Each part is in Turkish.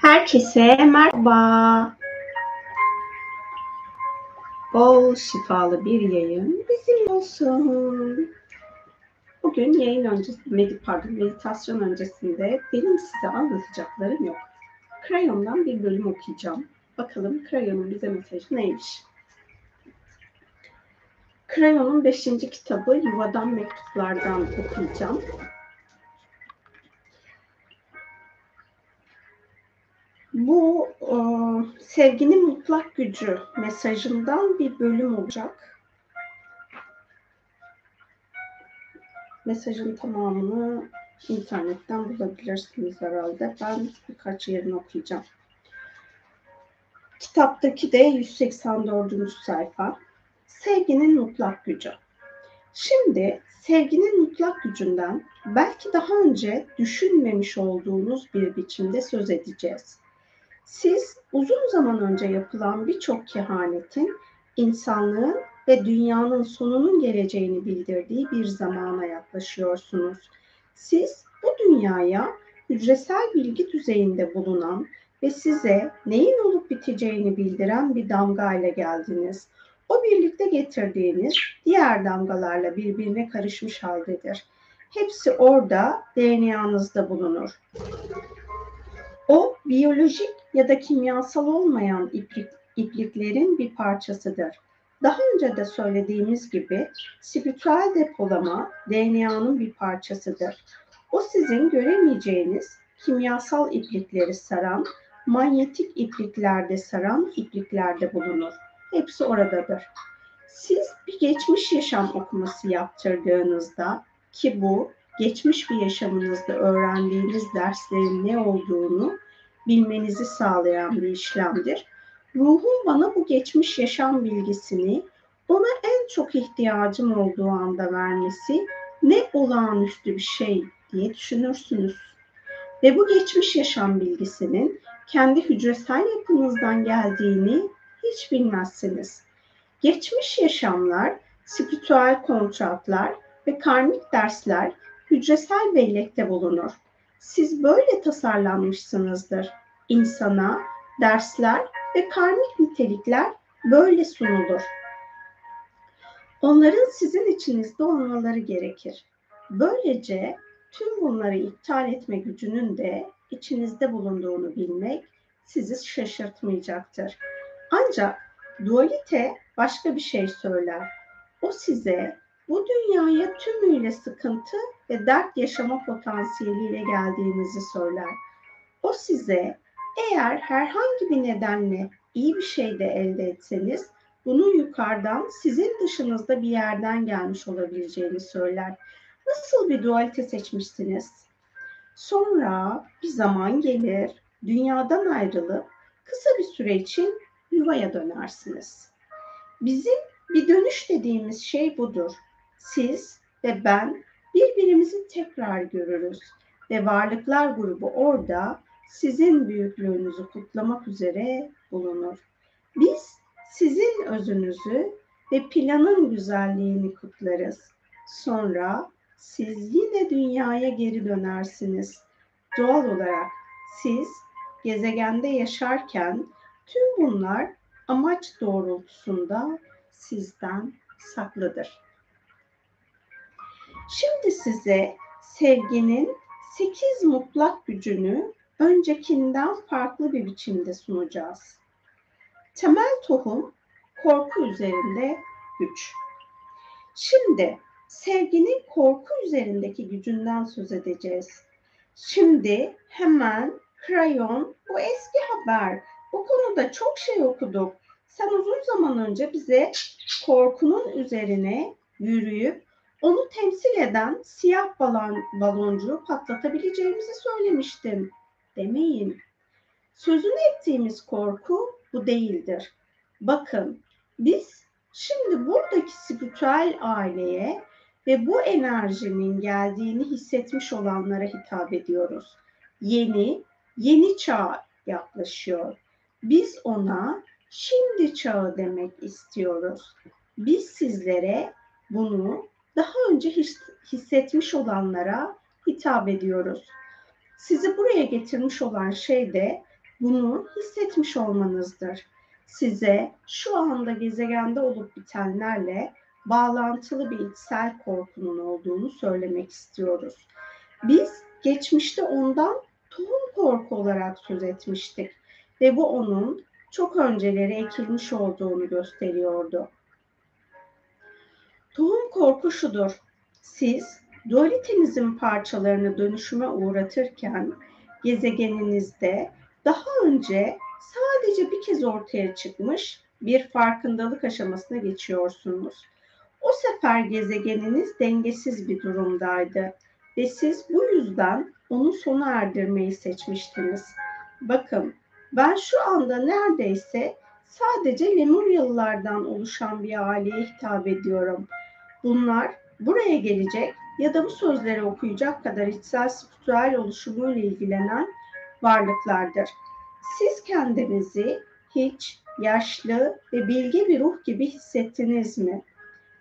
Herkese merhaba. Bol şifalı bir yayın bizim olsun. Bugün yayın öncesi, med pardon, meditasyon öncesinde benim size anlatacaklarım yok. Krayon'dan bir bölüm okuyacağım. Bakalım Krayon'un bize mesajı neymiş? Krayon'un 5. kitabı Yuvadan Mektuplardan okuyacağım. Bu e, sevginin mutlak gücü mesajından bir bölüm olacak. Mesajın tamamını internetten bulabilirsiniz herhalde. Ben birkaç yerini okuyacağım. Kitaptaki de 184. sayfa. Sevginin mutlak gücü. Şimdi sevginin mutlak gücünden belki daha önce düşünmemiş olduğunuz bir biçimde söz edeceğiz. Siz uzun zaman önce yapılan birçok kehanetin insanlığın ve dünyanın sonunun geleceğini bildirdiği bir zamana yaklaşıyorsunuz. Siz bu dünyaya hücresel bilgi düzeyinde bulunan ve size neyin olup biteceğini bildiren bir damga ile geldiniz. O birlikte getirdiğiniz diğer damgalarla birbirine karışmış haldedir. Hepsi orada DNA'nızda bulunur. O biyolojik ya da kimyasal olmayan iplik, ipliklerin bir parçasıdır. Daha önce de söylediğimiz gibi spiritüel depolama DNA'nın bir parçasıdır. O sizin göremeyeceğiniz kimyasal iplikleri saran, manyetik ipliklerde saran ipliklerde bulunur. Hepsi oradadır. Siz bir geçmiş yaşam okuması yaptırdığınızda ki bu geçmiş bir yaşamınızda öğrendiğiniz derslerin ne olduğunu bilmenizi sağlayan bir işlemdir. Ruhun bana bu geçmiş yaşam bilgisini ona en çok ihtiyacım olduğu anda vermesi ne olağanüstü bir şey diye düşünürsünüz. Ve bu geçmiş yaşam bilgisinin kendi hücresel yapınızdan geldiğini hiç bilmezsiniz. Geçmiş yaşamlar, spiritüel kontratlar ve karmik dersler hücresel bellekte bulunur. Siz böyle tasarlanmışsınızdır. İnsana dersler ve karmik nitelikler böyle sunulur. Onların sizin içinizde olmaları gerekir. Böylece tüm bunları iptal etme gücünün de içinizde bulunduğunu bilmek sizi şaşırtmayacaktır. Ancak dualite başka bir şey söyler. O size bu dünyaya tümüyle sıkıntı ve dert yaşama potansiyeliyle geldiğinizi söyler. O size eğer herhangi bir nedenle iyi bir şey de elde etseniz bunun yukarıdan sizin dışınızda bir yerden gelmiş olabileceğini söyler. Nasıl bir dualite seçmişsiniz? Sonra bir zaman gelir, dünyadan ayrılıp kısa bir süre için yuvaya dönersiniz. Bizim bir dönüş dediğimiz şey budur. Siz ve ben birbirimizi tekrar görürüz ve varlıklar grubu orada sizin büyüklüğünüzü kutlamak üzere bulunur. Biz sizin özünüzü ve planın güzelliğini kutlarız. Sonra siz yine dünyaya geri dönersiniz. Doğal olarak siz gezegende yaşarken tüm bunlar amaç doğrultusunda sizden saklıdır. Şimdi size sevginin sekiz mutlak gücünü öncekinden farklı bir biçimde sunacağız. Temel tohum korku üzerinde güç. Şimdi sevginin korku üzerindeki gücünden söz edeceğiz. Şimdi hemen krayon bu eski haber. Bu konuda çok şey okuduk. Sen uzun zaman önce bize korkunun üzerine yürüyüp onu temsil eden siyah balon, baloncuğu patlatabileceğimizi söylemiştin. Demeyin. Sözünü ettiğimiz korku bu değildir. Bakın biz şimdi buradaki spiritüel aileye ve bu enerjinin geldiğini hissetmiş olanlara hitap ediyoruz. Yeni, yeni çağ yaklaşıyor. Biz ona şimdi çağı demek istiyoruz. Biz sizlere bunu daha önce hissetmiş olanlara hitap ediyoruz. Sizi buraya getirmiş olan şey de bunu hissetmiş olmanızdır. Size şu anda gezegende olup bitenlerle bağlantılı bir içsel korkunun olduğunu söylemek istiyoruz. Biz geçmişte ondan tohum korku olarak söz etmiştik ve bu onun çok önceleri ekilmiş olduğunu gösteriyordu. Tohum korku şudur. Siz dualitenizm parçalarını dönüşüme uğratırken gezegeninizde daha önce sadece bir kez ortaya çıkmış bir farkındalık aşamasına geçiyorsunuz. O sefer gezegeniniz dengesiz bir durumdaydı ve siz bu yüzden onu sona erdirmeyi seçmiştiniz. Bakın ben şu anda neredeyse sadece Lemuryalılardan oluşan bir aileye hitap ediyorum. Bunlar buraya gelecek ya da bu sözleri okuyacak kadar içsel spiritüel oluşumuyla ilgilenen varlıklardır. Siz kendinizi hiç yaşlı ve bilge bir ruh gibi hissettiniz mi?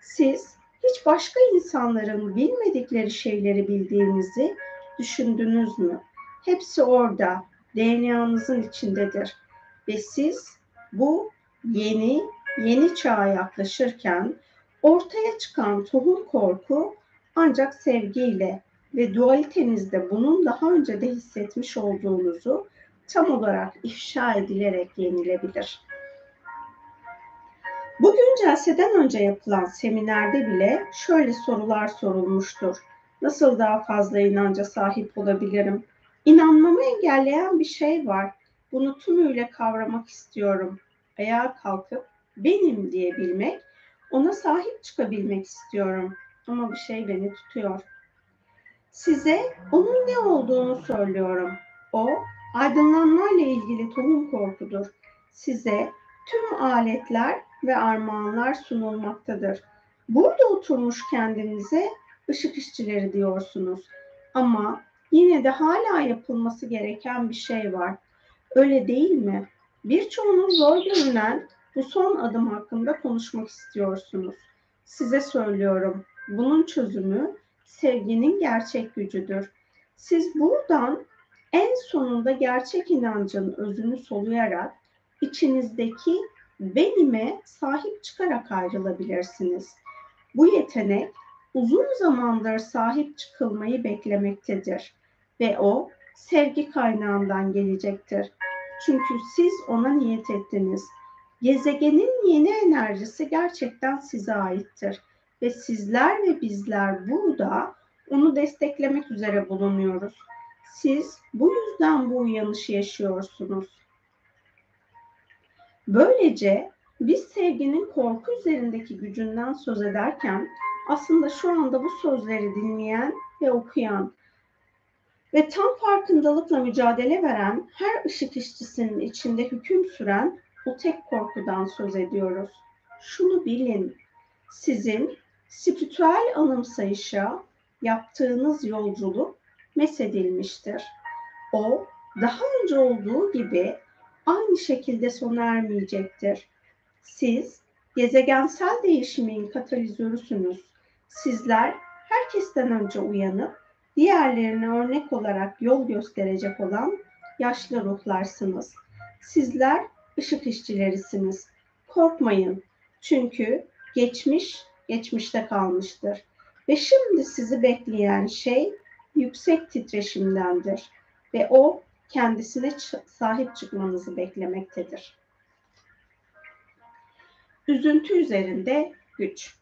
Siz hiç başka insanların bilmedikleri şeyleri bildiğinizi düşündünüz mü? Hepsi orada, DNA'nızın içindedir. Ve siz bu yeni, yeni çağa yaklaşırken ortaya çıkan tohum korku ancak sevgiyle ve dualitenizde bunun daha önce de hissetmiş olduğunuzu tam olarak ifşa edilerek yenilebilir. Bugün celseden önce yapılan seminerde bile şöyle sorular sorulmuştur. Nasıl daha fazla inanca sahip olabilirim? İnanmamı engelleyen bir şey var. Bunu tümüyle kavramak istiyorum. Ayağa kalkıp benim diyebilmek, ona sahip çıkabilmek istiyorum. Ama bir şey beni tutuyor. Size onun ne olduğunu söylüyorum. O aydınlanmayla ilgili tohum korkudur. Size tüm aletler ve armağanlar sunulmaktadır. Burada oturmuş kendinize ışık işçileri diyorsunuz. Ama yine de hala yapılması gereken bir şey var. Öyle değil mi? Birçoğunuz zor görünen bu son adım hakkında konuşmak istiyorsunuz. Size söylüyorum. Bunun çözümü sevginin gerçek gücüdür. Siz buradan en sonunda gerçek inancın özünü soluyarak içinizdeki benime sahip çıkarak ayrılabilirsiniz. Bu yetenek uzun zamandır sahip çıkılmayı beklemektedir ve o sevgi kaynağından gelecektir. Çünkü siz ona niyet ettiniz. Gezegenin yeni enerjisi gerçekten size aittir ve sizler ve bizler burada onu desteklemek üzere bulunuyoruz. Siz bu yüzden bu uyanışı yaşıyorsunuz. Böylece biz sevginin korku üzerindeki gücünden söz ederken aslında şu anda bu sözleri dinleyen ve okuyan ve tam farkındalıkla mücadele veren her ışık işçisinin içinde hüküm süren o tek korkudan söz ediyoruz. Şunu bilin, sizin spiritüel anımsayışa yaptığınız yolculuk mesedilmiştir. O daha önce olduğu gibi aynı şekilde sona ermeyecektir. Siz gezegensel değişimin katalizörüsünüz. Sizler herkesten önce uyanıp diğerlerine örnek olarak yol gösterecek olan yaşlı ruhlarsınız. Sizler ışık işçilerisiniz. Korkmayın. Çünkü geçmiş geçmişte kalmıştır. Ve şimdi sizi bekleyen şey yüksek titreşimdendir ve o kendisine sahip çıkmanızı beklemektedir. Üzüntü üzerinde güç.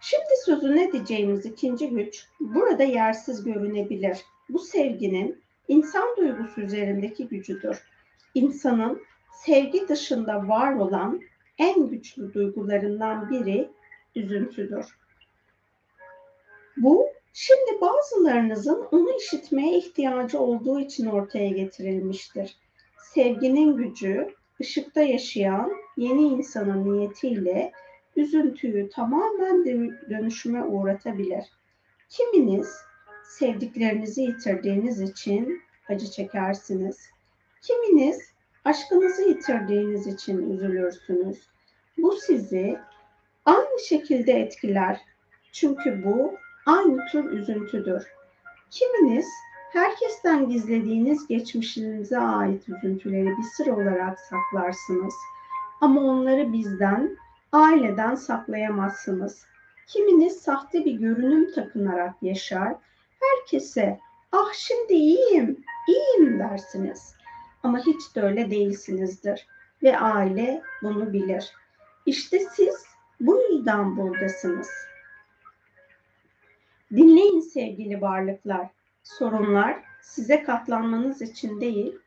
Şimdi sözünü edeceğimiz ikinci güç burada yersiz görünebilir. Bu sevginin insan duygusu üzerindeki gücüdür. İnsanın sevgi dışında var olan en güçlü duygularından biri üzüntüdür. Bu şimdi bazılarınızın onu işitmeye ihtiyacı olduğu için ortaya getirilmiştir. Sevginin gücü ışıkta yaşayan yeni insanın niyetiyle üzüntüyü tamamen dönüşüme uğratabilir. Kiminiz sevdiklerinizi yitirdiğiniz için acı çekersiniz. Kiminiz aşkınızı yitirdiğiniz için üzülürsünüz. Bu sizi aynı şekilde etkiler. Çünkü bu aynı tür üzüntüdür. Kiminiz Herkesten gizlediğiniz geçmişinize ait üzüntüleri bir sır olarak saklarsınız. Ama onları bizden, aileden saklayamazsınız. Kiminiz sahte bir görünüm takınarak yaşar, herkese ah şimdi iyiyim, iyiyim dersiniz. Ama hiç de öyle değilsinizdir ve aile bunu bilir. İşte siz bu yüzden buradasınız. Dinleyin sevgili varlıklar. Sorunlar size katlanmanız için değil,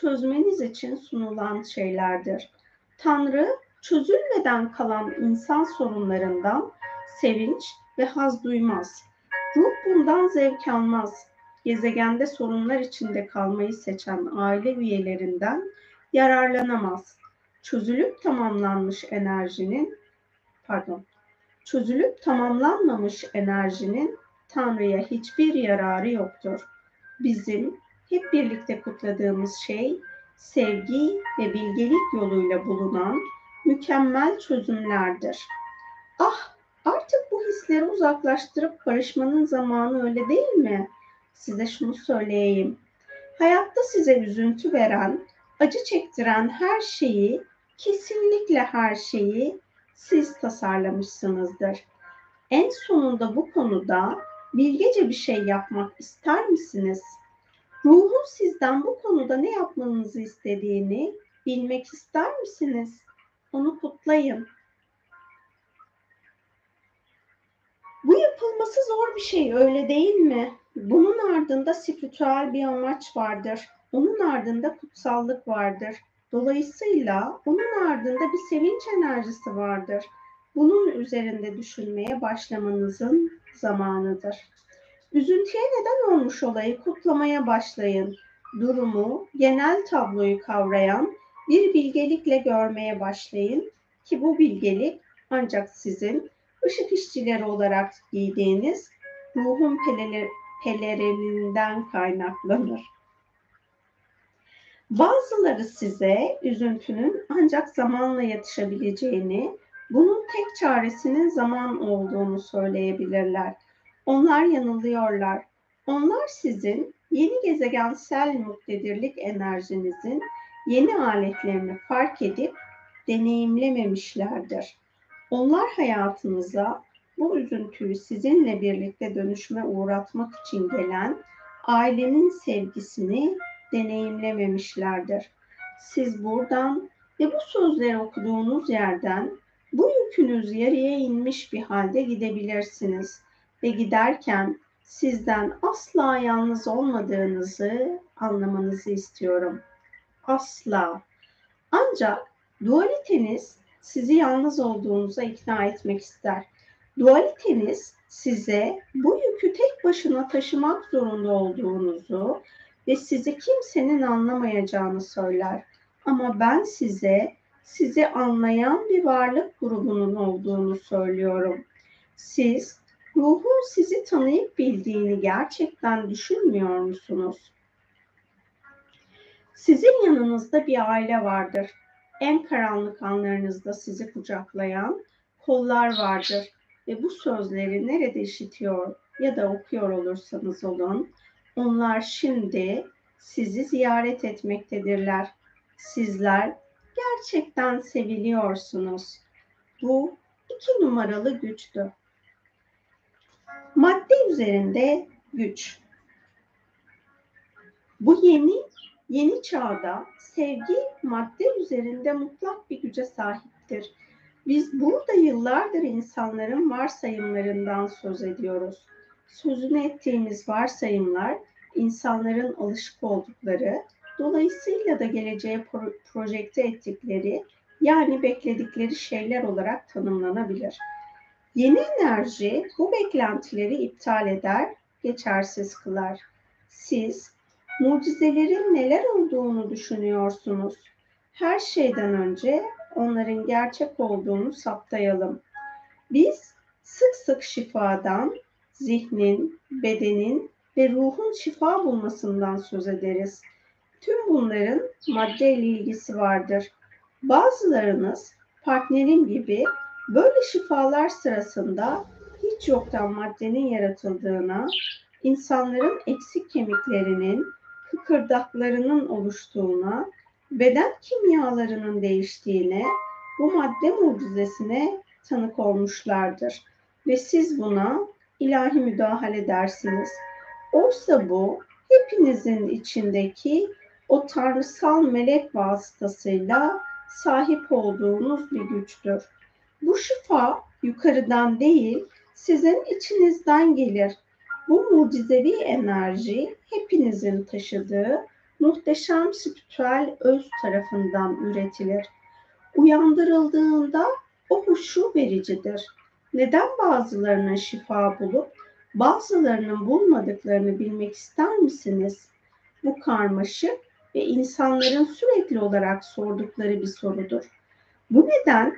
çözmeniz için sunulan şeylerdir. Tanrı çözülmeden kalan insan sorunlarından sevinç ve haz duymaz. Ruh bundan zevk almaz. Gezegende sorunlar içinde kalmayı seçen aile üyelerinden yararlanamaz. Çözülüp tamamlanmış enerjinin pardon, çözülüp tamamlanmamış enerjinin Tanrı'ya hiçbir yararı yoktur. Bizim hep birlikte kutladığımız şey sevgi ve bilgelik yoluyla bulunan mükemmel çözümlerdir. Ah, artık bu hisleri uzaklaştırıp barışmanın zamanı öyle değil mi? Size şunu söyleyeyim. Hayatta size üzüntü veren, acı çektiren her şeyi, kesinlikle her şeyi siz tasarlamışsınızdır. En sonunda bu konuda bilgece bir şey yapmak ister misiniz? Ruhun sizden bu konuda ne yapmanızı istediğini bilmek ister misiniz? Onu kutlayın. Bu yapılması zor bir şey öyle değil mi? Bunun ardında spiritüel bir amaç vardır. Onun ardında kutsallık vardır. Dolayısıyla onun ardında bir sevinç enerjisi vardır. Bunun üzerinde düşünmeye başlamanızın zamanıdır. Üzüntüye neden olmuş olayı kutlamaya başlayın. Durumu, genel tabloyu kavrayan bir bilgelikle görmeye başlayın ki bu bilgelik ancak sizin ışık işçileri olarak giydiğiniz ruhun pelerininden kaynaklanır. Bazıları size üzüntünün ancak zamanla yatışabileceğini, bunun tek çaresinin zaman olduğunu söyleyebilirler. Onlar yanılıyorlar. Onlar sizin yeni gezegensel muktedirlik enerjinizin yeni aletlerini fark edip deneyimlememişlerdir. Onlar hayatınıza bu üzüntüyü sizinle birlikte dönüşme uğratmak için gelen ailenin sevgisini deneyimlememişlerdir. Siz buradan ve bu sözleri okuduğunuz yerden bu yükünüz yarıya inmiş bir halde gidebilirsiniz ve giderken sizden asla yalnız olmadığınızı anlamanızı istiyorum. Asla. Ancak dualiteniz sizi yalnız olduğunuza ikna etmek ister. Dualiteniz size bu yükü tek başına taşımak zorunda olduğunuzu ve sizi kimsenin anlamayacağını söyler. Ama ben size sizi anlayan bir varlık grubunun olduğunu söylüyorum. Siz ruhun sizi tanıyıp bildiğini gerçekten düşünmüyor musunuz? Sizin yanınızda bir aile vardır. En karanlık anlarınızda sizi kucaklayan kollar vardır ve bu sözleri nerede işitiyor ya da okuyor olursanız olun, onlar şimdi sizi ziyaret etmektedirler. Sizler gerçekten seviliyorsunuz. Bu iki numaralı güçtü. Madde üzerinde güç. Bu yeni yeni çağda sevgi madde üzerinde mutlak bir güce sahiptir. Biz burada yıllardır insanların varsayımlarından söz ediyoruz. Sözünü ettiğimiz varsayımlar insanların alışık oldukları, dolayısıyla da geleceğe projekte ettikleri yani bekledikleri şeyler olarak tanımlanabilir. Yeni enerji bu beklentileri iptal eder, geçersiz kılar. Siz mucizelerin neler olduğunu düşünüyorsunuz. Her şeyden önce onların gerçek olduğunu saptayalım. Biz sık sık şifadan, zihnin, bedenin ve ruhun şifa bulmasından söz ederiz. Tüm bunların maddeyle ilgisi vardır. Bazılarınız partnerim gibi böyle şifalar sırasında hiç yoktan maddenin yaratıldığına, insanların eksik kemiklerinin kıkırdaklarının oluştuğuna, beden kimyalarının değiştiğine, bu madde mucizesine tanık olmuşlardır. Ve siz buna ilahi müdahale dersiniz. Oysa bu hepinizin içindeki o tanrısal melek vasıtasıyla sahip olduğunuz bir güçtür. Bu şifa yukarıdan değil, sizin içinizden gelir. Bu mucizevi enerji hepinizin taşıdığı muhteşem spiritüel öz tarafından üretilir. Uyandırıldığında o huşu vericidir. Neden bazılarının şifa bulup bazılarının bulmadıklarını bilmek ister misiniz? Bu karmaşık ve insanların sürekli olarak sordukları bir sorudur. Bu neden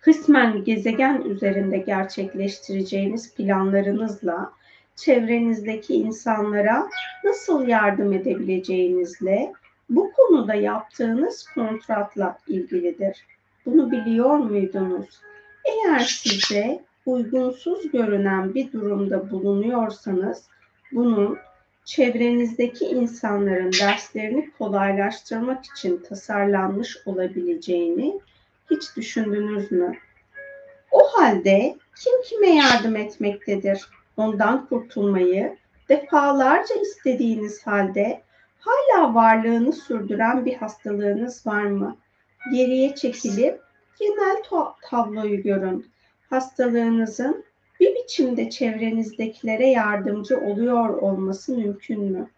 kısmen gezegen üzerinde gerçekleştireceğiniz planlarınızla çevrenizdeki insanlara nasıl yardım edebileceğinizle bu konuda yaptığınız kontratla ilgilidir. Bunu biliyor muydunuz? Eğer size uygunsuz görünen bir durumda bulunuyorsanız bunun çevrenizdeki insanların derslerini kolaylaştırmak için tasarlanmış olabileceğini hiç düşündünüz mü? O halde kim kime yardım etmektedir? Ondan kurtulmayı defalarca istediğiniz halde hala varlığını sürdüren bir hastalığınız var mı? Geriye çekilip genel tabloyu görün. Hastalığınızın bir biçimde çevrenizdekilere yardımcı oluyor olması mümkün mü?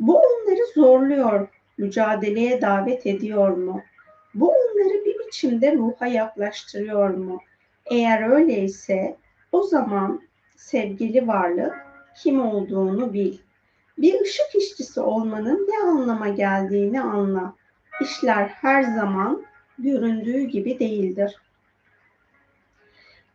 Bu onları zorluyor, mücadeleye davet ediyor mu? Bu onları bir biçimde ruha yaklaştırıyor mu? Eğer öyleyse o zaman sevgili varlık kim olduğunu bil. Bir ışık işçisi olmanın ne anlama geldiğini anla. İşler her zaman göründüğü gibi değildir.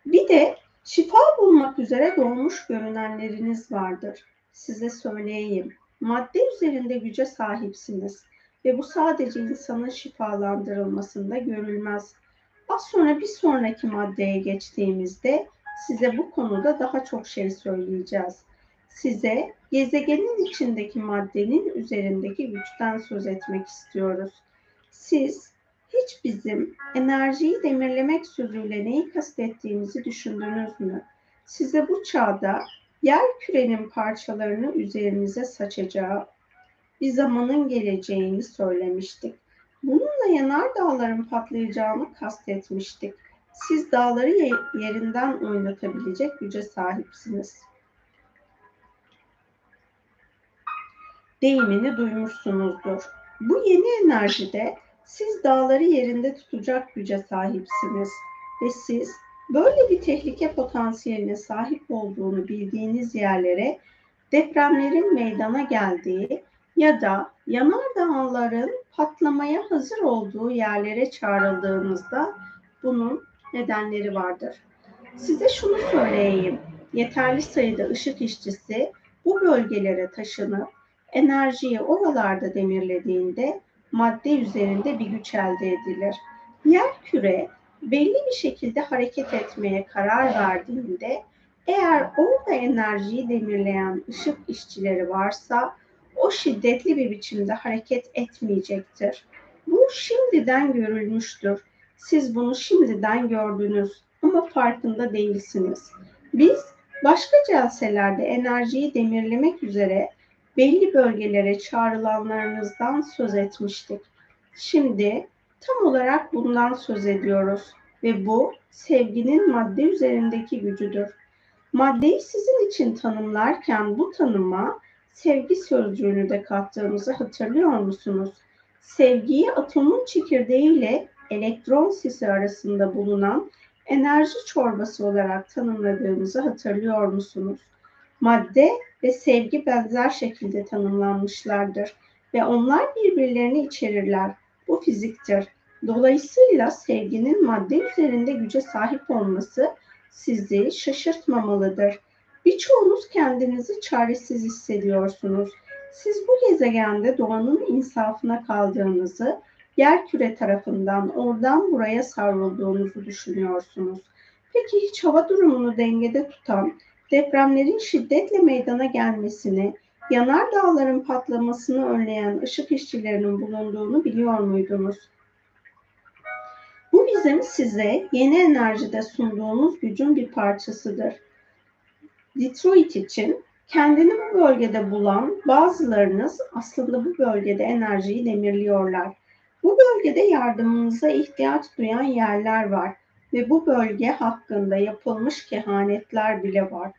Bir de şifa bulmak üzere doğmuş görünenleriniz vardır. Size söyleyeyim. Madde üzerinde güce sahipsiniz ve bu sadece insanın şifalandırılmasında görülmez. Az sonra bir sonraki maddeye geçtiğimizde size bu konuda daha çok şey söyleyeceğiz. Size gezegenin içindeki maddenin üzerindeki güçten söz etmek istiyoruz. Siz hiç bizim enerjiyi demirlemek sözüyle neyi kastettiğimizi düşündünüz mü? Size bu çağda yer kürenin parçalarını üzerinize saçacağı bir zamanın geleceğini söylemiştik. Bununla yanar dağların patlayacağını kastetmiştik. Siz dağları yerinden oynatabilecek güce sahipsiniz. Deyimini duymuşsunuzdur. Bu yeni enerjide siz dağları yerinde tutacak güce sahipsiniz ve siz böyle bir tehlike potansiyeline sahip olduğunu bildiğiniz yerlere depremlerin meydana geldiği ya da yanardağların patlamaya hazır olduğu yerlere çağrıldığınızda bunun nedenleri vardır. Size şunu söyleyeyim. Yeterli sayıda ışık işçisi bu bölgelere taşınıp enerjiyi oralarda demirlediğinde madde üzerinde bir güç elde edilir. Yer küre belli bir şekilde hareket etmeye karar verdiğinde eğer orada enerjiyi demirleyen ışık işçileri varsa o şiddetli bir biçimde hareket etmeyecektir. Bu şimdiden görülmüştür. Siz bunu şimdiden gördünüz ama farkında değilsiniz. Biz başka celselerde enerjiyi demirlemek üzere belli bölgelere çağrılanlarınızdan söz etmiştik. Şimdi tam olarak bundan söz ediyoruz ve bu sevginin madde üzerindeki gücüdür. Maddeyi sizin için tanımlarken bu tanıma sevgi sözcüğünü de kattığımızı hatırlıyor musunuz? Sevgiyi atomun çekirdeği ile elektron sisi arasında bulunan enerji çorbası olarak tanımladığımızı hatırlıyor musunuz? Madde ve sevgi benzer şekilde tanımlanmışlardır ve onlar birbirlerini içerirler. Bu fiziktir. Dolayısıyla sevginin madde üzerinde güce sahip olması sizi şaşırtmamalıdır. Birçoğunuz kendinizi çaresiz hissediyorsunuz. Siz bu gezegende doğanın insafına kaldığınızı, yer küre tarafından oradan buraya savrulduğunuzu düşünüyorsunuz. Peki hiç hava durumunu dengede tutan depremlerin şiddetle meydana gelmesini, yanar dağların patlamasını önleyen ışık işçilerinin bulunduğunu biliyor muydunuz? Bu bizim size yeni enerjide sunduğumuz gücün bir parçasıdır. Detroit için kendini bu bölgede bulan bazılarınız aslında bu bölgede enerjiyi demirliyorlar. Bu bölgede yardımınıza ihtiyaç duyan yerler var ve bu bölge hakkında yapılmış kehanetler bile var.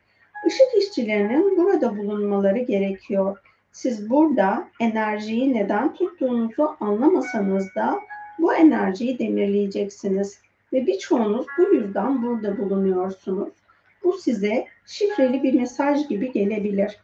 Işık işçilerinin burada bulunmaları gerekiyor. Siz burada enerjiyi neden tuttuğunuzu anlamasanız da bu enerjiyi demirleyeceksiniz ve birçoğunuz bu yüzden burada bulunuyorsunuz. Bu size şifreli bir mesaj gibi gelebilir.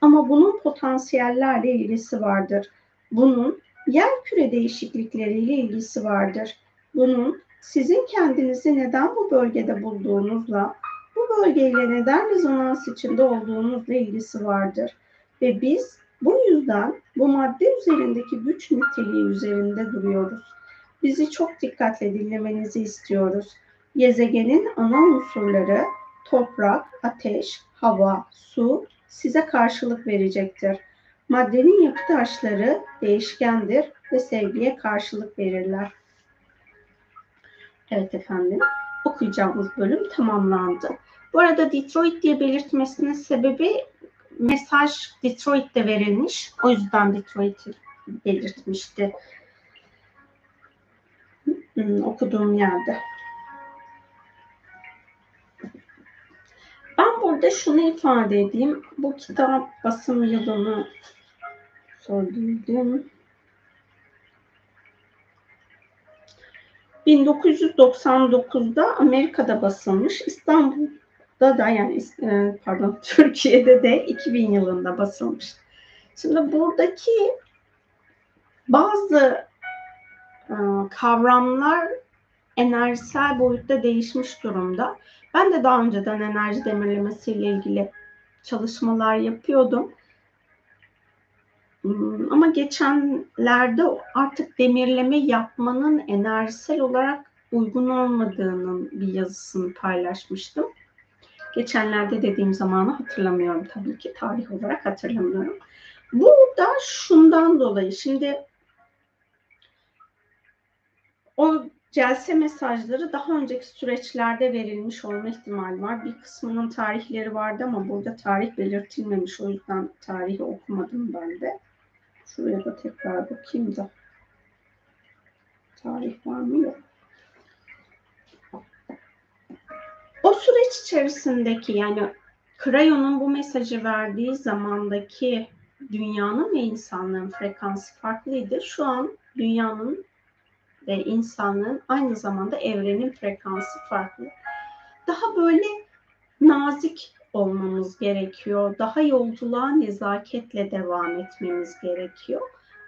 Ama bunun potansiyellerle ilgisi vardır. Bunun yer küre değişiklikleriyle ilgisi vardır. Bunun sizin kendinizi neden bu bölgede bulduğunuzla, bu bölgeyle neden rezonans içinde olduğunuzla ilgisi vardır. Ve biz bu yüzden bu madde üzerindeki güç niteliği üzerinde duruyoruz. Bizi çok dikkatle dinlemenizi istiyoruz. Gezegenin ana unsurları toprak, ateş, hava, su size karşılık verecektir. Maddenin yapı taşları değişkendir ve sevgiye karşılık verirler. Evet efendim, okuyacağımız bölüm tamamlandı. Bu arada Detroit diye belirtmesinin sebebi mesaj Detroit'te verilmiş. O yüzden Detroit'i belirtmişti hmm, okuduğum yerde. Ben burada şunu ifade edeyim. Bu kitap basım yılını sorduydum. 1999'da Amerika'da basılmış. İstanbul'da da yani e, pardon Türkiye'de de 2000 yılında basılmış. Şimdi buradaki bazı e, kavramlar enerjisel boyutta değişmiş durumda. Ben de daha önceden enerji demirlemesiyle ilgili çalışmalar yapıyordum. Hmm, ama geçenlerde artık demirleme yapmanın enerjisel olarak uygun olmadığının bir yazısını paylaşmıştım. Geçenlerde dediğim zamanı hatırlamıyorum tabii ki tarih olarak hatırlamıyorum. Bu da şundan dolayı şimdi o celse mesajları daha önceki süreçlerde verilmiş olma ihtimali var. Bir kısmının tarihleri vardı ama burada tarih belirtilmemiş. O yüzden tarihi okumadım ben de. Şuraya da tekrar bakayım da. Tarih var mı? Yok. O süreç içerisindeki yani Krayon'un bu mesajı verdiği zamandaki dünyanın ve insanlığın frekansı farklıydı. Şu an dünyanın ve insanlığın aynı zamanda evrenin frekansı farklı. Daha böyle nazik olmamız gerekiyor. Daha yolculuğa nezaketle devam etmemiz gerekiyor.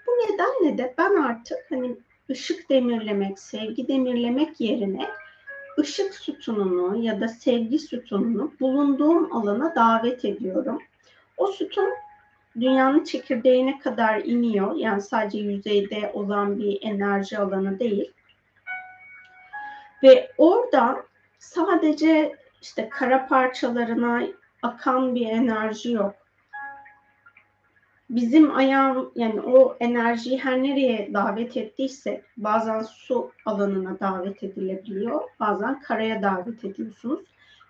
Bu nedenle de ben artık hani ışık demirlemek, sevgi demirlemek yerine ışık sütununu ya da sevgi sütununu bulunduğum alana davet ediyorum. O sütun dünyanın çekirdeğine kadar iniyor. Yani sadece yüzeyde olan bir enerji alanı değil. Ve orada sadece işte kara parçalarına akan bir enerji yok. Bizim ayağım yani o enerjiyi her nereye davet ettiyse bazen su alanına davet edilebiliyor. Bazen karaya davet ediyorsunuz.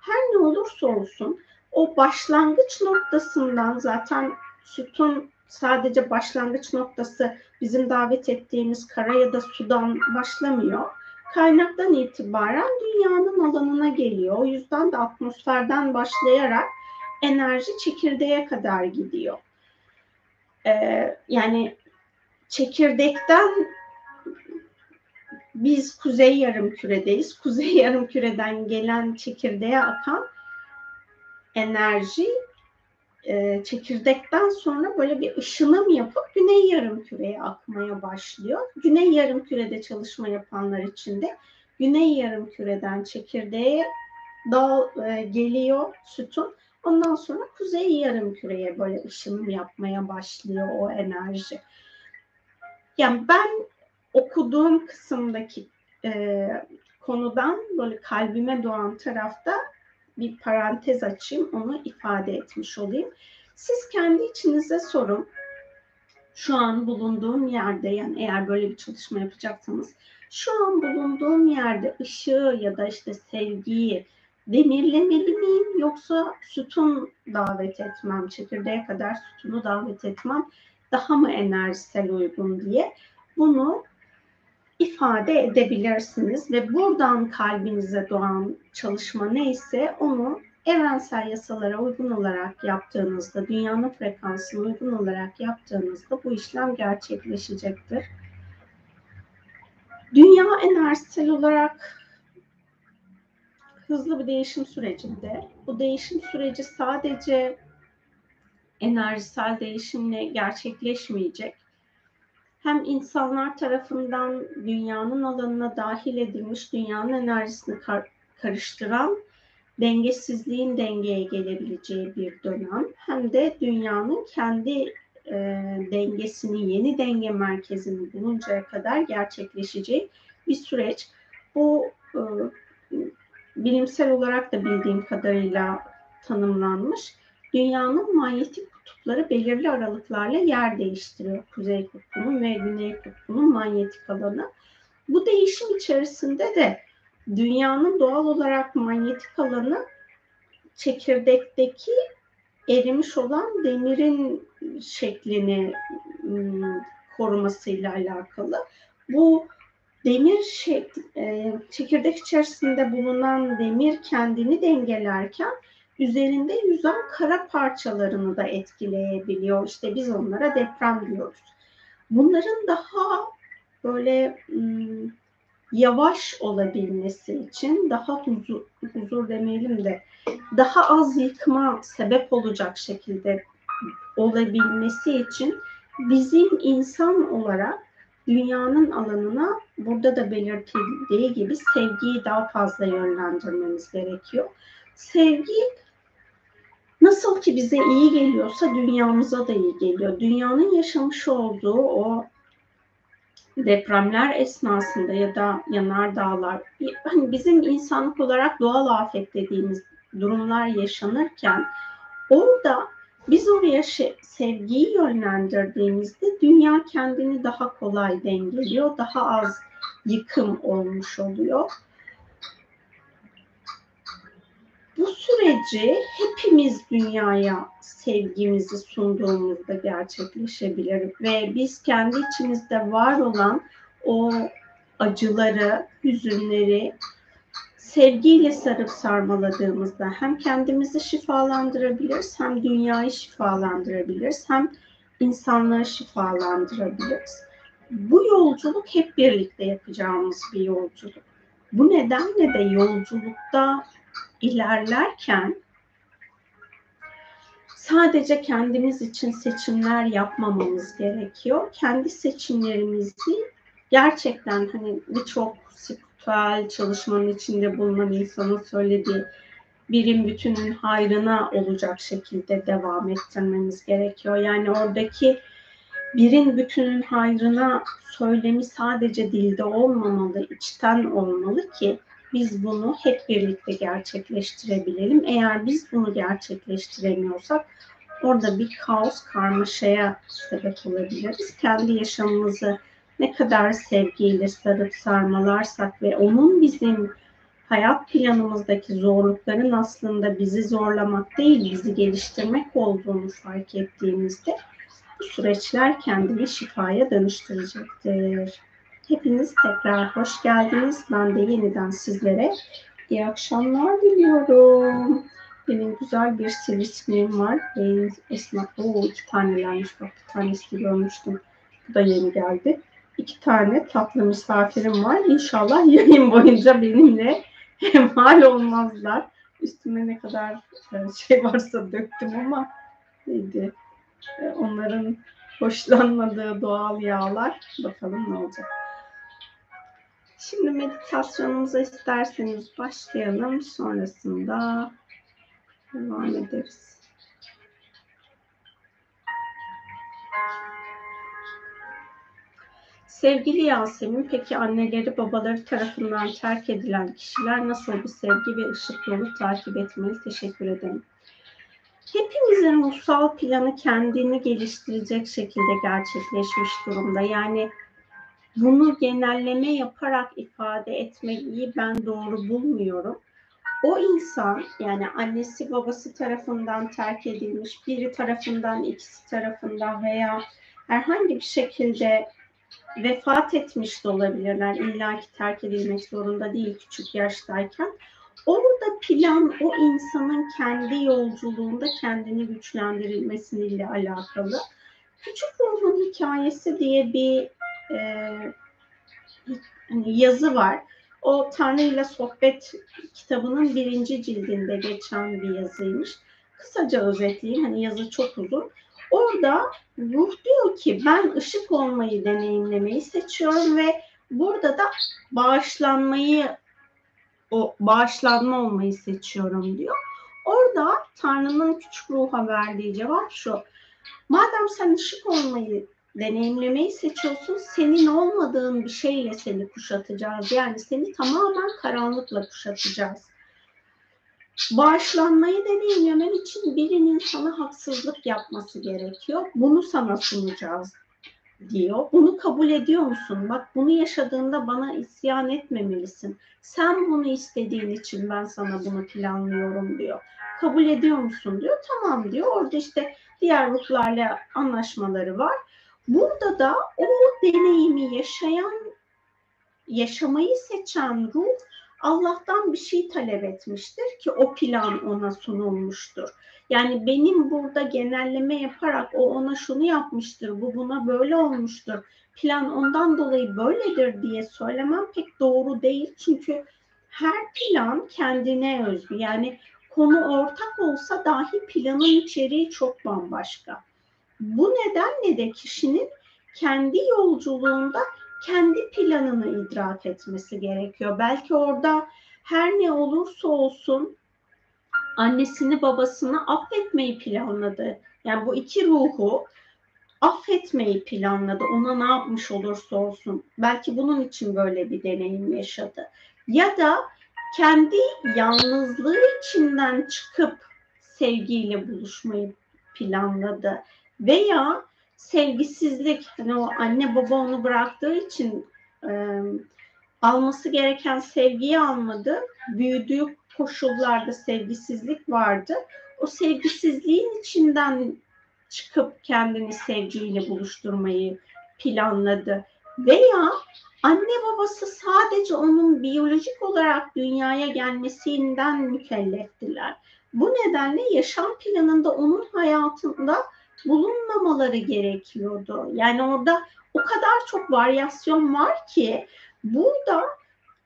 Her ne olursa olsun o başlangıç noktasından zaten sütun sadece başlangıç noktası bizim davet ettiğimiz kara ya da sudan başlamıyor. Kaynaktan itibaren dünyanın alanına geliyor. O yüzden de atmosferden başlayarak enerji çekirdeğe kadar gidiyor. Ee, yani çekirdekten biz kuzey yarım küredeyiz. Kuzey yarım küreden gelen çekirdeğe akan enerji e, çekirdekten sonra böyle bir ışınım yapıp güney yarım küreye akmaya başlıyor. Güney yarım kürede çalışma yapanlar için de güney yarım küreden çekirdeğe dal e, geliyor sütun. Ondan sonra kuzey yarım küreye böyle ışınım yapmaya başlıyor o enerji. Yani ben okuduğum kısımdaki e, konudan böyle kalbime doğan tarafta bir parantez açayım, onu ifade etmiş olayım. Siz kendi içinize sorun. Şu an bulunduğum yerde yani eğer böyle bir çalışma yapacaksanız şu an bulunduğum yerde ışığı ya da işte sevgiyi demirlemeli miyim yoksa sütun davet etmem, çekirdeğe kadar sütunu davet etmem daha mı enerjisel uygun diye bunu ifade edebilirsiniz ve buradan kalbinize doğan çalışma neyse onu evrensel yasalara uygun olarak yaptığınızda, dünyanın frekansına uygun olarak yaptığınızda bu işlem gerçekleşecektir. Dünya enerjisel olarak hızlı bir değişim sürecinde. Bu değişim süreci sadece enerjisel değişimle gerçekleşmeyecek. Hem insanlar tarafından dünyanın alanına dahil edilmiş, dünyanın enerjisini kar- karıştıran dengesizliğin dengeye gelebileceği bir dönem hem de dünyanın kendi e, dengesini, yeni denge merkezini buluncaya kadar gerçekleşeceği bir süreç. Bu e, bilimsel olarak da bildiğim kadarıyla tanımlanmış. Dünyanın manyetik kutupları belirli aralıklarla yer değiştiriyor. Kuzey kutbunun ve güney kutbunun manyetik alanı. Bu değişim içerisinde de dünyanın doğal olarak manyetik alanı çekirdekteki erimiş olan demirin şeklini ıı, korumasıyla alakalı. Bu demir şey, e, çekirdek içerisinde bulunan demir kendini dengelerken üzerinde yüzen kara parçalarını da etkileyebiliyor. İşte biz onlara deprem diyoruz. Bunların daha böyle ım, yavaş olabilmesi için daha huzur, huzur demeyelim de daha az yıkma sebep olacak şekilde olabilmesi için bizim insan olarak dünyanın alanına burada da belirtildiği gibi sevgiyi daha fazla yönlendirmemiz gerekiyor. Sevgi nasıl ki bize iyi geliyorsa dünyamıza da iyi geliyor. Dünyanın yaşamış olduğu o depremler esnasında ya da yanardağlar hani bizim insanlık olarak doğal afet dediğimiz durumlar yaşanırken orada biz oraya sevgiyi yönlendirdiğimizde dünya kendini daha kolay dengeliyor, daha az yıkım olmuş oluyor. Bu süreci hepimiz dünyaya sevgimizi sunduğumuzda gerçekleşebilir ve biz kendi içimizde var olan o acıları, hüzünleri sevgiyle sarıp sarmaladığımızda hem kendimizi şifalandırabiliriz, hem dünyayı şifalandırabiliriz, hem insanlığı şifalandırabiliriz. Bu yolculuk hep birlikte yapacağımız bir yolculuk. Bu nedenle de yolculukta ilerlerken sadece kendimiz için seçimler yapmamamız gerekiyor. Kendi seçimlerimizi gerçekten hani birçok spiritüel çalışmanın içinde bulunan insanın söylediği birim bütünün hayrına olacak şekilde devam ettirmemiz gerekiyor. Yani oradaki birin bütünün hayrına söylemi sadece dilde olmamalı, içten olmalı ki biz bunu hep birlikte gerçekleştirebilelim. Eğer biz bunu gerçekleştiremiyorsak orada bir kaos, karmaşaya sebep olabiliriz. Kendi yaşamımızı ne kadar sevgiyle sarıp sarmalarsak ve onun bizim hayat planımızdaki zorlukların aslında bizi zorlamak değil, bizi geliştirmek olduğunu fark ettiğimizde bu süreçler kendini şifaya dönüştürecektir. Hepiniz tekrar hoş geldiniz. Ben de yeniden sizlere iyi akşamlar diliyorum. Benim güzel bir sivrisineğim var. Benim esnaf, o iki tanelermiş. Bak bir tanesini görmüştüm. Bu da yeni geldi. İki tane tatlı misafirim var. İnşallah yayın boyunca benimle mal olmazlar. Üstüme ne kadar e, şey varsa döktüm ama neydi? E, onların hoşlanmadığı doğal yağlar. Bakalım ne olacak. Şimdi meditasyonumuza isterseniz başlayalım. Sonrasında devam ederiz. Sevgili Yasemin, peki anneleri babaları tarafından terk edilen kişiler nasıl bir sevgi ve ışık yolu takip etmeli? Teşekkür ederim. Hepimizin ruhsal planı kendini geliştirecek şekilde gerçekleşmiş durumda. Yani bunu genelleme yaparak ifade etmeyi ben doğru bulmuyorum. O insan yani annesi babası tarafından terk edilmiş, biri tarafından, ikisi tarafından veya herhangi bir şekilde vefat etmiş de olabilirler. İlla ki terk edilmek zorunda değil küçük yaştayken. Orada plan o insanın kendi yolculuğunda kendini güçlendirilmesiyle alakalı. Küçük ruhun hikayesi diye bir e, hani yazı var. O Tanrı ile Sohbet kitabının birinci cildinde geçen bir yazıymış. Kısaca özetleyeyim. Hani yazı çok uzun. Orada ruh diyor ki ben ışık olmayı deneyimlemeyi seçiyorum ve burada da bağışlanmayı o bağışlanma olmayı seçiyorum diyor. Orada Tanrı'nın küçük ruha verdiği cevap şu. Madem sen ışık olmayı deneyimlemeyi seçiyorsun, senin olmadığın bir şeyle seni kuşatacağız. Yani seni tamamen karanlıkla kuşatacağız. Bağışlanmayı deneyimlemen için birinin sana haksızlık yapması gerekiyor. Bunu sana sunacağız diyor. Bunu kabul ediyor musun? Bak bunu yaşadığında bana isyan etmemelisin. Sen bunu istediğin için ben sana bunu planlıyorum diyor. Kabul ediyor musun diyor. Tamam diyor. Orada işte diğer ruhlarla anlaşmaları var. Burada da o deneyimi yaşayan, yaşamayı seçen ruh Allah'tan bir şey talep etmiştir ki o plan ona sunulmuştur. Yani benim burada genelleme yaparak o ona şunu yapmıştır, bu buna böyle olmuştur. Plan ondan dolayı böyledir diye söylemem pek doğru değil. Çünkü her plan kendine özgü. Yani konu ortak olsa dahi planın içeriği çok bambaşka. Bu nedenle de kişinin kendi yolculuğunda kendi planını idrak etmesi gerekiyor. Belki orada her ne olursa olsun annesini babasını affetmeyi planladı. Yani bu iki ruhu affetmeyi planladı. Ona ne yapmış olursa olsun. Belki bunun için böyle bir deneyim yaşadı. Ya da kendi yalnızlığı içinden çıkıp sevgiyle buluşmayı planladı. Veya sevgisizlik, hani o anne baba onu bıraktığı için e, alması gereken sevgiyi almadı. Büyüdüğü koşullarda sevgisizlik vardı. O sevgisizliğin içinden çıkıp kendini sevgiyle buluşturmayı planladı. Veya anne babası sadece onun biyolojik olarak dünyaya gelmesinden mükelleftiler. Bu nedenle yaşam planında onun hayatında bulunmamaları gerekiyordu. Yani orada o kadar çok varyasyon var ki burada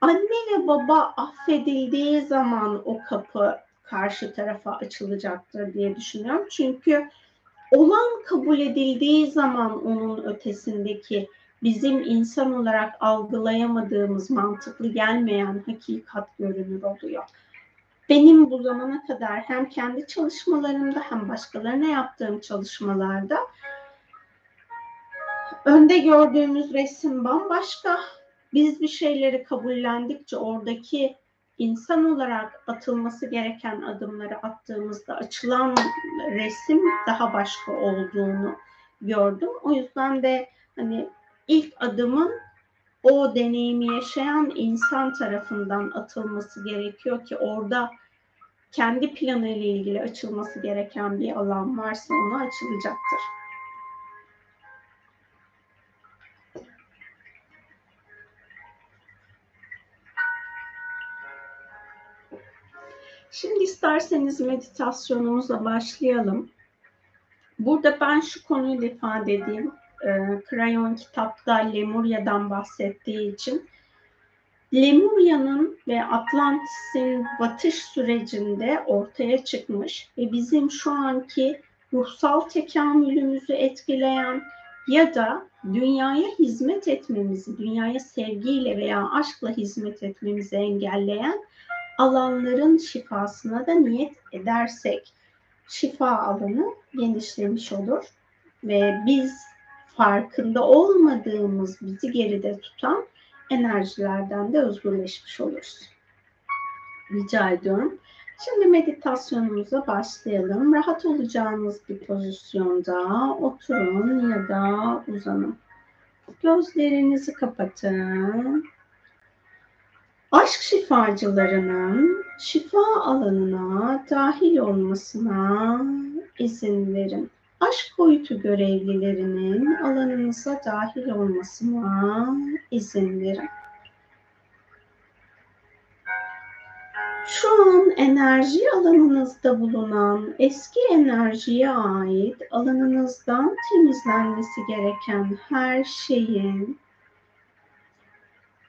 anne ve baba affedildiği zaman o kapı karşı tarafa açılacaktır diye düşünüyorum. Çünkü olan kabul edildiği zaman onun ötesindeki bizim insan olarak algılayamadığımız, mantıklı gelmeyen hakikat görünür oluyor. Benim bu zamana kadar hem kendi çalışmalarımda hem başkalarına yaptığım çalışmalarda önde gördüğümüz resim bambaşka. Biz bir şeyleri kabullendikçe oradaki insan olarak atılması gereken adımları attığımızda açılan resim daha başka olduğunu gördüm. O yüzden de hani ilk adımın o deneyimi yaşayan insan tarafından atılması gerekiyor ki orada kendi planı ile ilgili açılması gereken bir alan varsa ona açılacaktır. Şimdi isterseniz meditasyonumuza başlayalım. Burada ben şu konuyu ifade edeyim. E, Krayon kitapta Lemurya'dan bahsettiği için Lemurya'nın ve Atlantis'in batış sürecinde ortaya çıkmış ve bizim şu anki ruhsal tekamülümüzü etkileyen ya da dünyaya hizmet etmemizi, dünyaya sevgiyle veya aşkla hizmet etmemizi engelleyen alanların şifasına da niyet edersek şifa alanı genişlemiş olur ve biz farkında olmadığımız bizi geride tutan enerjilerden de özgürleşmiş oluruz. Rica ediyorum. Şimdi meditasyonumuza başlayalım. Rahat olacağınız bir pozisyonda oturun ya da uzanın. Gözlerinizi kapatın. Aşk şifacılarının şifa alanına dahil olmasına izin verin. Aşk boyutu görevlilerinin alanınıza dahil olmasına izin verin. Şu an enerji alanınızda bulunan eski enerjiye ait alanınızdan temizlenmesi gereken her şeyin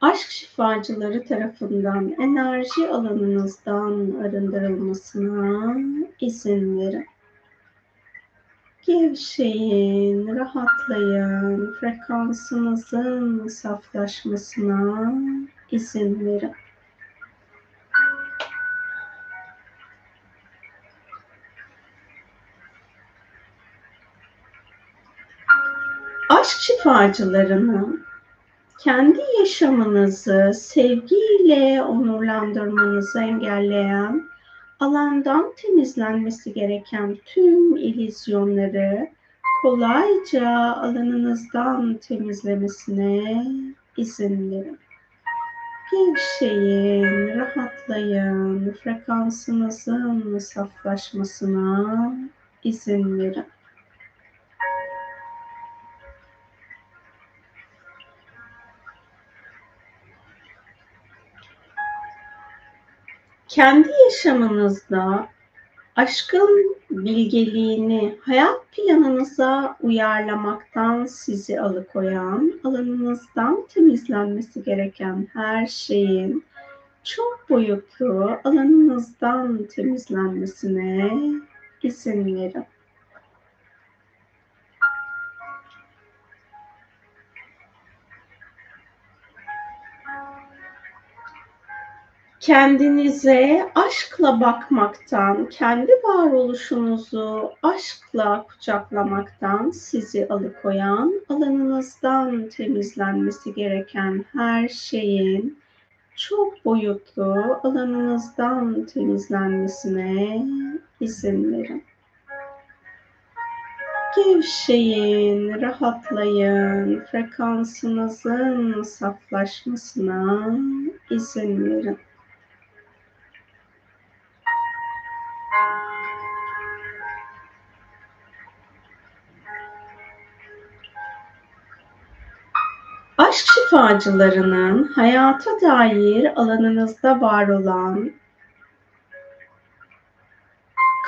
aşk şifacıları tarafından enerji alanınızdan arındırılmasına izin verin. Gevşeyin, rahatlayın, frekansınızın saflaşmasına izin verin. Aşk şifacılarının kendi yaşamınızı sevgiyle onurlandırmanızı engelleyen, alandan temizlenmesi gereken tüm ilizyonları kolayca alanınızdan temizlemesine izin verin. Gevşeyin, rahatlayın, frekansınızın saflaşmasına izin verin. Kendi yaşamınızda aşkın bilgeliğini hayat planınıza uyarlamaktan sizi alıkoyan, alanınızdan temizlenmesi gereken her şeyin çok boyutlu alanınızdan temizlenmesine izin verin. Kendinize aşkla bakmaktan, kendi varoluşunuzu aşkla kucaklamaktan sizi alıkoyan, alanınızdan temizlenmesi gereken her şeyin çok boyutlu alanınızdan temizlenmesine izin verin. Gevşeyin, rahatlayın, frekansınızın saflaşmasına izin verin. Şifacılarının hayata dair alanınızda var olan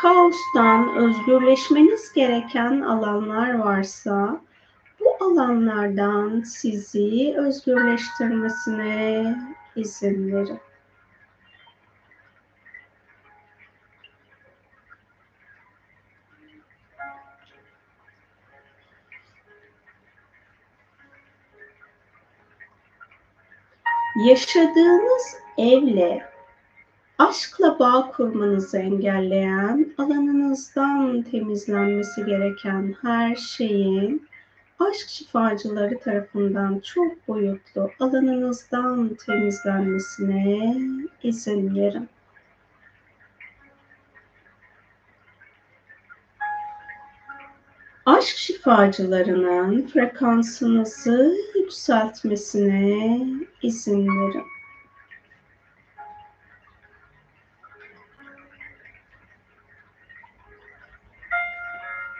kaostan özgürleşmeniz gereken alanlar varsa bu alanlardan sizi özgürleştirmesine izin verin. Yaşadığınız evle aşkla bağ kurmanızı engelleyen, alanınızdan temizlenmesi gereken her şeyin aşk şifacıları tarafından çok boyutlu alanınızdan temizlenmesine izin verin. Aşk şifacılarının frekansınızı yükseltmesine izin verin.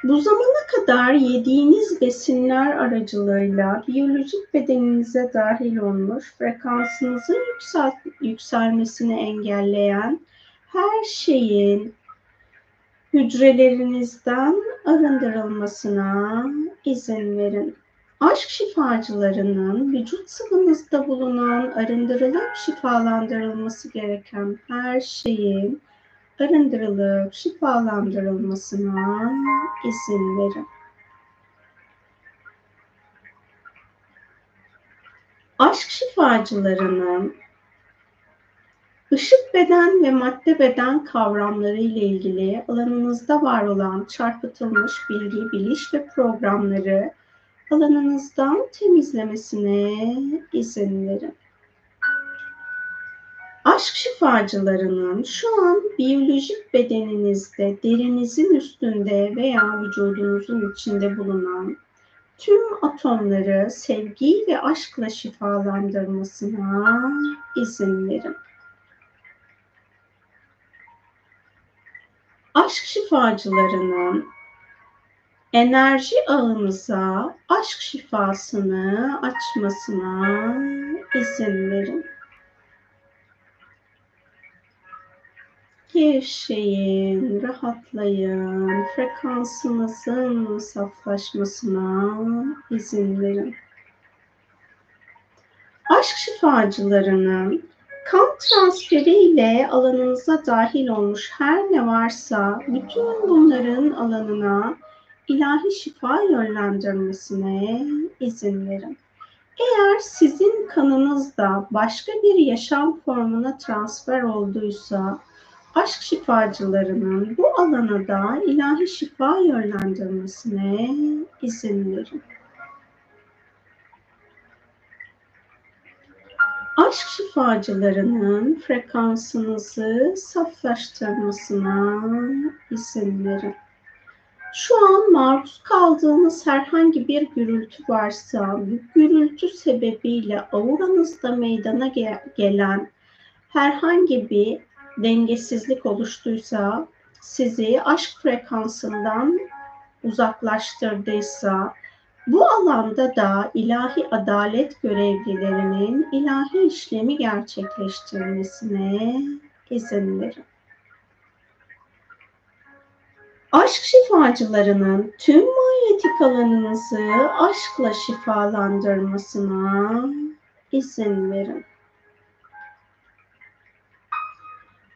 Bu zamana kadar yediğiniz besinler aracılığıyla biyolojik bedeninize dahil olmuş frekansınızın yüksel yükselmesini engelleyen her şeyin hücrelerinizden arındırılmasına izin verin. Aşk şifacılarının vücut sıvınızda bulunan arındırılıp şifalandırılması gereken her şeyin arındırılıp şifalandırılmasına izin verin. Aşk şifacılarının Işık beden ve madde beden kavramları ile ilgili alanınızda var olan çarpıtılmış bilgi, biliş ve programları alanınızdan temizlemesine izin verin. Aşk şifacılarının şu an biyolojik bedeninizde, derinizin üstünde veya vücudunuzun içinde bulunan tüm atomları sevgi ve aşkla şifalandırmasına izin verin. Aşk şifacılarının enerji ağınıza aşk şifasını açmasına izin verin. Gevşeyin, rahatlayın, frekansınızın saflaşmasına izin verin. Aşk şifacılarının kan transferiyle alanınıza dahil olmuş her ne varsa bütün bunların alanına ilahi şifa yönlendirmesine izin verin. Eğer sizin kanınızda başka bir yaşam formuna transfer olduysa aşk şifacılarının bu alana da ilahi şifa yönlendirmesine izin verin. Aşk şifacılarının frekansınızı saflaştırmasına izin verin. Şu an maruz kaldığınız herhangi bir gürültü varsa, bu gürültü sebebiyle auranızda meydana gelen herhangi bir dengesizlik oluştuysa, sizi aşk frekansından uzaklaştırdıysa, bu alanda da ilahi adalet görevlilerinin ilahi işlemi gerçekleştirmesine izin verin. Aşk şifacılarının tüm manyetik alanınızı aşkla şifalandırmasına izin verin.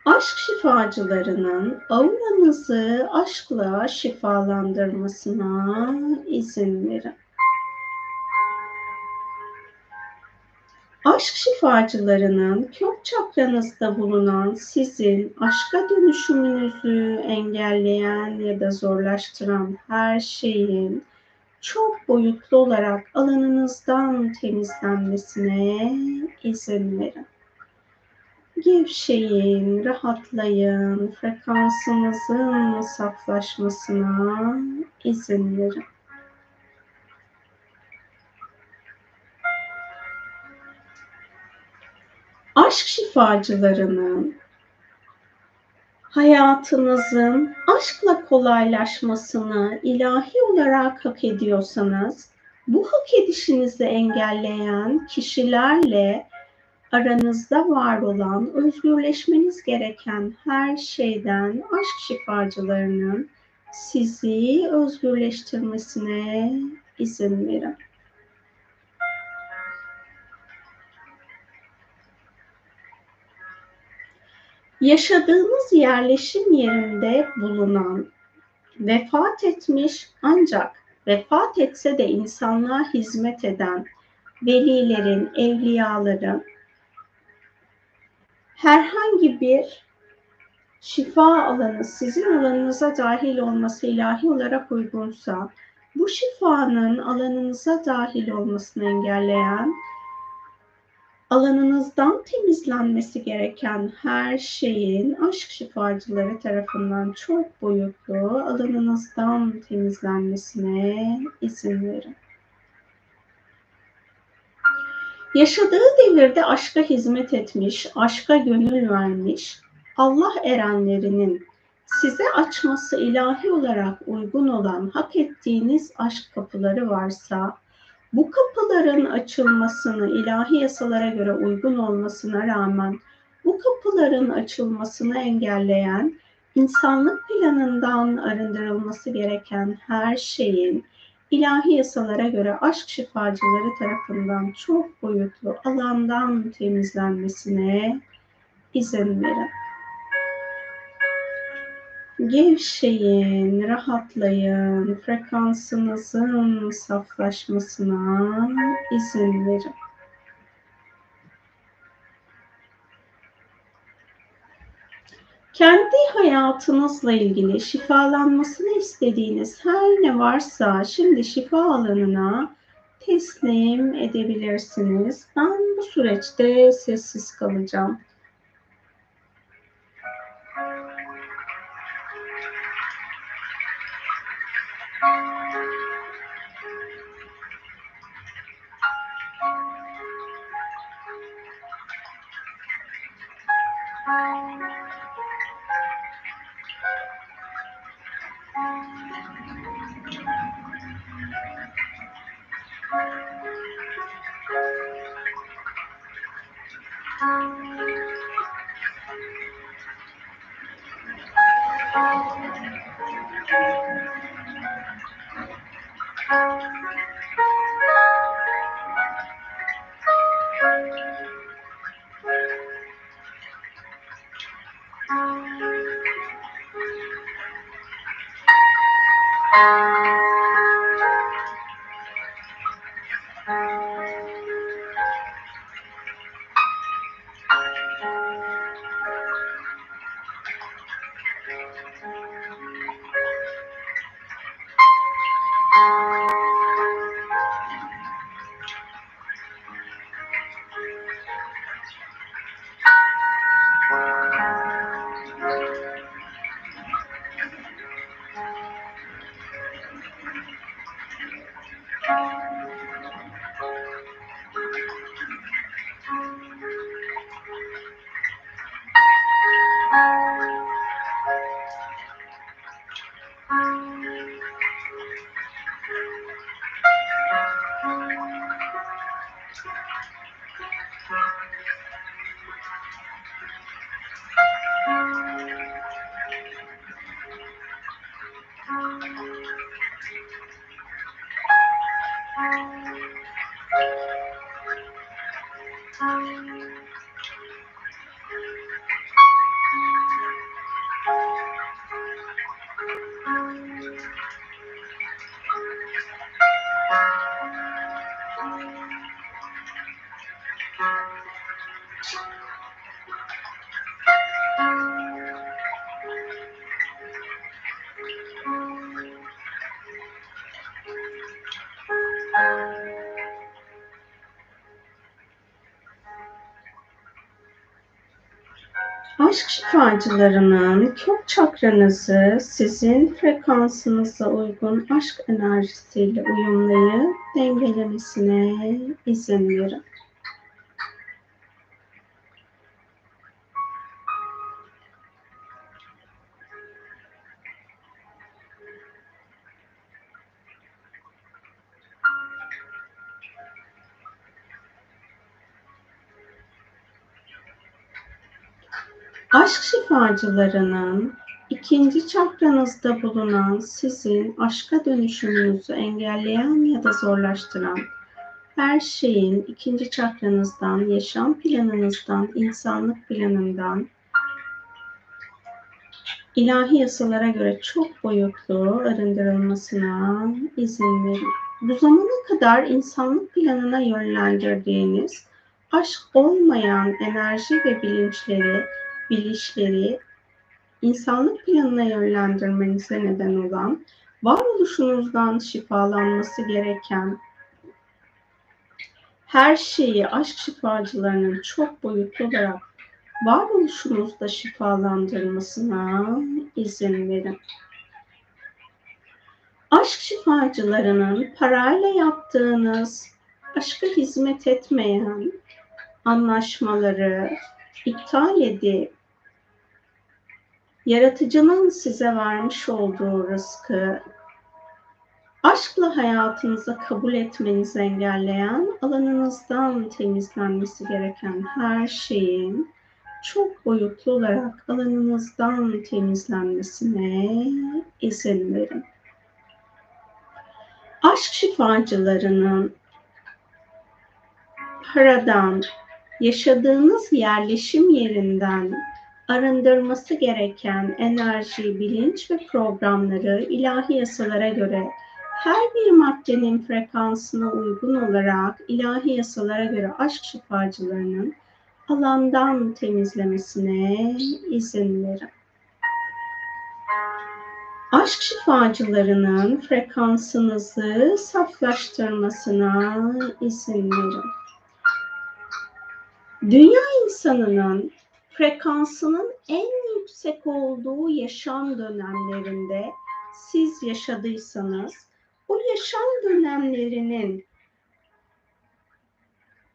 Aşk şifacılarının auranızı aşkla şifalandırmasına izin verin. Aşk şifacılarının kök çakranızda bulunan sizin aşka dönüşümünüzü engelleyen ya da zorlaştıran her şeyin çok boyutlu olarak alanınızdan temizlenmesine izin verin. Gevşeyin, rahatlayın, frekansınızın saflaşmasına izin verin. Aşk şifacılarının hayatınızın aşkla kolaylaşmasını ilahi olarak hak ediyorsanız bu hak edişinizi engelleyen kişilerle aranızda var olan özgürleşmeniz gereken her şeyden aşk şifacılarının sizi özgürleştirmesine izin verin. Yaşadığınız yerleşim yerinde bulunan, vefat etmiş ancak vefat etse de insanlığa hizmet eden velilerin, evliyaların herhangi bir şifa alanı sizin alanınıza dahil olması ilahi olarak uygunsa, bu şifanın alanınıza dahil olmasını engelleyen, alanınızdan temizlenmesi gereken her şeyin aşk şifacıları tarafından çok boyutlu alanınızdan temizlenmesine izin verin. Yaşadığı devirde aşka hizmet etmiş, aşka gönül vermiş, Allah erenlerinin size açması ilahi olarak uygun olan hak ettiğiniz aşk kapıları varsa, bu kapıların açılmasını ilahi yasalara göre uygun olmasına rağmen bu kapıların açılmasını engelleyen insanlık planından arındırılması gereken her şeyin ilahi yasalara göre aşk şifacıları tarafından çok boyutlu alandan temizlenmesine izin verin. Gevşeyin, rahatlayın, frekansınızın saflaşmasına izin verin. Kendi hayatınızla ilgili şifalanmasını istediğiniz her ne varsa şimdi şifa alanına teslim edebilirsiniz. Ben bu süreçte sessiz kalacağım. Aşk şifacılarının kök çakranızı sizin frekansınıza uygun aşk enerjisiyle uyumlayıp dengelemesine izin verin. Aşk şifacılarının ikinci çakranızda bulunan sizin aşka dönüşümünüzü engelleyen ya da zorlaştıran her şeyin ikinci çakranızdan, yaşam planınızdan, insanlık planından ilahi yasalara göre çok boyutlu arındırılmasına izin verin. Bu zamana kadar insanlık planına yönlendirdiğiniz aşk olmayan enerji ve bilinçleri bilişleri insanlık planına yönlendirmenize neden olan, varoluşunuzdan şifalanması gereken her şeyi aşk şifacılarının çok boyutlu olarak varoluşunuzda şifalandırmasına izin verin. Aşk şifacılarının parayla yaptığınız, aşka hizmet etmeyen anlaşmaları iptal edip yaratıcının size vermiş olduğu rızkı aşkla hayatınıza kabul etmenizi engelleyen alanınızdan temizlenmesi gereken her şeyin çok boyutlu olarak alanınızdan temizlenmesine izin verin. Aşk şifacılarının paradan, yaşadığınız yerleşim yerinden arındırması gereken enerji, bilinç ve programları ilahi yasalara göre her bir maddenin frekansına uygun olarak ilahi yasalara göre aşk şifacılarının alandan temizlemesine izin verin. aşk şifacılarının frekansınızı saflaştırmasına izin verin. Dünya insanının frekansının en yüksek olduğu yaşam dönemlerinde siz yaşadıysanız o yaşam dönemlerinin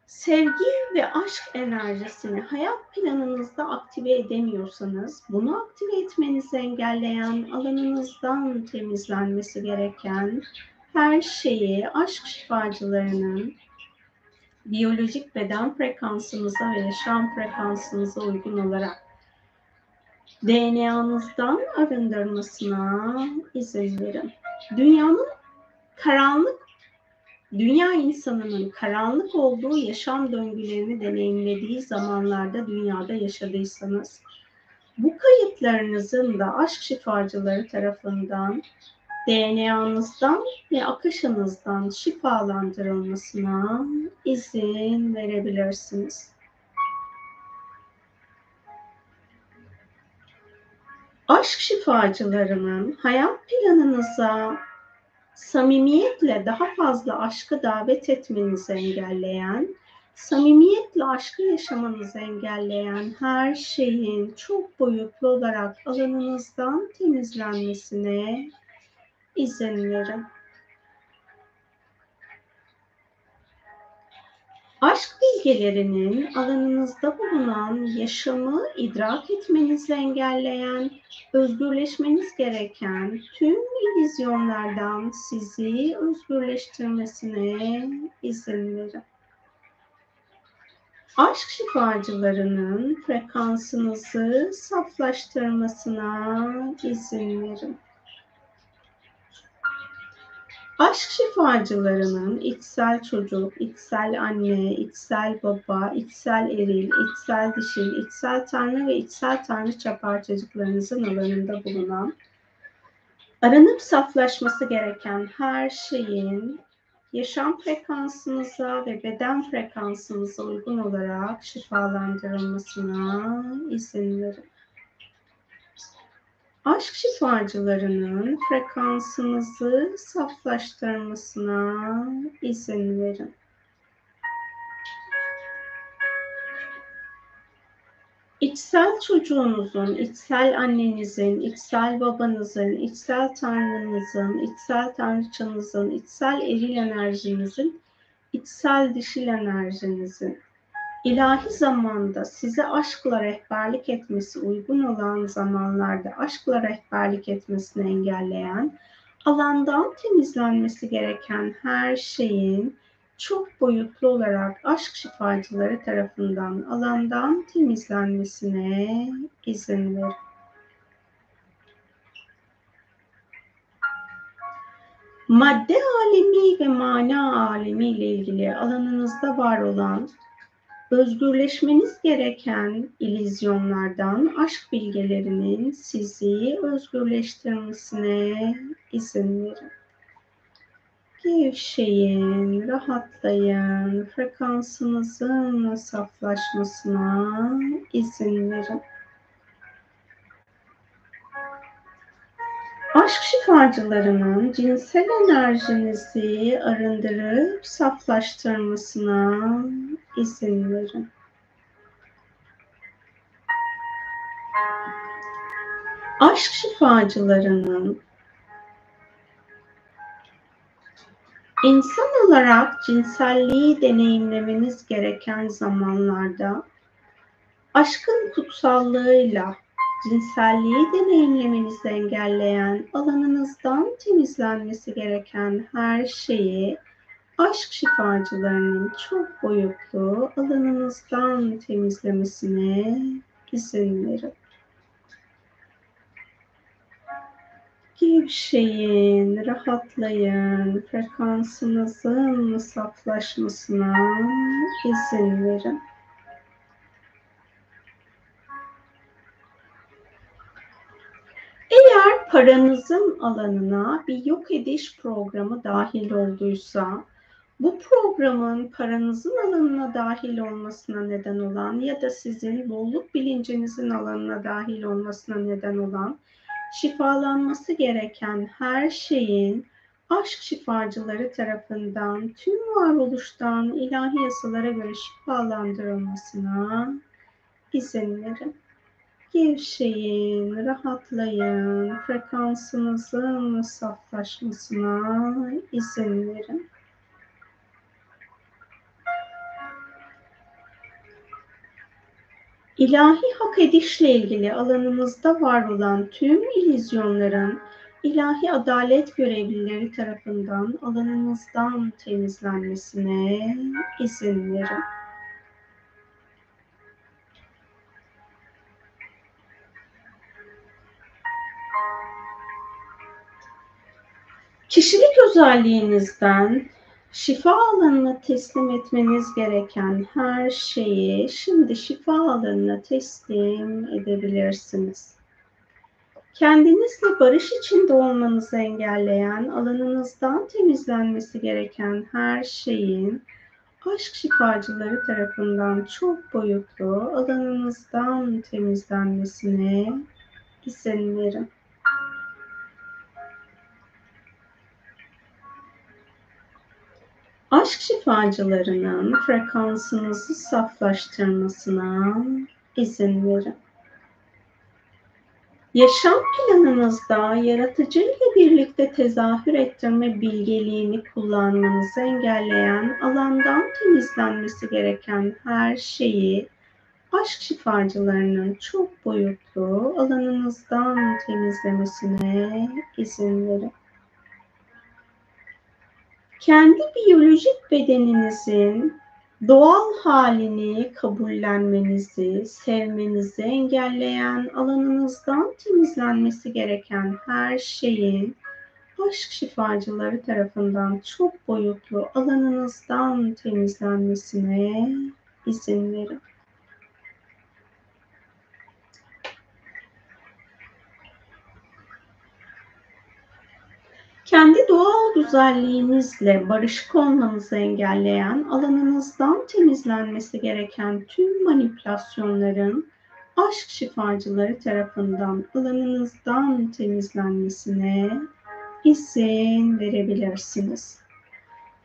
sevgi ve aşk enerjisini hayat planınızda aktive edemiyorsanız bunu aktive etmenizi engelleyen alanınızdan temizlenmesi gereken her şeyi aşk şifacılarının biyolojik beden frekansınıza ve yaşam frekansınıza uygun olarak DNA'nızdan arındırmasına izin verin. Dünyanın karanlık dünya insanının karanlık olduğu yaşam döngülerini deneyimlediği zamanlarda dünyada yaşadıysanız bu kayıtlarınızın da aşk şifacıları tarafından DNA'nızdan ve akışınızdan şifalandırılmasına izin verebilirsiniz. Aşk şifacılarının hayat planınıza samimiyetle daha fazla aşkı davet etmenizi engelleyen, samimiyetle aşkı yaşamanızı engelleyen her şeyin çok boyutlu olarak alanınızdan temizlenmesine verin. Aşk bilgelerinin alanınızda bulunan yaşamı idrak etmenizi engelleyen, özgürleşmeniz gereken tüm illüzyonlardan sizi özgürleştirmesine izin verin. Aşk şifacılarının frekansınızı saflaştırmasına izin verin. Aşk şifacılarının içsel çocuk, içsel anne, içsel baba, içsel eril, içsel dişil, içsel tanrı ve içsel tanrıça parçacıklarınızın alanında bulunan aranıp saflaşması gereken her şeyin yaşam frekansınıza ve beden frekansınıza uygun olarak şifalandırılmasına izin verin aşk şifacılarının frekansınızı saflaştırmasına izin verin. İçsel çocuğunuzun, içsel annenizin, içsel babanızın, içsel tanrınızın, içsel tanrıçanızın, içsel eril enerjinizin, içsel dişil enerjinizin ilahi zamanda size aşkla rehberlik etmesi uygun olan zamanlarda aşkla rehberlik etmesini engelleyen, alandan temizlenmesi gereken her şeyin çok boyutlu olarak aşk şifacıları tarafından alandan temizlenmesine izin verin. Madde alemi ve mana alemi ile ilgili alanınızda var olan özgürleşmeniz gereken ilizyonlardan aşk bilgelerinin sizi özgürleştirmesine izin verin. Gevşeyin, rahatlayın, frekansınızın saflaşmasına izin verin. Aşk şifacılarının cinsel enerjinizi arındırıp saflaştırmasına izin verin. Aşk şifacılarının insan olarak cinselliği deneyimlemeniz gereken zamanlarda aşkın kutsallığıyla cinselliği deneyimlemenizi engelleyen alanınızdan temizlenmesi gereken her şeyi aşk şifacılarının çok boyutlu alanınızdan temizlemesine izin verin. Gevşeyin, rahatlayın, frekansınızın saflaşmasına izin verin. Paranızın alanına bir yok ediş programı dahil olduysa, bu programın paranızın alanına dahil olmasına neden olan ya da sizin bolluk bilincinizin alanına dahil olmasına neden olan şifalanması gereken her şeyin aşk şifacıları tarafından tüm varoluştan ilahi yasalara göre şifalandırılmasına izin verin. Gevşeyin, rahatlayın, frekansınızın saflaşmasına izin verin. İlahi hak edişle ilgili alanımızda var olan tüm ilizyonların ilahi adalet görevlileri tarafından alanınızdan temizlenmesine izin verin. Kişilik özelliğinizden şifa alanına teslim etmeniz gereken her şeyi şimdi şifa alanına teslim edebilirsiniz. Kendinizle barış içinde olmanızı engelleyen, alanınızdan temizlenmesi gereken her şeyin aşk şifacıları tarafından çok boyutlu alanınızdan temizlenmesine izin verin. Aşk şifacılarının frekansınızı saflaştırmasına izin verin. Yaşam planınızda yaratıcı ile birlikte tezahür ettirme bilgeliğini kullanmanızı engelleyen, alandan temizlenmesi gereken her şeyi aşk şifacılarının çok boyutlu alanınızdan temizlemesine izin verin kendi biyolojik bedeninizin doğal halini kabullenmenizi, sevmenizi engelleyen alanınızdan temizlenmesi gereken her şeyin aşk şifacıları tarafından çok boyutlu alanınızdan temizlenmesine izin verin. Kendi doğal güzelliğinizle barışık olmanızı engelleyen, alanınızdan temizlenmesi gereken tüm manipülasyonların aşk şifacıları tarafından alanınızdan temizlenmesine izin verebilirsiniz.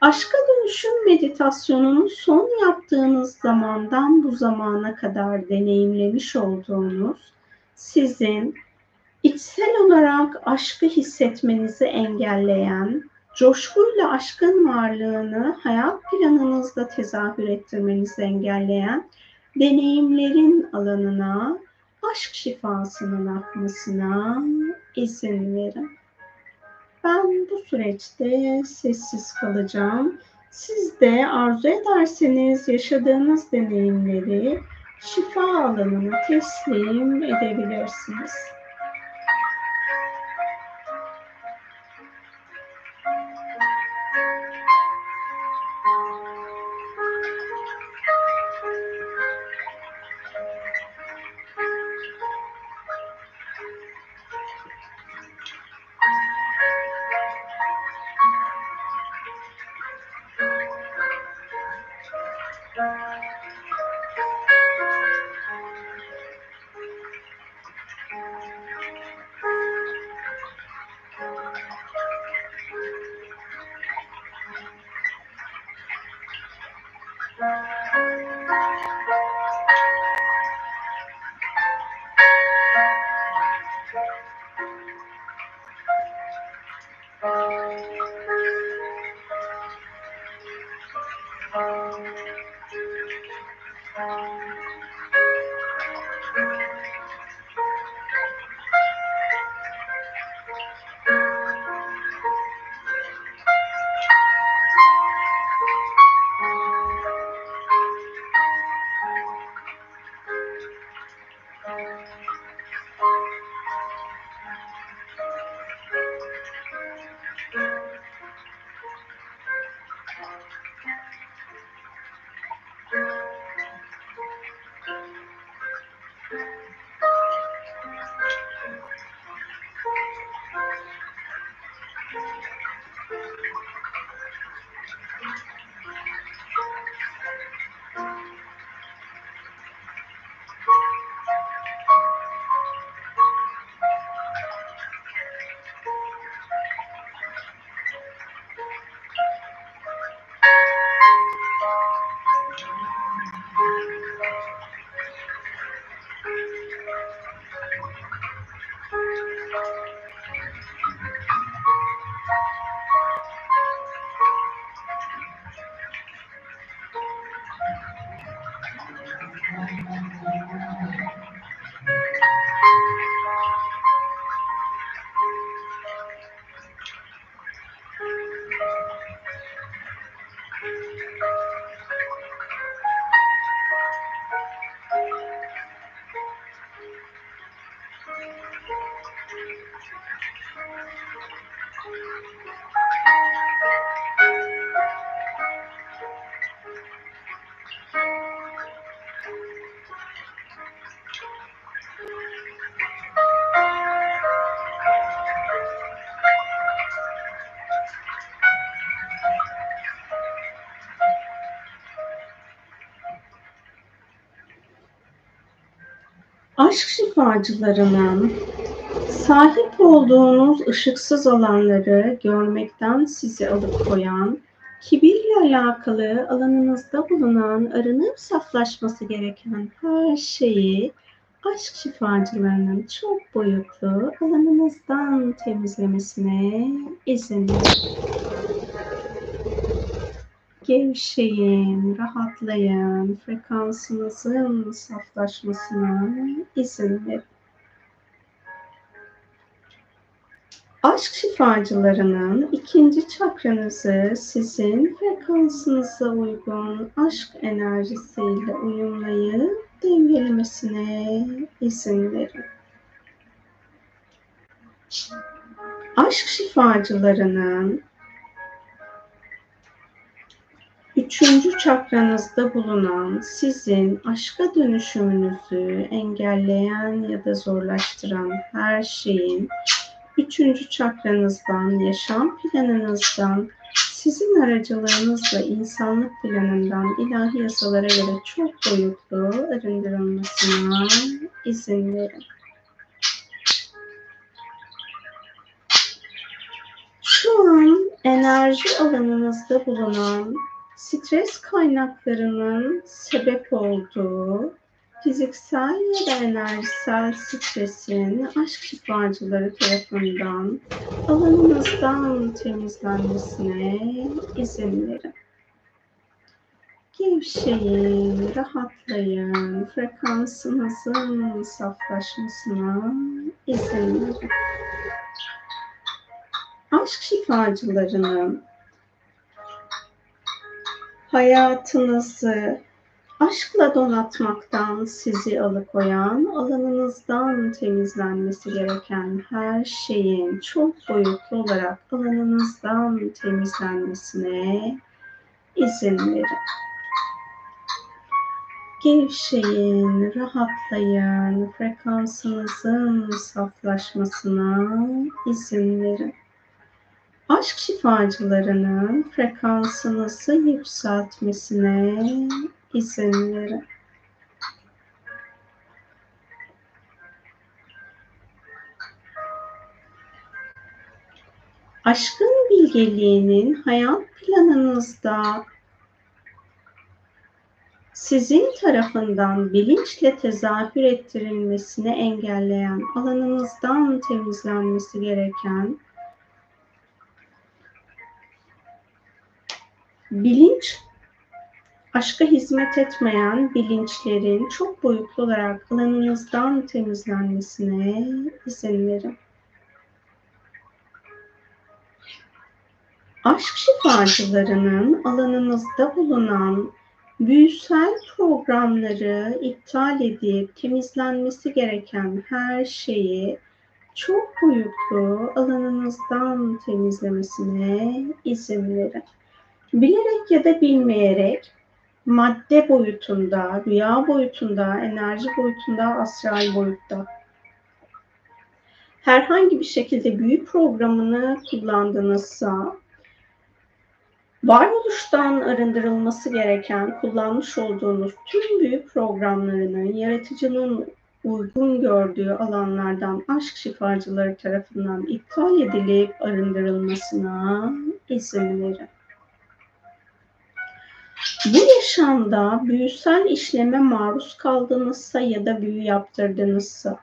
Aşka dönüşüm meditasyonunu son yaptığınız zamandan bu zamana kadar deneyimlemiş olduğunuz sizin içsel olarak aşkı hissetmenizi engelleyen, coşkuyla aşkın varlığını hayat planınızda tezahür ettirmenizi engelleyen deneyimlerin alanına aşk şifasının akmasına izin verin. Ben bu süreçte sessiz kalacağım. Siz de arzu ederseniz yaşadığınız deneyimleri şifa alanına teslim edebilirsiniz. Aşk şifacılarının sahip olduğunuz ışıksız alanları görmekten sizi alıkoyan, kibirle alakalı alanınızda bulunan arınıp saflaşması gereken her şeyi aşk şifacılarının çok boyutlu alanınızdan temizlemesine izin verin. Gevşeyin, rahatlayın, frekansınızın saflaşmasına izin verin. Aşk şifacılarının ikinci çakranızı sizin frekansınıza uygun aşk enerjisiyle uyumlayıp dengelemesine izin verin. Aşk şifacılarının üçüncü çakranızda bulunan sizin aşka dönüşümünüzü engelleyen ya da zorlaştıran her şeyin üçüncü çakranızdan, yaşam planınızdan, sizin aracılığınızla insanlık planından ilahi yasalara göre çok boyutlu arındırılmasına izin verin. Şu an enerji alanınızda bulunan stres kaynaklarının sebep olduğu fiziksel ya da enerjisel stresin aşk şifacıları tarafından alanınızdan temizlenmesine izin verin. Gevşeyin, rahatlayın, frekansınızın saflaşmasına izin verin. Aşk şifacılarının hayatınızı aşkla donatmaktan sizi alıkoyan, alanınızdan temizlenmesi gereken her şeyin çok boyutlu olarak alanınızdan temizlenmesine izin verin. Gevşeyin, rahatlayın, frekansınızın saflaşmasına izin verin. Aşk şifacılarının frekansınızı yükseltmesine izin verin. Aşkın bilgeliğinin hayat planınızda sizin tarafından bilinçle tezahür ettirilmesini engelleyen, alanınızdan temizlenmesi gereken bilinç aşka hizmet etmeyen bilinçlerin çok boyutlu olarak alanınızdan temizlenmesine izin verin. Aşk şifacılarının alanınızda bulunan büyüsel programları iptal edip temizlenmesi gereken her şeyi çok boyutlu alanınızdan temizlemesine izin verin. Bilerek ya da bilmeyerek madde boyutunda, rüya boyutunda, enerji boyutunda, astral boyutta herhangi bir şekilde büyü programını kullandığınızsa varoluştan arındırılması gereken kullanmış olduğunuz tüm büyü programlarının yaratıcının uygun gördüğü alanlardan aşk şifacıları tarafından iptal edilip arındırılmasına izin verin. Bu yaşamda büyüsel işleme maruz kaldığınızsa ya da büyü yaptırdığınızsa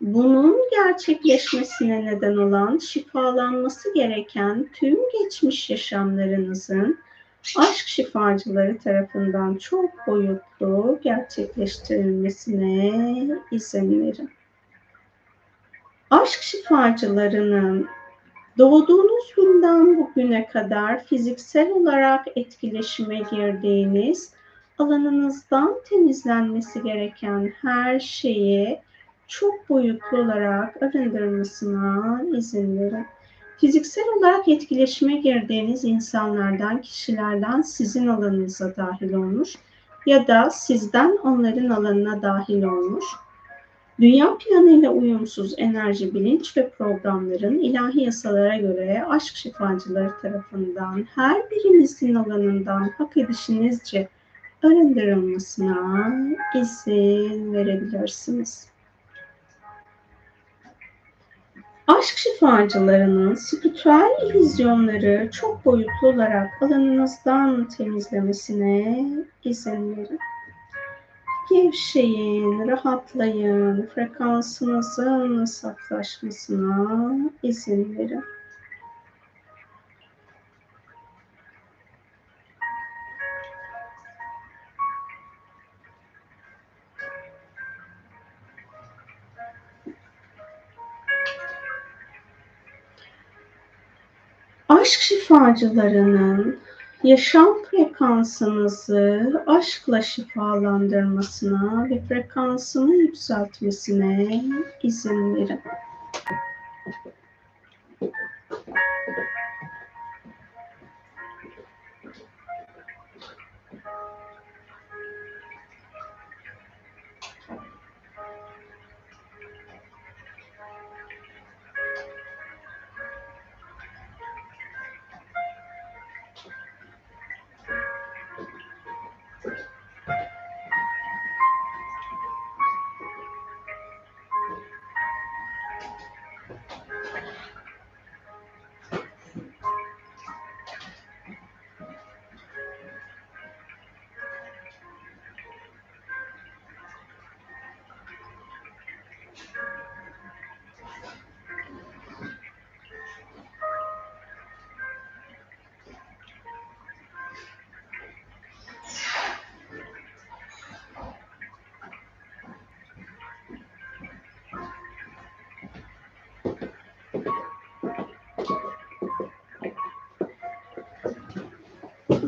bunun gerçekleşmesine neden olan şifalanması gereken tüm geçmiş yaşamlarınızın aşk şifacıları tarafından çok boyutlu gerçekleştirilmesine izin verin. Aşk şifacılarının Doğduğunuz günden bugüne kadar fiziksel olarak etkileşime girdiğiniz alanınızdan temizlenmesi gereken her şeyi çok boyutlu olarak arındırmasına izin verin. Fiziksel olarak etkileşime girdiğiniz insanlardan, kişilerden sizin alanınıza dahil olmuş ya da sizden onların alanına dahil olmuş Dünya planıyla uyumsuz enerji, bilinç ve programların ilahi yasalara göre aşk şifacıları tarafından her birinizin alanından hak edişinizce arındırılmasına izin verebilirsiniz. Aşk şifacılarının spiritüel illüzyonları çok boyutlu olarak alanınızdan temizlemesine izin verin. Gevşeyin, rahatlayın, frekansınızın saflaşmasına izin verin. aşk şifacılarının yaşam frekansınızı aşkla şifalandırmasına ve frekansını yükseltmesine izin verin.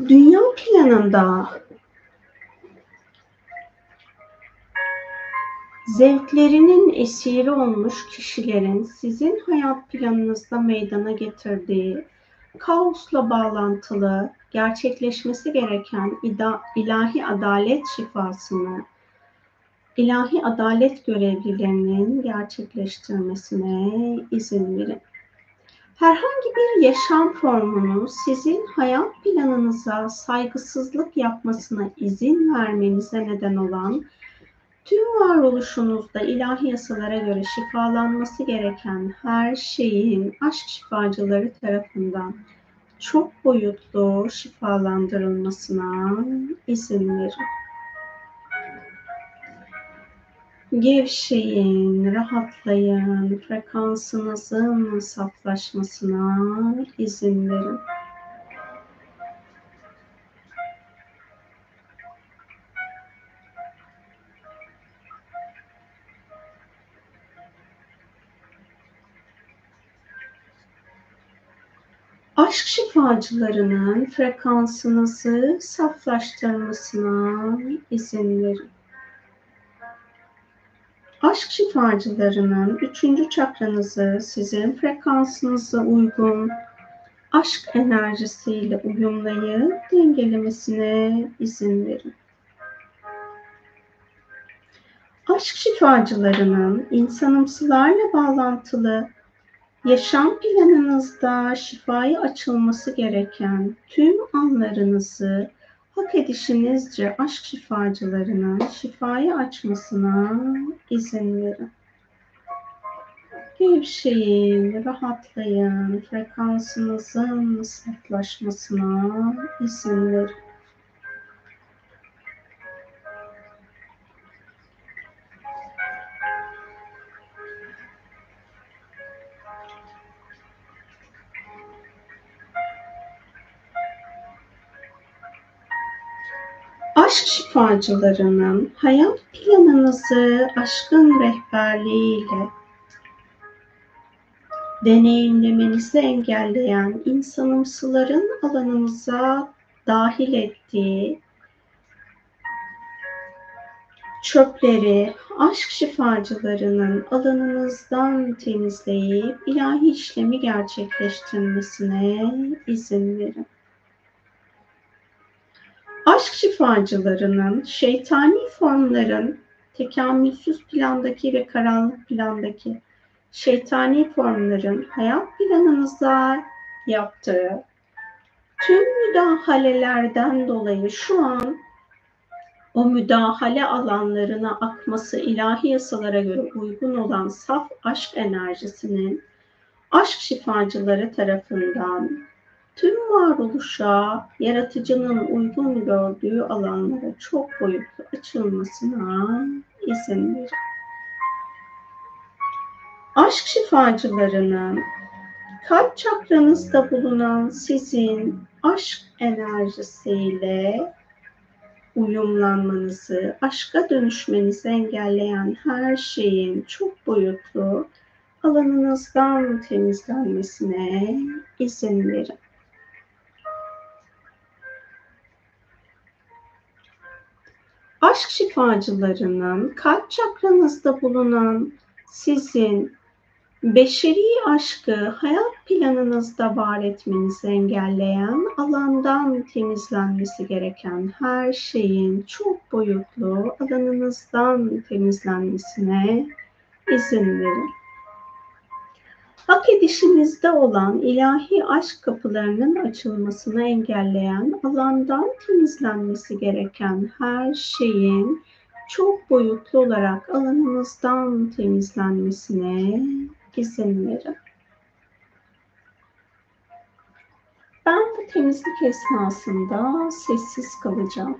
Dünya planında zevklerinin esiri olmuş kişilerin sizin hayat planınızda meydana getirdiği kaosla bağlantılı gerçekleşmesi gereken ilahi adalet şifasını ilahi adalet görevlilerinin gerçekleştirmesine izin verin. Herhangi bir yaşam formunun sizin hayat planınıza saygısızlık yapmasına izin vermenize neden olan tüm varoluşunuzda ilahi yasalara göre şifalanması gereken her şeyin aşk şifacıları tarafından çok boyutlu şifalandırılmasına izin verin. Gevşeyin, rahatlayın, frekansınızın saflaşmasına izin verin. aşk şifacılarının frekansınızı saflaştırmasına izin verin aşk şifacılarının üçüncü çakranızı sizin frekansınıza uygun aşk enerjisiyle uyumlayıp dengelemesine izin verin. Aşk şifacılarının insanımsılarla bağlantılı yaşam planınızda şifaya açılması gereken tüm anlarınızı hak edişinizce aşk şifacılarının şifayı açmasına izin verin. Gevşeyin, rahatlayın, frekansınızın saflaşmasına izin verin. Şifacılarının hayat planınızı aşkın rehberliğiyle deneyimlemenizi engelleyen insanımsıların alanınıza dahil ettiği çöpleri aşk şifacılarının alanınızdan temizleyip ilahi işlemi gerçekleştirmesine izin verin aşk şifacılarının şeytani formların tekamülsüz plandaki ve karanlık plandaki şeytani formların hayat planınıza yaptığı tüm müdahalelerden dolayı şu an o müdahale alanlarına akması ilahi yasalara göre uygun olan saf aşk enerjisinin aşk şifacıları tarafından tüm varoluşa yaratıcının uygun gördüğü alanlara çok boyutlu açılmasına izin verin. Aşk şifacılarının kalp çakranızda bulunan sizin aşk enerjisiyle uyumlanmanızı, aşka dönüşmenizi engelleyen her şeyin çok boyutlu alanınızdan temizlenmesine izin verin. Aşk şifacılarının kalp çakranızda bulunan sizin beşeri aşkı hayat planınızda var etmenizi engelleyen alandan temizlenmesi gereken her şeyin çok boyutlu alanınızdan temizlenmesine izin verin. Hak edişinizde olan ilahi aşk kapılarının açılmasını engelleyen alandan temizlenmesi gereken her şeyin çok boyutlu olarak alanınızdan temizlenmesine izin verin. Ben bu temizlik esnasında sessiz kalacağım.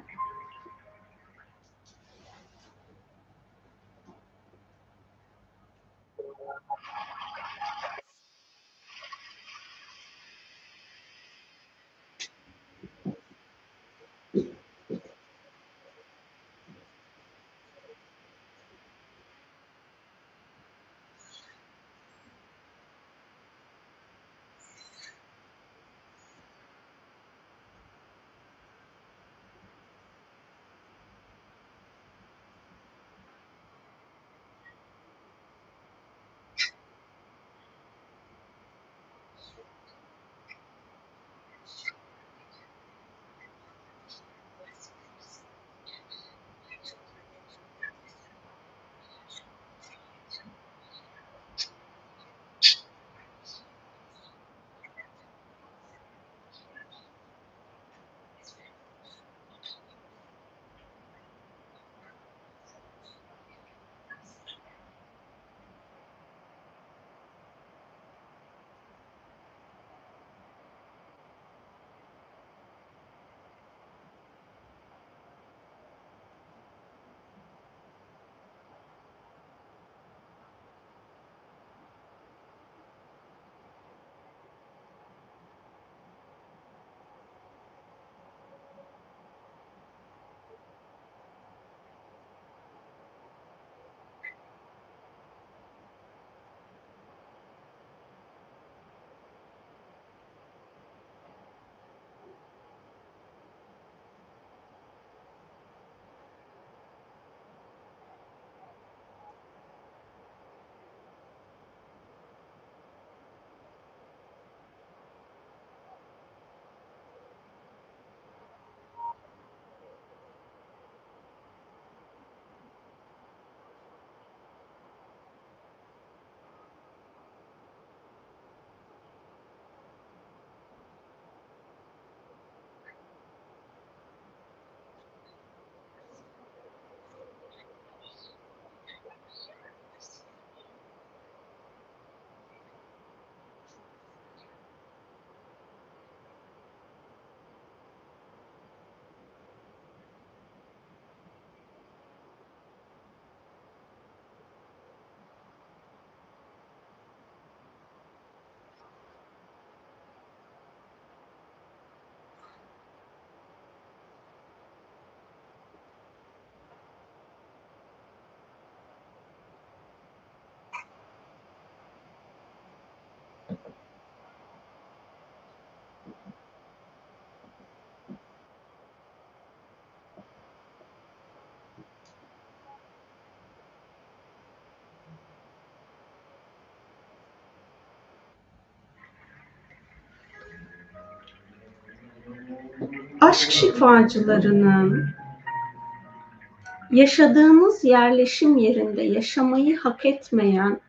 Aşk şifacılarının yaşadığımız yerleşim yerinde yaşamayı hak etmeyen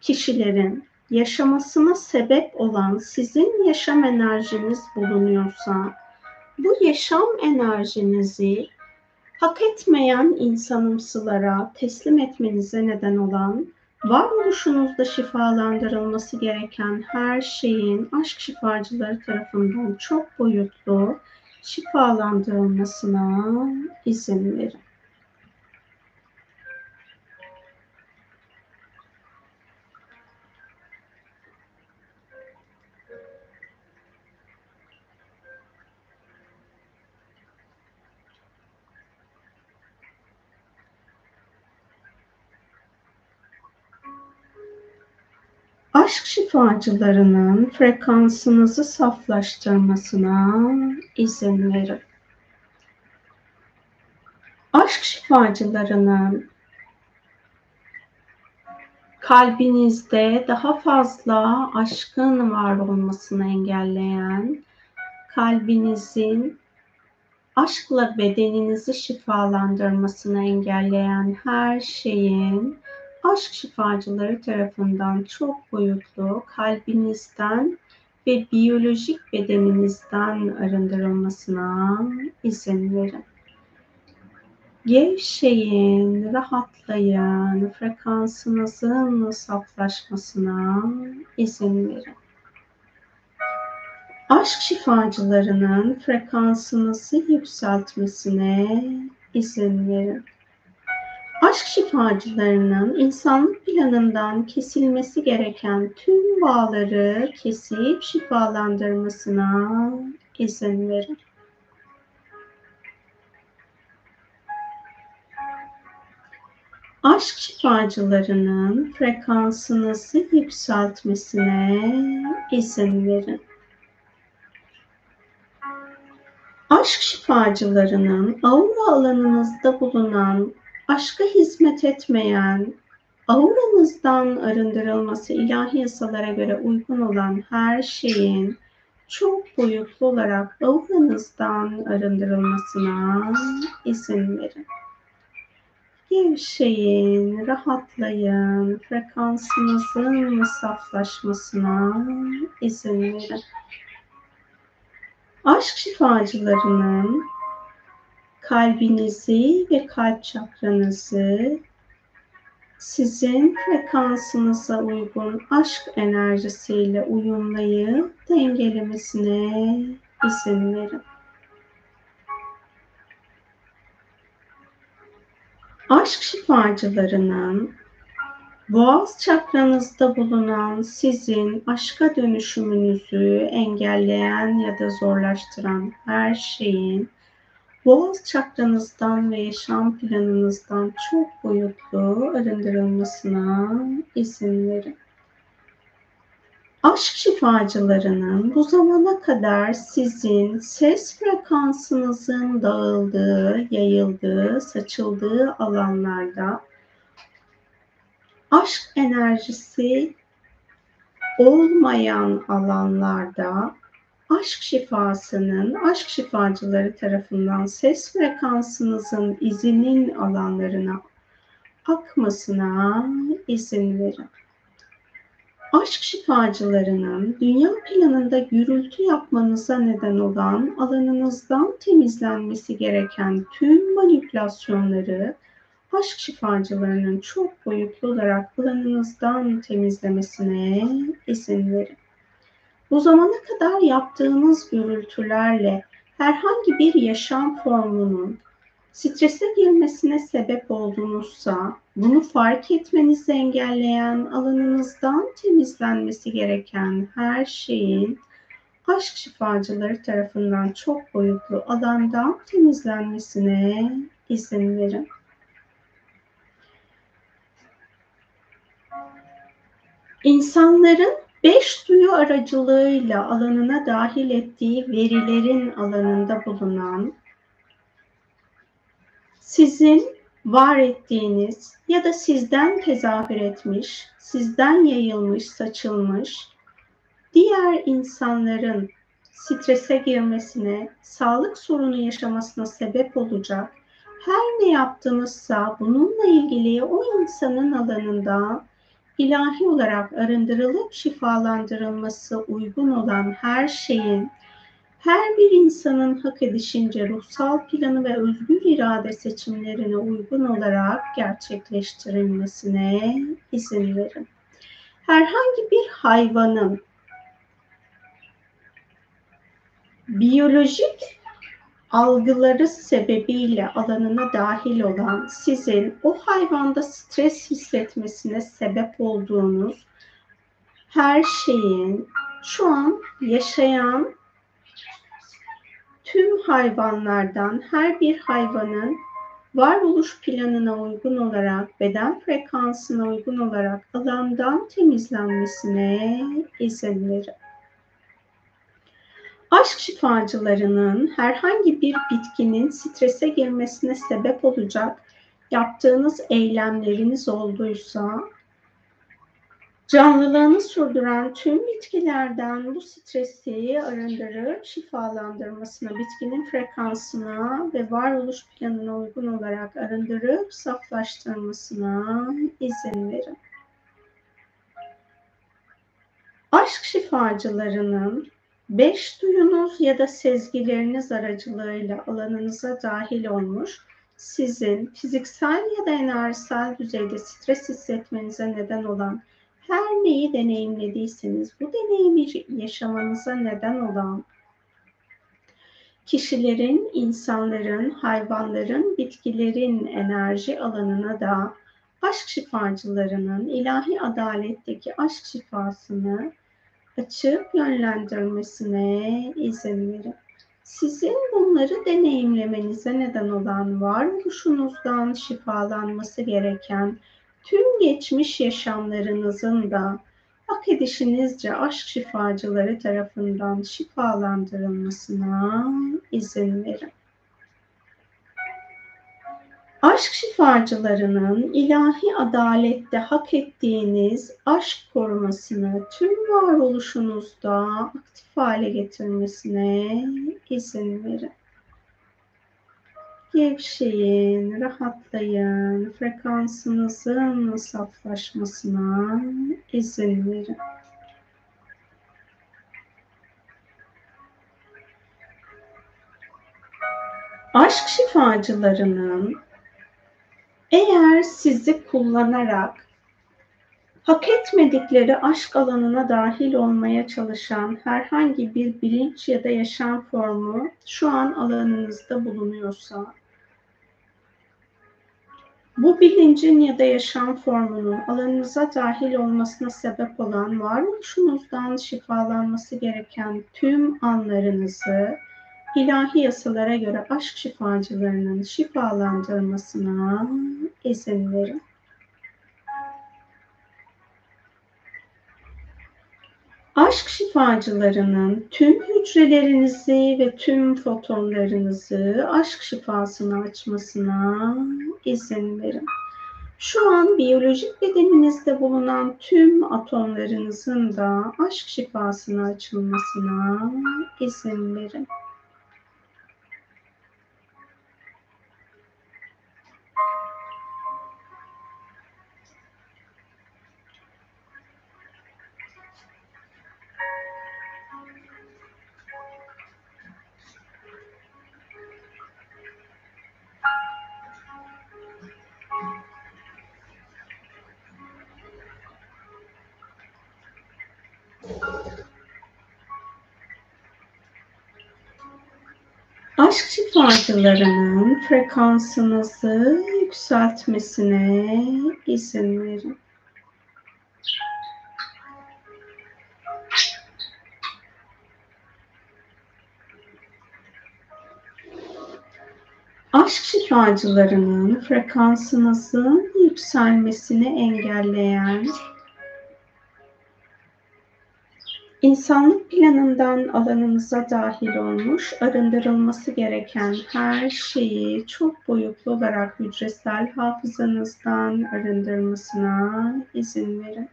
kişilerin yaşamasına sebep olan sizin yaşam enerjiniz bulunuyorsa bu yaşam enerjinizi hak etmeyen insanımsılara teslim etmenize neden olan varoluşunuzda şifalandırılması gereken her şeyin aşk şifacıları tarafından çok boyutlu şifalandırılmasına izin verin. Aşk şifacılarının frekansınızı saflaştırmasına izin verin. Aşk şifacılarının kalbinizde daha fazla aşkın var olmasını engelleyen, kalbinizin aşkla bedeninizi şifalandırmasını engelleyen her şeyin aşk şifacıları tarafından çok boyutlu kalbinizden ve biyolojik bedeninizden arındırılmasına izin verin. Gevşeyin, rahatlayın, frekansınızın saflaşmasına izin verin. Aşk şifacılarının frekansınızı yükseltmesine izin verin aşk şifacılarının insanlık planından kesilmesi gereken tüm bağları kesip şifalandırmasına izin verin. Aşk şifacılarının frekansınızı yükseltmesine izin verin. Aşk şifacılarının aura alanınızda bulunan aşka hizmet etmeyen, auramızdan arındırılması ilahi yasalara göre uygun olan her şeyin çok boyutlu olarak auranızdan arındırılmasına izin verin. Gevşeyin, rahatlayın, frekansınızın saflaşmasına izin verin. Aşk şifacılarının kalbinizi ve kalp çakranızı sizin frekansınıza uygun aşk enerjisiyle uyumlayıp dengelemesine izin verin. Aşk şifacılarının boğaz çakranızda bulunan sizin aşka dönüşümünüzü engelleyen ya da zorlaştıran her şeyin boğaz çakranızdan ve yaşam planınızdan çok boyutlu arındırılmasına izin verin. Aşk şifacılarının bu zamana kadar sizin ses frekansınızın dağıldığı, yayıldığı, saçıldığı alanlarda aşk enerjisi olmayan alanlarda aşk şifasının aşk şifacıları tarafından ses frekansınızın izinin alanlarına akmasına izin verin. Aşk şifacılarının dünya planında gürültü yapmanıza neden olan alanınızdan temizlenmesi gereken tüm manipülasyonları aşk şifacılarının çok boyutlu olarak alanınızdan temizlemesine izin verin. Bu zamana kadar yaptığınız gürültülerle herhangi bir yaşam formunun strese girmesine sebep oldunuzsa bunu fark etmenizi engelleyen alanınızdan temizlenmesi gereken her şeyin aşk şifacıları tarafından çok boyutlu alandan temizlenmesine izin verin. İnsanların beş duyu aracılığıyla alanına dahil ettiği verilerin alanında bulunan sizin var ettiğiniz ya da sizden tezahür etmiş, sizden yayılmış, saçılmış diğer insanların strese girmesine, sağlık sorunu yaşamasına sebep olacak her ne yaptığınızsa bununla ilgili o insanın alanında ilahi olarak arındırılıp şifalandırılması uygun olan her şeyin her bir insanın hak edişince ruhsal planı ve özgür irade seçimlerine uygun olarak gerçekleştirilmesine izin verin. Herhangi bir hayvanın biyolojik algıları sebebiyle alanına dahil olan sizin o hayvanda stres hissetmesine sebep olduğunuz her şeyin şu an yaşayan tüm hayvanlardan her bir hayvanın varoluş planına uygun olarak, beden frekansına uygun olarak alandan temizlenmesine izin verin. Aşk şifacılarının herhangi bir bitkinin strese girmesine sebep olacak yaptığınız eylemleriniz olduysa Canlılığını sürdüren tüm bitkilerden bu stresi arındırıp şifalandırmasına, bitkinin frekansına ve varoluş planına uygun olarak arındırıp saflaştırmasına izin verin. Aşk şifacılarının beş duyunuz ya da sezgileriniz aracılığıyla alanınıza dahil olmuş sizin fiziksel ya da enerjisel düzeyde stres hissetmenize neden olan her neyi deneyimlediyseniz bu deneyimi yaşamanıza neden olan kişilerin, insanların, hayvanların, bitkilerin enerji alanına da aşk şifacılarının ilahi adaletteki aşk şifasını açıp yönlendirmesine izin verin. Sizin bunları deneyimlemenize neden olan varoluşunuzdan şifalanması gereken tüm geçmiş yaşamlarınızın da hak edişinizce aşk şifacıları tarafından şifalandırılmasına izin verin. Aşk şifacılarının ilahi adalette hak ettiğiniz aşk korumasını tüm varoluşunuzda aktif hale getirmesine izin verin. Gevşeyin, rahatlayın, frekansınızın saflaşmasına izin verin. Aşk şifacılarının eğer sizi kullanarak hak etmedikleri aşk alanına dahil olmaya çalışan herhangi bir bilinç ya da yaşam formu şu an alanınızda bulunuyorsa bu bilincin ya da yaşam formunun alanınıza dahil olmasına sebep olan varoluşunuzdan şifalanması gereken tüm anlarınızı ilahi yasalara göre aşk şifacılarının şifalandırmasına izin verin. aşk şifacılarının tüm hücrelerinizi ve tüm fotonlarınızı aşk şifasını açmasına izin verin. Şu an biyolojik bedeninizde bulunan tüm atomlarınızın da aşk şifasına açılmasına izin verin. Aşk şifacılarının frekansınızı yükseltmesine izin verin. Aşk şifacılarının frekansınızın yükselmesini engelleyen İnsanlık planından alanımıza dahil olmuş, arındırılması gereken her şeyi çok boyutlu olarak hücresel hafızanızdan arındırmasına izin verin.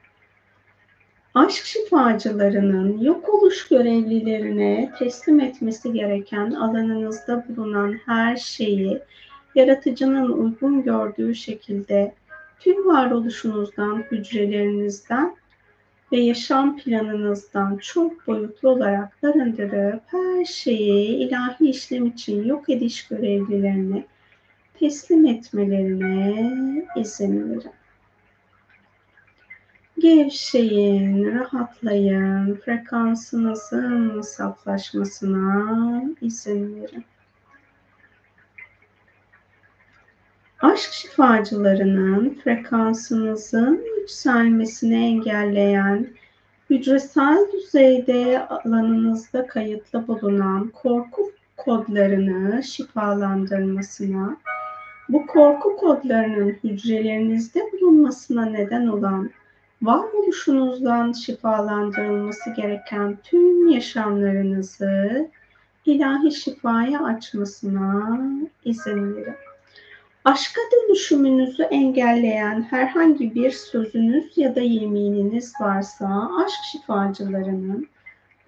Aşk şifacılarının yok oluş görevlilerine teslim etmesi gereken alanınızda bulunan her şeyi yaratıcının uygun gördüğü şekilde tüm varoluşunuzdan, hücrelerinizden ve yaşam planınızdan çok boyutlu olarak arındırıp her şeyi ilahi işlem için yok ediş görevlilerine teslim etmelerine izin verin. Gevşeyin, rahatlayın, frekansınızın saflaşmasına izin verin. Aşk şifacılarının frekansınızın yükselmesini engelleyen, hücresel düzeyde alanınızda kayıtlı bulunan korku kodlarını şifalandırmasına, bu korku kodlarının hücrelerinizde bulunmasına neden olan varoluşunuzdan şifalandırılması gereken tüm yaşamlarınızı ilahi şifaya açmasına izin verin. Aşka dönüşümünüzü engelleyen herhangi bir sözünüz ya da yemininiz varsa aşk şifacılarının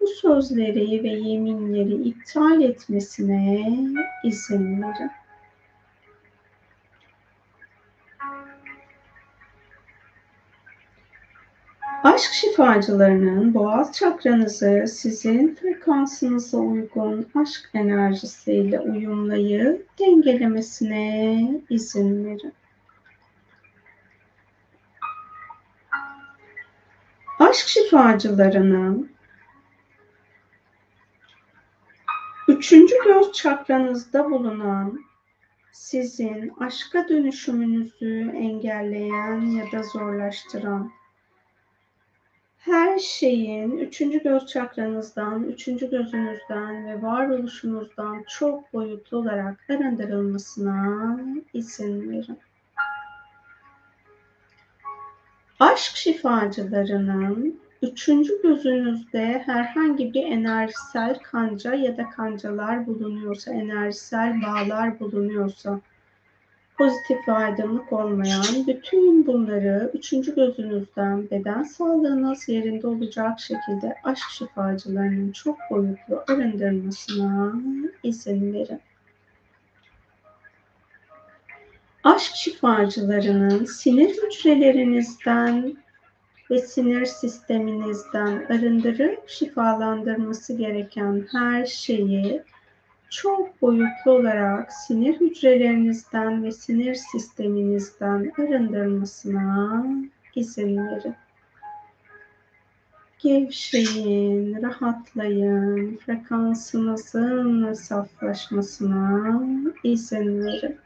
bu sözleri ve yeminleri iptal etmesine izin verin. Aşk şifacılarının boğaz çakranızı sizin frekansınıza uygun aşk enerjisiyle uyumlayıp dengelemesine izin verin. Aşk şifacılarının üçüncü göz çakranızda bulunan sizin aşka dönüşümünüzü engelleyen ya da zorlaştıran her şeyin üçüncü göz çakranızdan, üçüncü gözünüzden ve varoluşunuzdan çok boyutlu olarak arındırılmasına izin verin. Aşk şifacılarının üçüncü gözünüzde herhangi bir enerjisel kanca ya da kancalar bulunuyorsa, enerjisel bağlar bulunuyorsa, pozitif ve aydınlık olmayan bütün bunları üçüncü gözünüzden beden sağlığınız yerinde olacak şekilde aşk şifacılarının çok boyutlu arındırmasına izin verin. Aşk şifacılarının sinir hücrelerinizden ve sinir sisteminizden arındırıp şifalandırması gereken her şeyi çok boyutlu olarak sinir hücrelerinizden ve sinir sisteminizden arındırmasına izin verin. Gevşeyin, rahatlayın, frekansınızın saflaşmasına izin verin.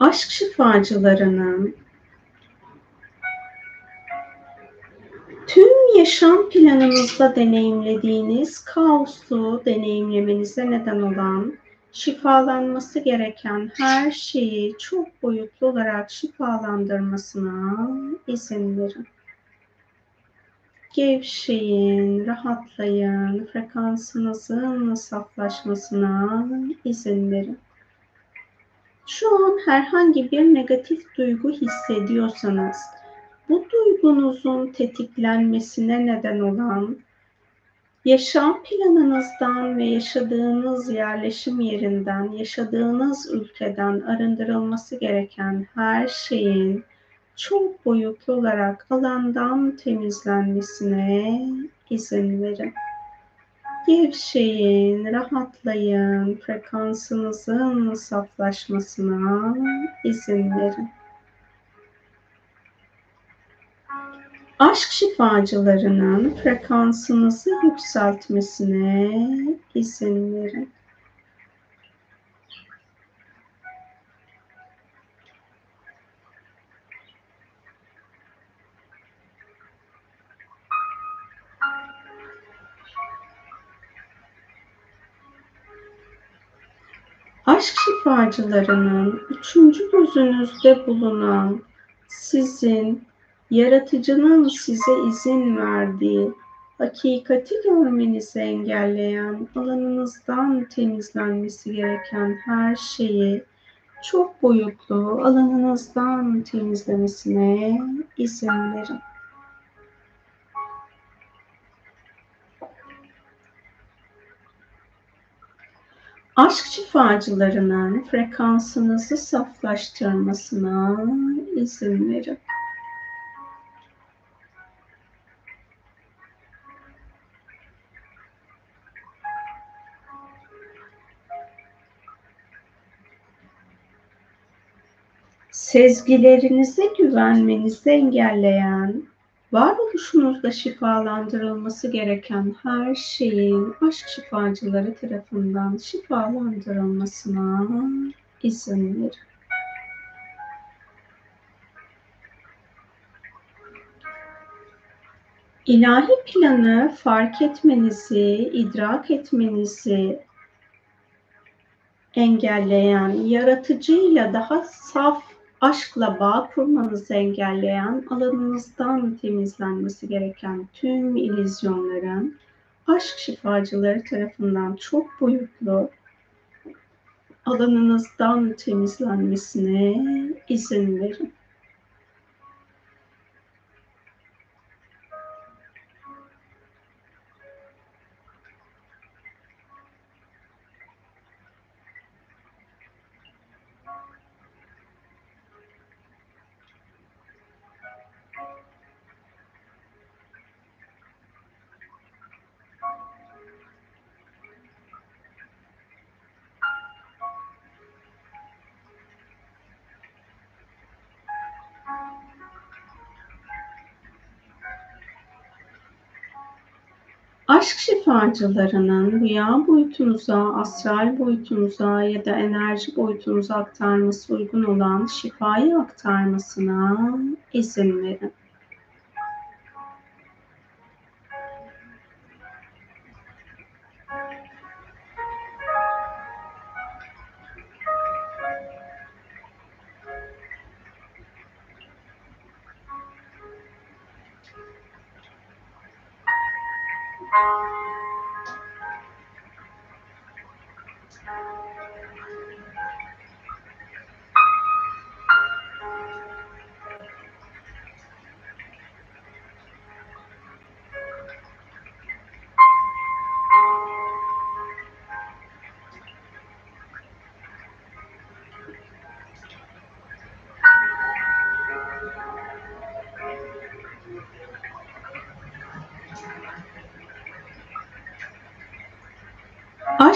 Aşk şifacılarının tüm yaşam planınızda deneyimlediğiniz kaosu deneyimlemenize neden olan şifalanması gereken her şeyi çok boyutlu olarak şifalandırmasına izin verin. Gevşeyin, rahatlayın, frekansınızın saflaşmasına izin verin şu an herhangi bir negatif duygu hissediyorsanız bu duygunuzun tetiklenmesine neden olan yaşam planınızdan ve yaşadığınız yerleşim yerinden, yaşadığınız ülkeden arındırılması gereken her şeyin çok boyutlu olarak alandan temizlenmesine izin verin. Gevşeyin, rahatlayın, frekansınızın saflaşmasına izin verin. Aşk şifacılarının frekansınızı yükseltmesine izin verin. Aşk şifacılarının üçüncü gözünüzde bulunan sizin yaratıcının size izin verdiği hakikati görmenizi engelleyen alanınızdan temizlenmesi gereken her şeyi çok boyutlu alanınızdan temizlemesine izin verin. Aşk şifacılarının frekansınızı saflaştırmasına izin verin. Sezgilerinize güvenmenizi engelleyen varoluşunuzda şifalandırılması gereken her şeyin aşk şifacıları tarafından şifalandırılmasına izin verin. İlahi planı fark etmenizi, idrak etmenizi engelleyen, yaratıcıyla daha saf aşkla bağ kurmanızı engelleyen, alanınızdan temizlenmesi gereken tüm ilizyonların aşk şifacıları tarafından çok boyutlu alanınızdan temizlenmesine izin verin. Şifacılarının rüya boyutunuza, astral boyutunuza ya da enerji boyutunuza aktarması uygun olan şifayı aktarmasına izin verin.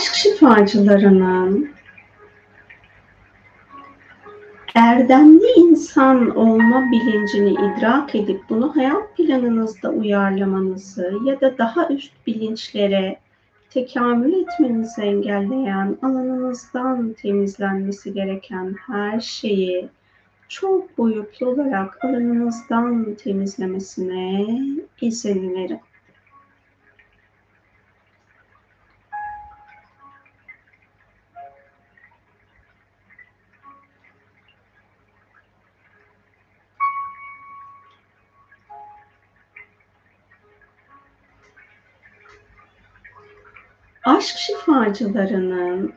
Aşk şifacılarının erdemli insan olma bilincini idrak edip bunu hayat planınızda uyarlamanızı ya da daha üst bilinçlere tekamül etmenizi engelleyen alanınızdan temizlenmesi gereken her şeyi çok boyutlu olarak alanınızdan temizlemesine izin verin. Aşk şifacılarının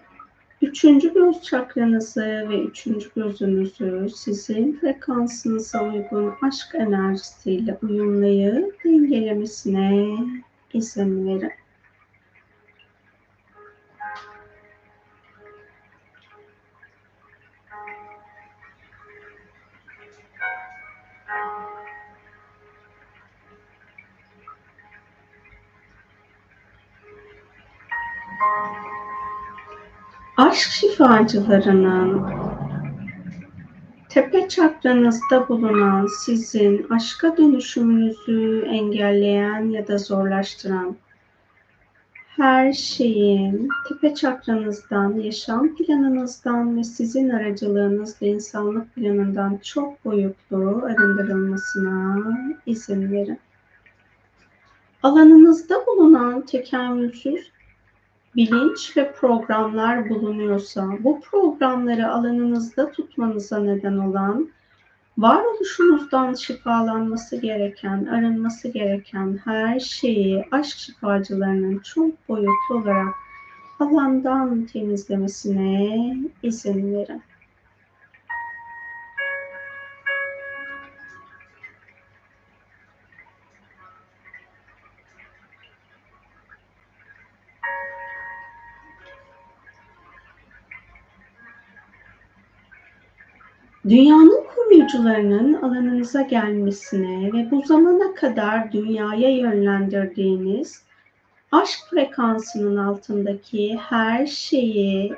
üçüncü göz çakranızı ve üçüncü gözünüzü sizin frekansınıza uygun aşk enerjisiyle uyumlayıp dengelemesine izin verin. Aşk şifacılarının tepe çakranızda bulunan sizin aşka dönüşümünüzü engelleyen ya da zorlaştıran her şeyin tepe çakranızdan, yaşam planınızdan ve sizin aracılığınızla insanlık planından çok boyutlu arındırılmasına izin verin. Alanınızda bulunan tekamülsüz bilinç ve programlar bulunuyorsa bu programları alanınızda tutmanıza neden olan varoluşunuzdan şifalanması gereken, arınması gereken her şeyi aşk şifacılarının çok boyutlu olarak alandan temizlemesine izin verin. Dünyanın koruyucularının alanınıza gelmesine ve bu zamana kadar dünyaya yönlendirdiğiniz aşk frekansının altındaki her şeyi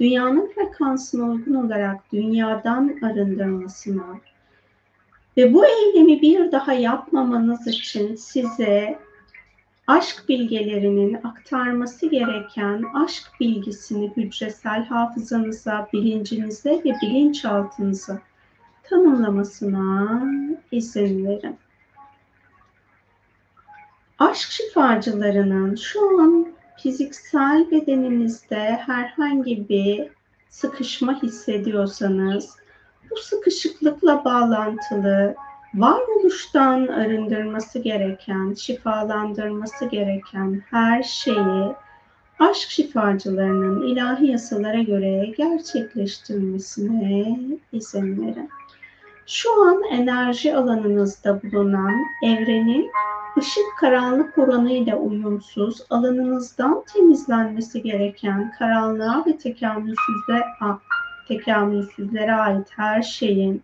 dünyanın frekansına uygun olarak dünyadan arındırmasına ve bu eylemi bir daha yapmamanız için size aşk bilgelerinin aktarması gereken aşk bilgisini hücresel hafızanıza, bilincinize ve bilinçaltınıza tanımlamasına izin verin. Aşk şifacılarının şu an fiziksel bedeninizde herhangi bir sıkışma hissediyorsanız bu sıkışıklıkla bağlantılı varoluştan arındırması gereken, şifalandırması gereken her şeyi aşk şifacılarının ilahi yasalara göre gerçekleştirmesine izin verin. Şu an enerji alanınızda bulunan evrenin ışık karanlık oranıyla uyumsuz alanınızdan temizlenmesi gereken karanlığa ve tekamülsüzlere, tekamülsüzlere ait her şeyin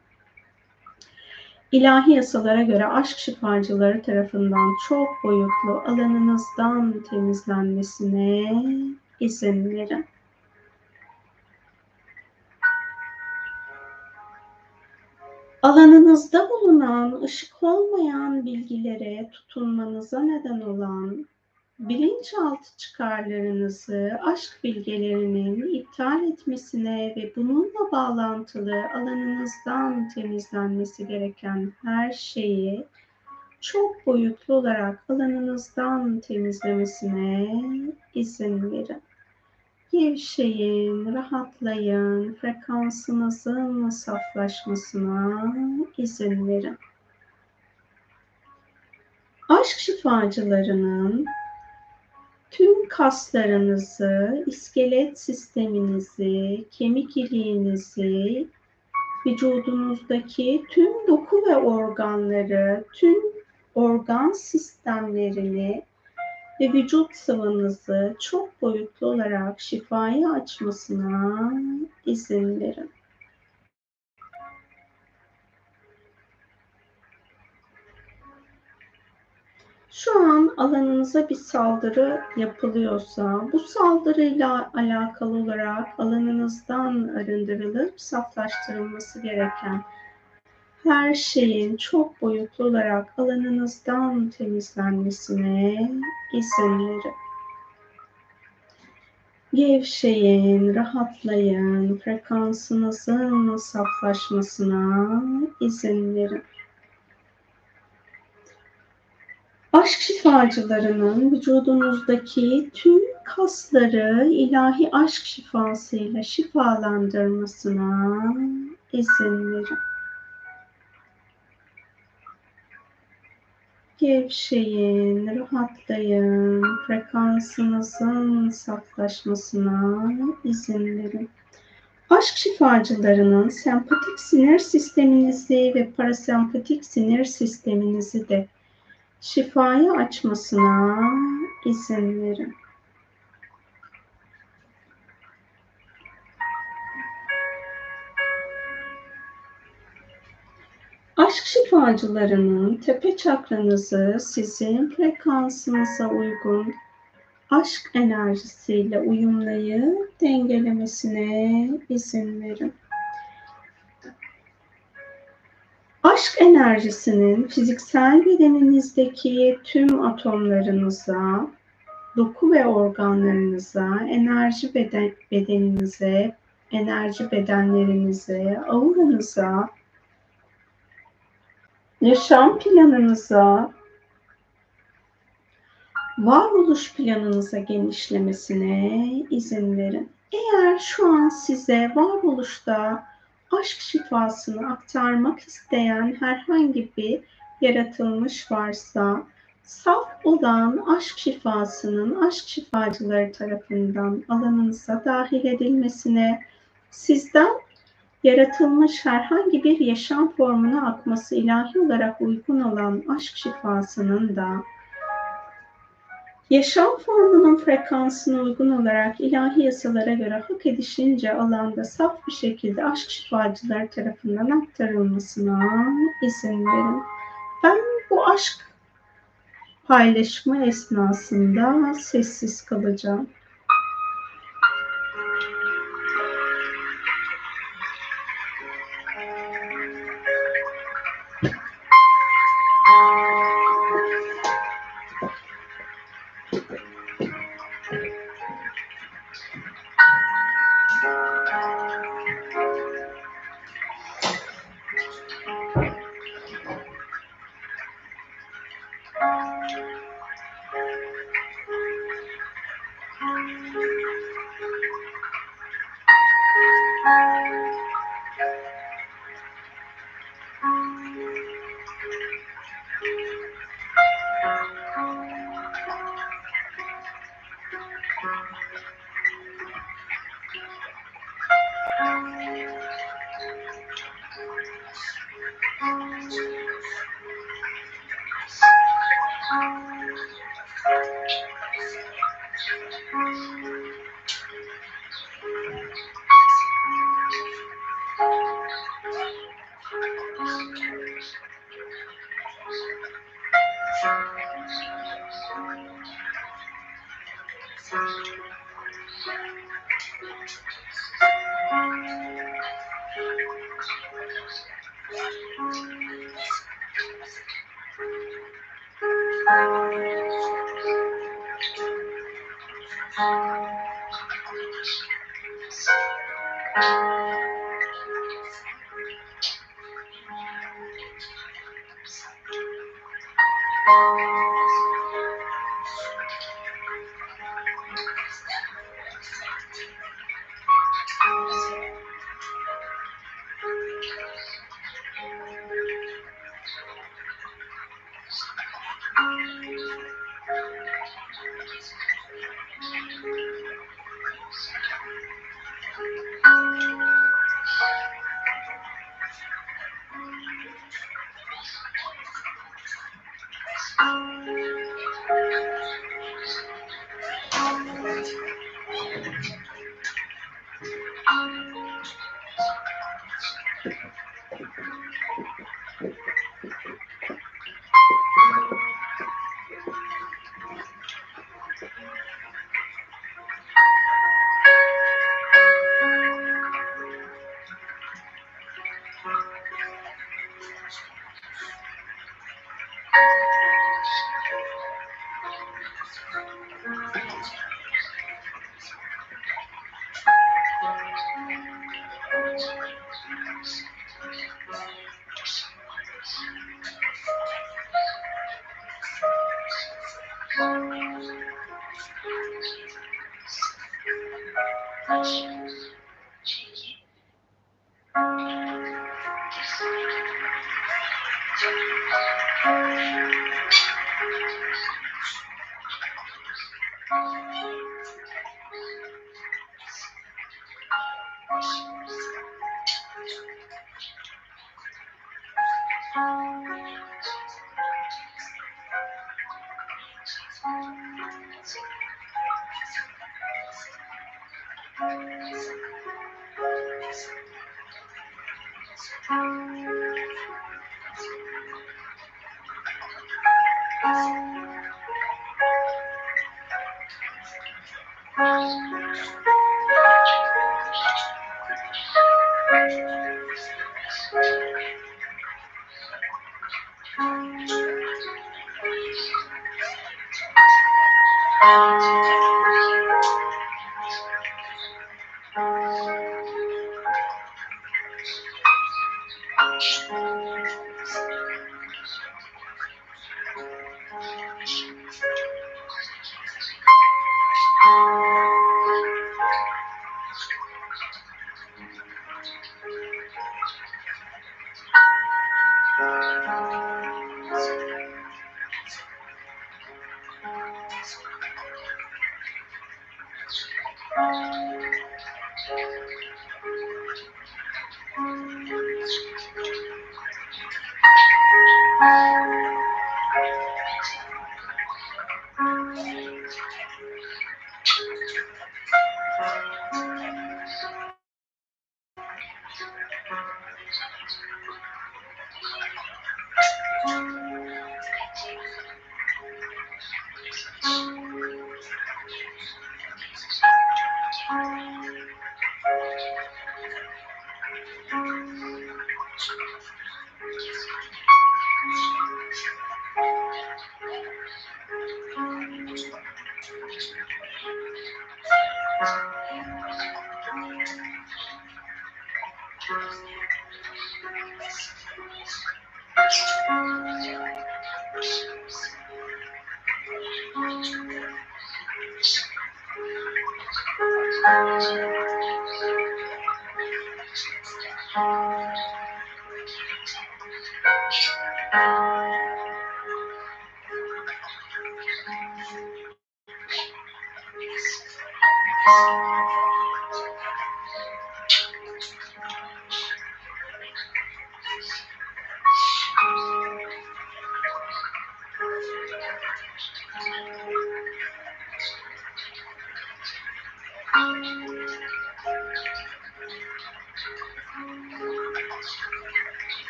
ilahi yasalara göre aşk şifacıları tarafından çok boyutlu alanınızdan temizlenmesine izin verin. Alanınızda bulunan ışık olmayan bilgilere tutunmanıza neden olan bilinçaltı çıkarlarınızı aşk bilgelerinin iptal etmesine ve bununla bağlantılı alanınızdan temizlenmesi gereken her şeyi çok boyutlu olarak alanınızdan temizlemesine izin verin. Gevşeyin, rahatlayın, frekansınızın saflaşmasına izin verin. Aşk şifacılarının tüm kaslarınızı, iskelet sisteminizi, kemik iliğinizi, vücudunuzdaki tüm doku ve organları, tüm organ sistemlerini ve vücut sıvınızı çok boyutlu olarak şifaya açmasına izin verin. Şu an alanınıza bir saldırı yapılıyorsa bu saldırıyla alakalı olarak alanınızdan arındırılıp saflaştırılması gereken her şeyin çok boyutlu olarak alanınızdan temizlenmesine izin verin. Gevşeyin, rahatlayın, frekansınızın saflaşmasına izin verin. Aşk şifacılarının vücudunuzdaki tüm kasları ilahi aşk şifasıyla şifalandırmasına izin verin. Gevşeyin, rahatlayın, frekansınızın saflaşmasına izin verin. Aşk şifacılarının sempatik sinir sisteminizi ve parasempatik sinir sisteminizi de şifayı açmasına izin verin. Aşk şifacılarının tepe çakranızı sizin frekansınıza uygun aşk enerjisiyle uyumlayıp dengelemesine izin verin. Aşk enerjisinin fiziksel bedeninizdeki tüm atomlarınıza, doku ve organlarınıza, enerji beden, bedeninize, enerji bedenlerinize, auranıza, yaşam planınıza, varoluş planınıza genişlemesine izin verin. Eğer şu an size varoluşta aşk şifasını aktarmak isteyen herhangi bir yaratılmış varsa saf olan aşk şifasının aşk şifacıları tarafından alanınıza dahil edilmesine, sizden yaratılmış herhangi bir yaşam formuna akması ilahi olarak uygun olan aşk şifasının da Yaşam formunun frekansına uygun olarak ilahi yasalara göre hak edişince alanda saf bir şekilde aşk şifacıları tarafından aktarılmasına izin verin. Ben bu aşk paylaşımı esnasında sessiz kalacağım.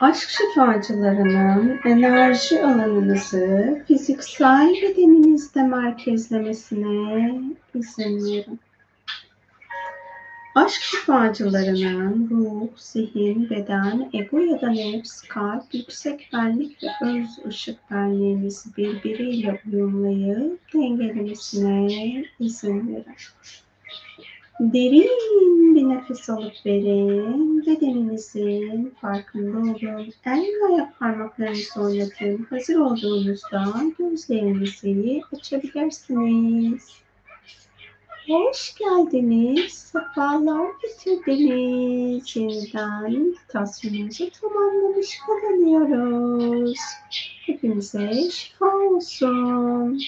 Aşk şifacılarının enerji alanınızı fiziksel bedeninizde merkezlemesine izin verin. Aşk şifacılarının ruh, zihin, beden, ego ya da nefs, kalp, yüksek benlik ve öz ışık benliğimizi birbiriyle uyumlayıp dengelemesine izin verin. Derin bir nefes alıp verin. Bedeninizin farkında olun. El ve ayak parmaklarınızı oynatın. Hazır olduğunuzda gözlerinizi açabilirsiniz. Hoş geldiniz. Sefalar getirdiniz. Yeniden meditasyonumuzu tamamlamış bulunuyoruz. Hepinize şifa olsun.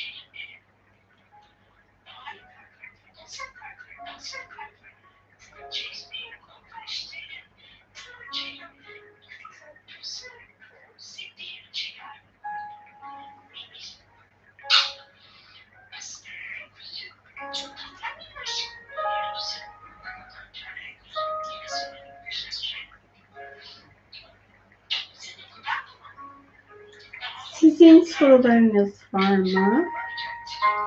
Sizin sorularınız var mı?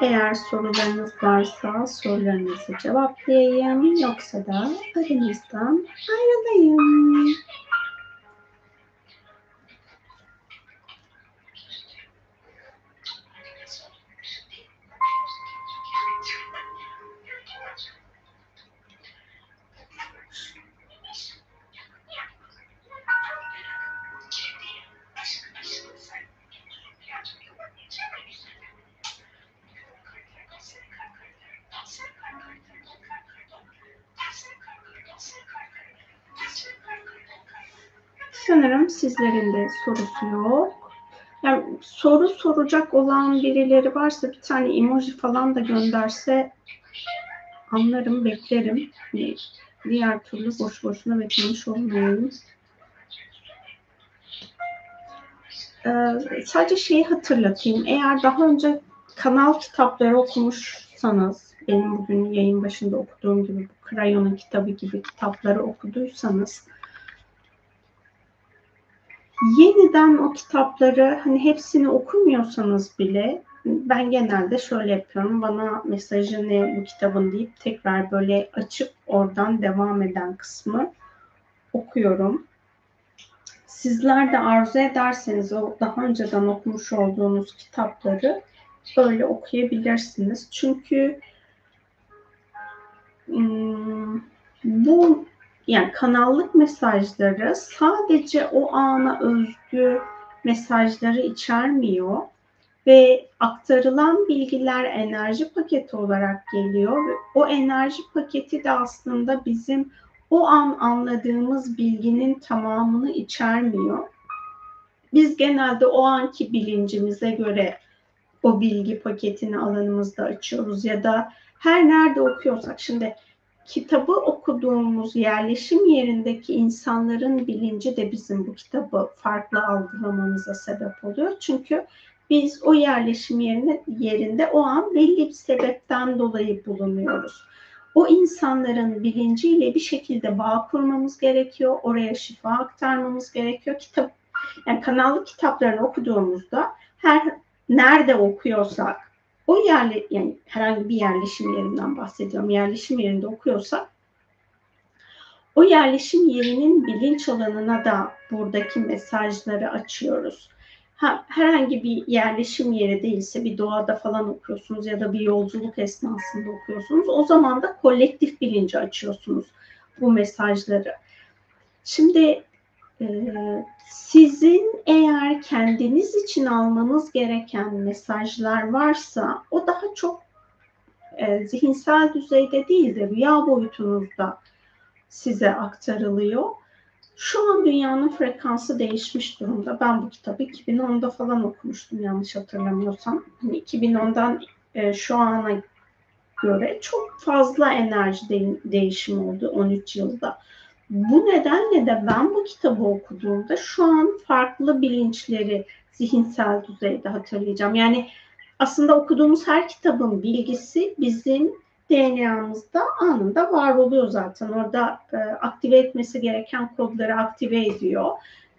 Eğer sorularınız varsa sorularınızı cevaplayayım. Yoksa da aranızdan ayrılayım. Soracak olan birileri varsa bir tane emoji falan da gönderse anlarım, beklerim. Hani diğer türlü boş boşuna beklemiş olmayayım. Ee, sadece şeyi hatırlatayım. Eğer daha önce kanal kitapları okumuşsanız, benim bugün yayın başında okuduğum gibi bu Krayon'un kitabı gibi kitapları okuduysanız yeniden o kitapları hani hepsini okumuyorsanız bile ben genelde şöyle yapıyorum. Bana mesajı ne bu kitabın deyip tekrar böyle açıp oradan devam eden kısmı okuyorum. Sizler de arzu ederseniz o daha önceden okumuş olduğunuz kitapları böyle okuyabilirsiniz. Çünkü bu yani kanallık mesajları sadece o ana özgü mesajları içermiyor ve aktarılan bilgiler enerji paketi olarak geliyor ve o enerji paketi de aslında bizim o an anladığımız bilginin tamamını içermiyor. Biz genelde o anki bilincimize göre o bilgi paketini alanımızda açıyoruz ya da her nerede okuyorsak şimdi kitabı okuduğumuz yerleşim yerindeki insanların bilinci de bizim bu kitabı farklı algılamamıza sebep oluyor. Çünkü biz o yerleşim yerine, yerinde o an belli bir sebepten dolayı bulunuyoruz. O insanların bilinciyle bir şekilde bağ kurmamız gerekiyor. Oraya şifa aktarmamız gerekiyor. Kitap, yani kanallı kitaplarını okuduğumuzda her nerede okuyorsak o yerli yani herhangi bir yerleşim yerinden bahsediyorum. Yerleşim yerinde okuyorsak o yerleşim yerinin bilinç alanına da buradaki mesajları açıyoruz. Ha, herhangi bir yerleşim yeri değilse bir doğada falan okuyorsunuz ya da bir yolculuk esnasında okuyorsunuz. O zaman da kolektif bilinci açıyorsunuz bu mesajları. Şimdi sizin eğer kendiniz için almanız gereken mesajlar varsa o daha çok e, zihinsel düzeyde değil de rüya boyutunuzda size aktarılıyor. Şu an dünyanın frekansı değişmiş durumda. Ben bu kitabı 2010'da falan okumuştum yanlış hatırlamıyorsam. Hani 2010'dan e, şu ana göre çok fazla enerji de- değişimi oldu 13 yılda. Bu nedenle de ben bu kitabı okuduğumda şu an farklı bilinçleri zihinsel düzeyde hatırlayacağım. Yani aslında okuduğumuz her kitabın bilgisi bizim DNA'mızda anında var oluyor zaten. Orada e, aktive etmesi gereken kodları aktive ediyor.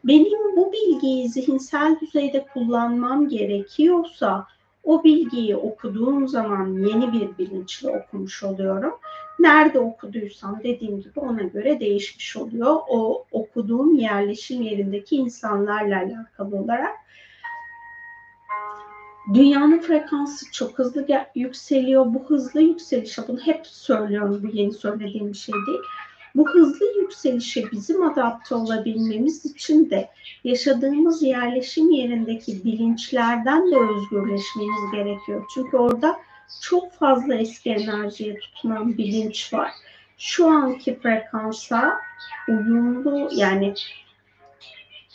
Benim bu bilgiyi zihinsel düzeyde kullanmam gerekiyorsa o bilgiyi okuduğum zaman yeni bir bilinçle okumuş oluyorum. Nerede okuduysam dediğim gibi ona göre değişmiş oluyor. O okuduğum yerleşim yerindeki insanlarla alakalı olarak. Dünyanın frekansı çok hızlı yükseliyor. Bu hızlı yükselişe, bunu hep söylüyorum, bu yeni söylediğim bir şey değil. Bu hızlı yükselişe bizim adapte olabilmemiz için de yaşadığımız yerleşim yerindeki bilinçlerden de özgürleşmemiz gerekiyor. Çünkü orada çok fazla eski enerjiye tutunan bilinç var. Şu anki frekansa uyumlu yani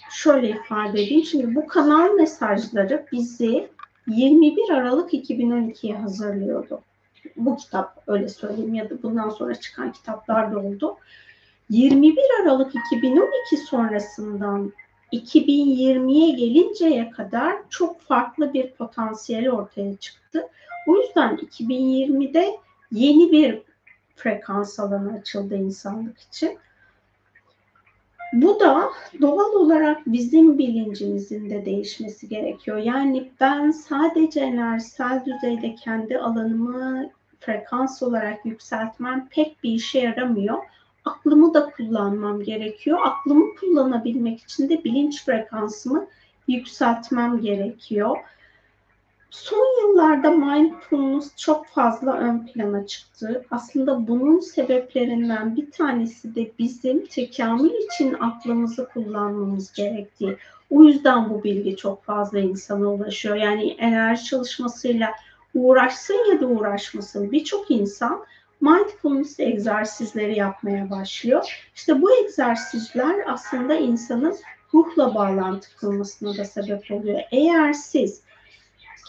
şöyle ifade edeyim. Şimdi bu kanal mesajları bizi 21 Aralık 2012'ye hazırlıyordu. Bu kitap öyle söyleyeyim ya da bundan sonra çıkan kitaplar da oldu. 21 Aralık 2012 sonrasından 2020'ye gelinceye kadar çok farklı bir potansiyel ortaya çıktı. O yüzden 2020'de yeni bir frekans alanı açıldı insanlık için. Bu da doğal olarak bizim bilincimizin de değişmesi gerekiyor. Yani ben sadece enerjisel düzeyde kendi alanımı frekans olarak yükseltmem pek bir işe yaramıyor. Aklımı da kullanmam gerekiyor. Aklımı kullanabilmek için de bilinç frekansımı yükseltmem gerekiyor. Son yıllarda mindfulness çok fazla ön plana çıktı. Aslında bunun sebeplerinden bir tanesi de bizim tekamül için aklımızı kullanmamız gerektiği. O yüzden bu bilgi çok fazla insana ulaşıyor. Yani enerji çalışmasıyla uğraşsın ya da uğraşmasın birçok insan mindfulness egzersizleri yapmaya başlıyor. İşte bu egzersizler aslında insanın ruhla bağlantı kurmasına da sebep oluyor. Eğer siz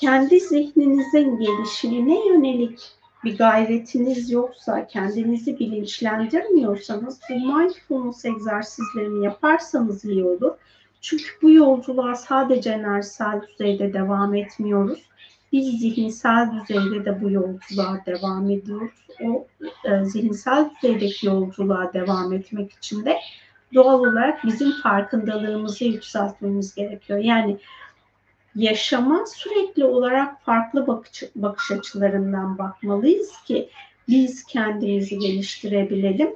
kendi zihninizin gelişimine yönelik bir gayretiniz yoksa, kendinizi bilinçlendirmiyorsanız bu mindfulness egzersizlerini yaparsanız iyi olur. Çünkü bu yolculuğa sadece enerjisel düzeyde devam etmiyoruz. Biz zihinsel düzeyde de bu yolculuğa devam ediyoruz. O e, zihinsel düzeydeki yolculuğa devam etmek için de doğal olarak bizim farkındalığımızı yükseltmemiz gerekiyor. Yani yaşama sürekli olarak farklı bakış, bakış açılarından bakmalıyız ki biz kendimizi geliştirebilelim.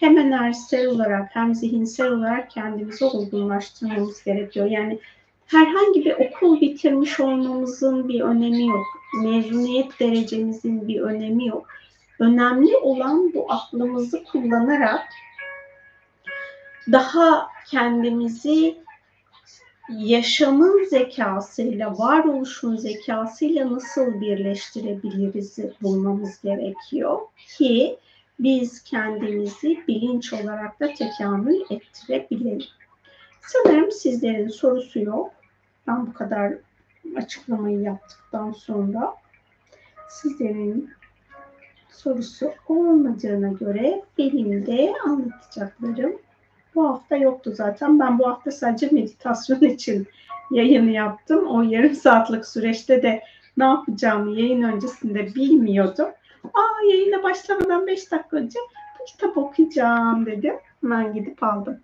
Hem enerjisel olarak hem zihinsel olarak kendimizi olgunlaştırmamız gerekiyor. Yani herhangi bir okul bitirmiş olmamızın bir önemi yok. Mezuniyet derecemizin bir önemi yok. Önemli olan bu aklımızı kullanarak daha kendimizi yaşamın zekasıyla, varoluşun zekasıyla nasıl birleştirebiliriz bulmamız gerekiyor ki biz kendimizi bilinç olarak da tekamül ettirebilelim. Sanırım sizlerin sorusu yok. Ben bu kadar açıklamayı yaptıktan sonra sizlerin sorusu olmadığına göre benim de anlatacaklarım bu hafta yoktu zaten. Ben bu hafta sadece meditasyon için yayını yaptım. O yarım saatlik süreçte de ne yapacağımı yayın öncesinde bilmiyordum. Aa yayına başlamadan 5 dakika önce bu kitap okuyacağım dedim. Hemen gidip aldım.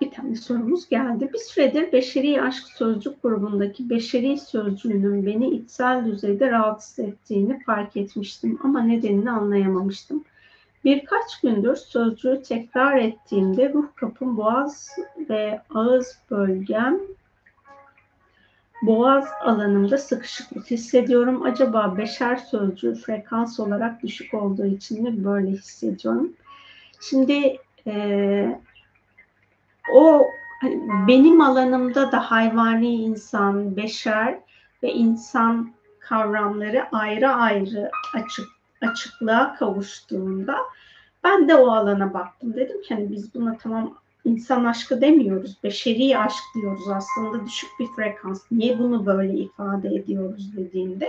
Bir tane sorumuz geldi. Bir süredir Beşeri Aşk Sözcük grubundaki beşeri sözcüğünün beni içsel düzeyde rahatsız ettiğini fark etmiştim ama nedenini anlayamamıştım. Birkaç gündür sözcüğü tekrar ettiğimde ruh kapım, boğaz ve ağız bölgem boğaz alanımda sıkışıklık hissediyorum. Acaba beşer sözcüğü frekans olarak düşük olduğu için mi böyle hissediyorum? Şimdi e, o hani benim alanımda da hayvani insan, beşer ve insan kavramları ayrı ayrı açık açıklığa kavuştuğunda ben de o alana baktım. Dedim ki hani biz buna tamam insan aşkı demiyoruz. Beşeri aşk diyoruz aslında düşük bir frekans. Niye bunu böyle ifade ediyoruz dediğimde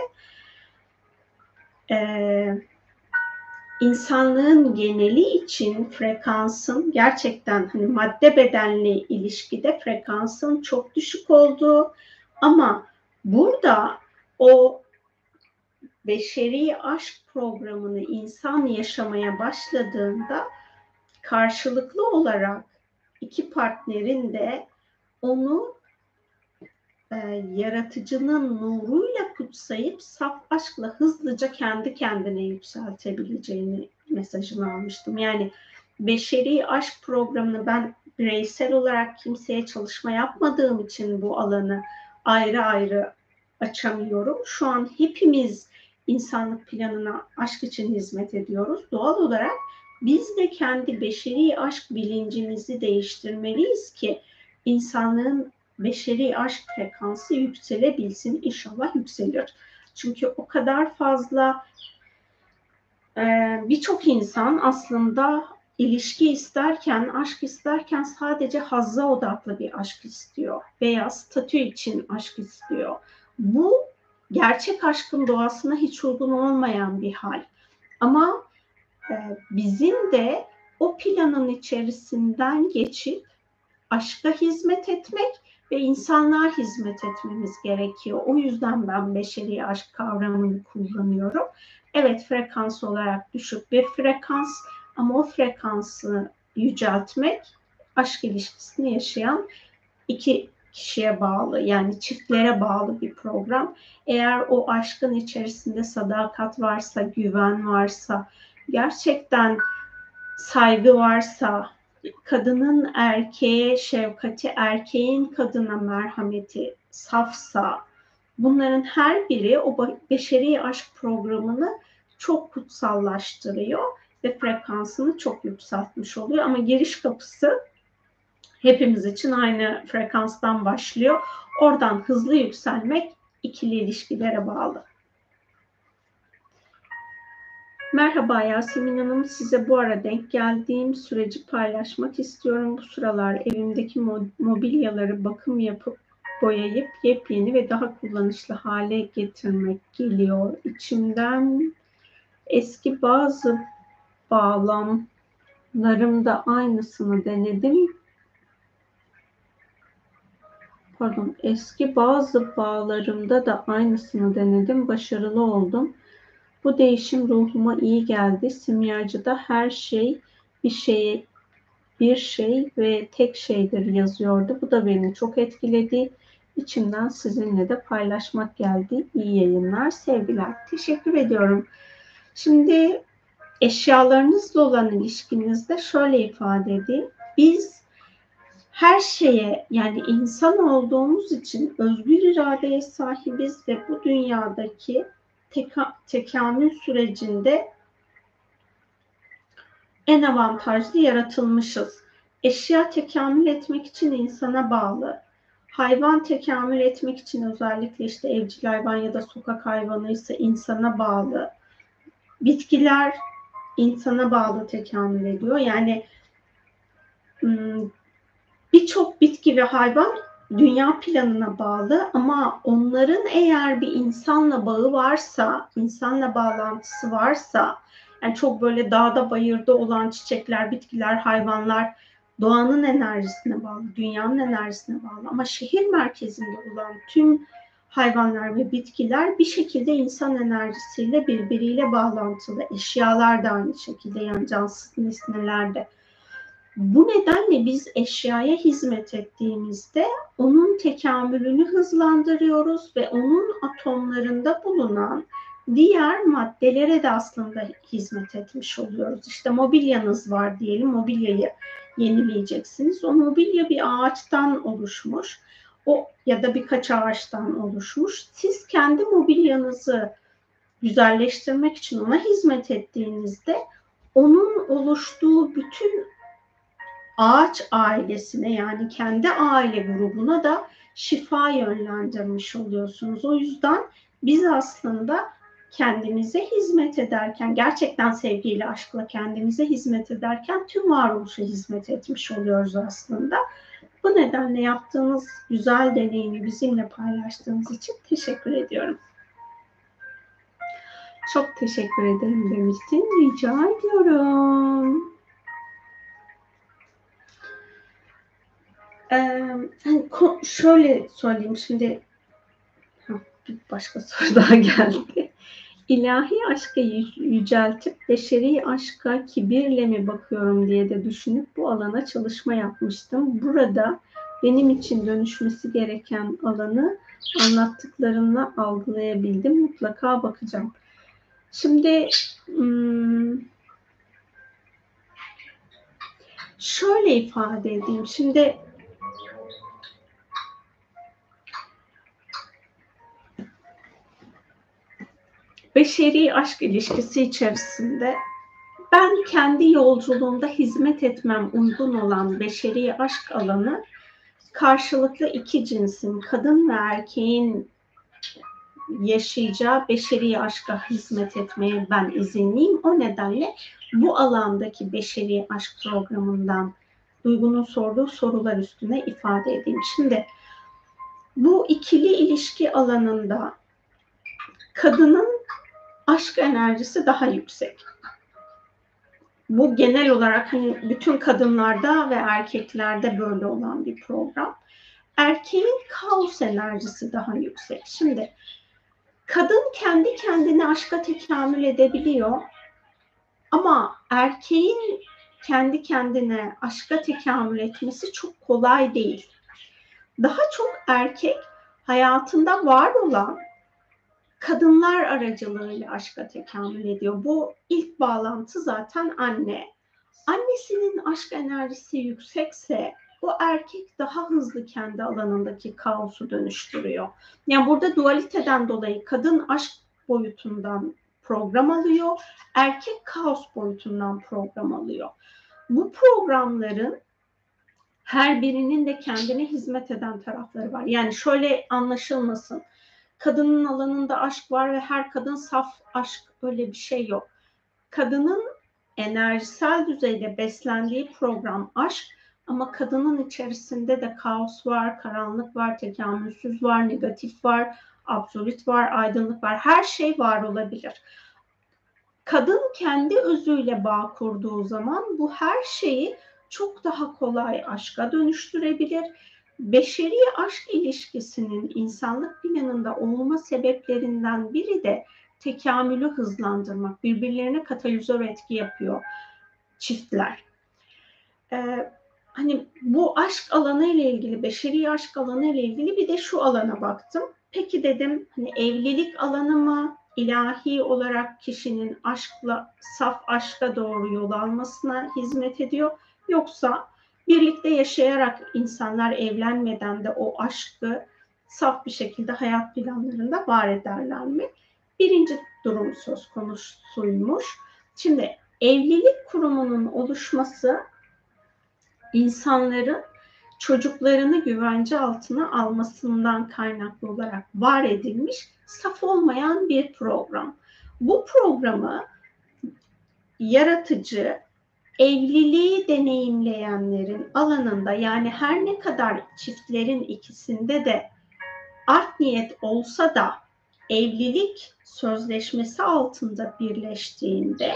ee, insanlığın geneli için frekansın gerçekten hani madde bedenli ilişkide frekansın çok düşük olduğu ama burada o beşeri aşk programını insan yaşamaya başladığında karşılıklı olarak iki partnerin de onu e, yaratıcının nuruyla kutsayıp saf aşkla hızlıca kendi kendine yükseltebileceğini mesajını almıştım. Yani beşeri aşk programını ben bireysel olarak kimseye çalışma yapmadığım için bu alanı ayrı ayrı açamıyorum. Şu an hepimiz insanlık planına aşk için hizmet ediyoruz. Doğal olarak biz de kendi beşeri aşk bilincimizi değiştirmeliyiz ki insanlığın beşeri aşk frekansı yükselebilsin. İnşallah yükselir. Çünkü o kadar fazla e, birçok insan aslında ilişki isterken, aşk isterken sadece hazza odaklı bir aşk istiyor veya statü için aşk istiyor. Bu gerçek aşkın doğasına hiç uygun olmayan bir hal. Ama e, bizim de o planın içerisinden geçip aşka hizmet etmek ve insanlığa hizmet etmemiz gerekiyor. O yüzden ben beşeri aşk kavramını kullanıyorum. Evet frekans olarak düşük bir frekans ama o frekansı yüceltmek aşk ilişkisini yaşayan iki kişiye bağlı yani çiftlere bağlı bir program. Eğer o aşkın içerisinde sadakat varsa, güven varsa, gerçekten saygı varsa, kadının erkeğe şefkati, erkeğin kadına merhameti safsa, bunların her biri o beşeri aşk programını çok kutsallaştırıyor ve frekansını çok yükseltmiş oluyor. Ama giriş kapısı hepimiz için aynı frekanstan başlıyor. Oradan hızlı yükselmek ikili ilişkilere bağlı. Merhaba Yasemin Hanım, size bu ara denk geldiğim süreci paylaşmak istiyorum. Bu sıralar evimdeki mobilyaları bakım yapıp boyayıp yepyeni ve daha kullanışlı hale getirmek geliyor. İçimden eski bazı bağlamlarımda aynısını denedim pardon eski bazı bağlarımda da aynısını denedim. Başarılı oldum. Bu değişim ruhuma iyi geldi. Simyacıda her şey bir şey bir şey ve tek şeydir yazıyordu. Bu da beni çok etkiledi. İçimden sizinle de paylaşmak geldi. İyi yayınlar, sevgiler. Teşekkür ediyorum. Şimdi eşyalarınızla olan ilişkinizde şöyle ifade edeyim. Biz her şeye yani insan olduğumuz için özgür iradeye sahibiz ve bu dünyadaki teka, tekamül sürecinde en avantajlı yaratılmışız. Eşya tekamül etmek için insana bağlı. Hayvan tekamül etmek için özellikle işte evcil hayvan ya da sokak hayvanı ise insana bağlı. Bitkiler insana bağlı tekamül ediyor. Yani hmm, birçok bitki ve hayvan dünya planına bağlı ama onların eğer bir insanla bağı varsa, insanla bağlantısı varsa, yani çok böyle dağda bayırda olan çiçekler, bitkiler, hayvanlar doğanın enerjisine bağlı, dünyanın enerjisine bağlı ama şehir merkezinde olan tüm hayvanlar ve bitkiler bir şekilde insan enerjisiyle birbiriyle bağlantılı. Eşyalar da aynı şekilde yani cansız nesneler de. Bu nedenle biz eşyaya hizmet ettiğimizde onun tekamülünü hızlandırıyoruz ve onun atomlarında bulunan diğer maddelere de aslında hizmet etmiş oluyoruz. İşte mobilyanız var diyelim, mobilyayı yenileyeceksiniz. O mobilya bir ağaçtan oluşmuş o ya da birkaç ağaçtan oluşmuş. Siz kendi mobilyanızı güzelleştirmek için ona hizmet ettiğinizde onun oluştuğu bütün ağaç ailesine yani kendi aile grubuna da şifa yönlendirmiş oluyorsunuz. O yüzden biz aslında kendimize hizmet ederken, gerçekten sevgiyle, aşkla kendimize hizmet ederken tüm varoluşa hizmet etmiş oluyoruz aslında. Bu nedenle yaptığınız güzel deneyimi bizimle paylaştığınız için teşekkür ediyorum. Çok teşekkür ederim demiştin. Rica ediyorum. Ee, şöyle söyleyeyim şimdi bir başka soru daha geldi. İlahi aşkı yüceltip beşeri aşka kibirle mi bakıyorum diye de düşünüp bu alana çalışma yapmıştım. Burada benim için dönüşmesi gereken alanı anlattıklarımla algılayabildim. Mutlaka bakacağım. Şimdi şöyle ifade edeyim. Şimdi beşeri aşk ilişkisi içerisinde ben kendi yolculuğumda hizmet etmem uygun olan beşeri aşk alanı karşılıklı iki cinsin, kadın ve erkeğin yaşayacağı beşeri aşka hizmet etmeye ben izinliyim. O nedenle bu alandaki beşeri aşk programından Duygu'nun sorduğu sorular üstüne ifade edeyim. Şimdi bu ikili ilişki alanında kadının aşk enerjisi daha yüksek. Bu genel olarak hani bütün kadınlarda ve erkeklerde böyle olan bir program. Erkeğin kaos enerjisi daha yüksek. Şimdi kadın kendi kendine aşka tekamül edebiliyor. Ama erkeğin kendi kendine aşka tekamül etmesi çok kolay değil. Daha çok erkek hayatında var olan kadınlar aracılığıyla aşka tekamül ediyor. Bu ilk bağlantı zaten anne. Annesinin aşk enerjisi yüksekse o erkek daha hızlı kendi alanındaki kaosu dönüştürüyor. Yani burada dualiteden dolayı kadın aşk boyutundan program alıyor, erkek kaos boyutundan program alıyor. Bu programların her birinin de kendine hizmet eden tarafları var. Yani şöyle anlaşılmasın kadının alanında aşk var ve her kadın saf aşk öyle bir şey yok. Kadının enerjisel düzeyde beslendiği program aşk ama kadının içerisinde de kaos var, karanlık var, tekamülsüz var, negatif var, absolut var, aydınlık var. Her şey var olabilir. Kadın kendi özüyle bağ kurduğu zaman bu her şeyi çok daha kolay aşka dönüştürebilir beşeri aşk ilişkisinin insanlık planında olma sebeplerinden biri de tekamülü hızlandırmak. Birbirlerine katalizör etki yapıyor çiftler. Ee, hani bu aşk alanı ile ilgili, beşeri aşk alanı ile ilgili bir de şu alana baktım. Peki dedim hani evlilik alanı mı ilahi olarak kişinin aşkla, saf aşka doğru yol almasına hizmet ediyor yoksa birlikte yaşayarak insanlar evlenmeden de o aşkı saf bir şekilde hayat planlarında var ederler mi? Birinci durum söz konusuymuş. Şimdi evlilik kurumunun oluşması insanların çocuklarını güvence altına almasından kaynaklı olarak var edilmiş saf olmayan bir program. Bu programı yaratıcı, evliliği deneyimleyenlerin alanında yani her ne kadar çiftlerin ikisinde de art niyet olsa da evlilik sözleşmesi altında birleştiğinde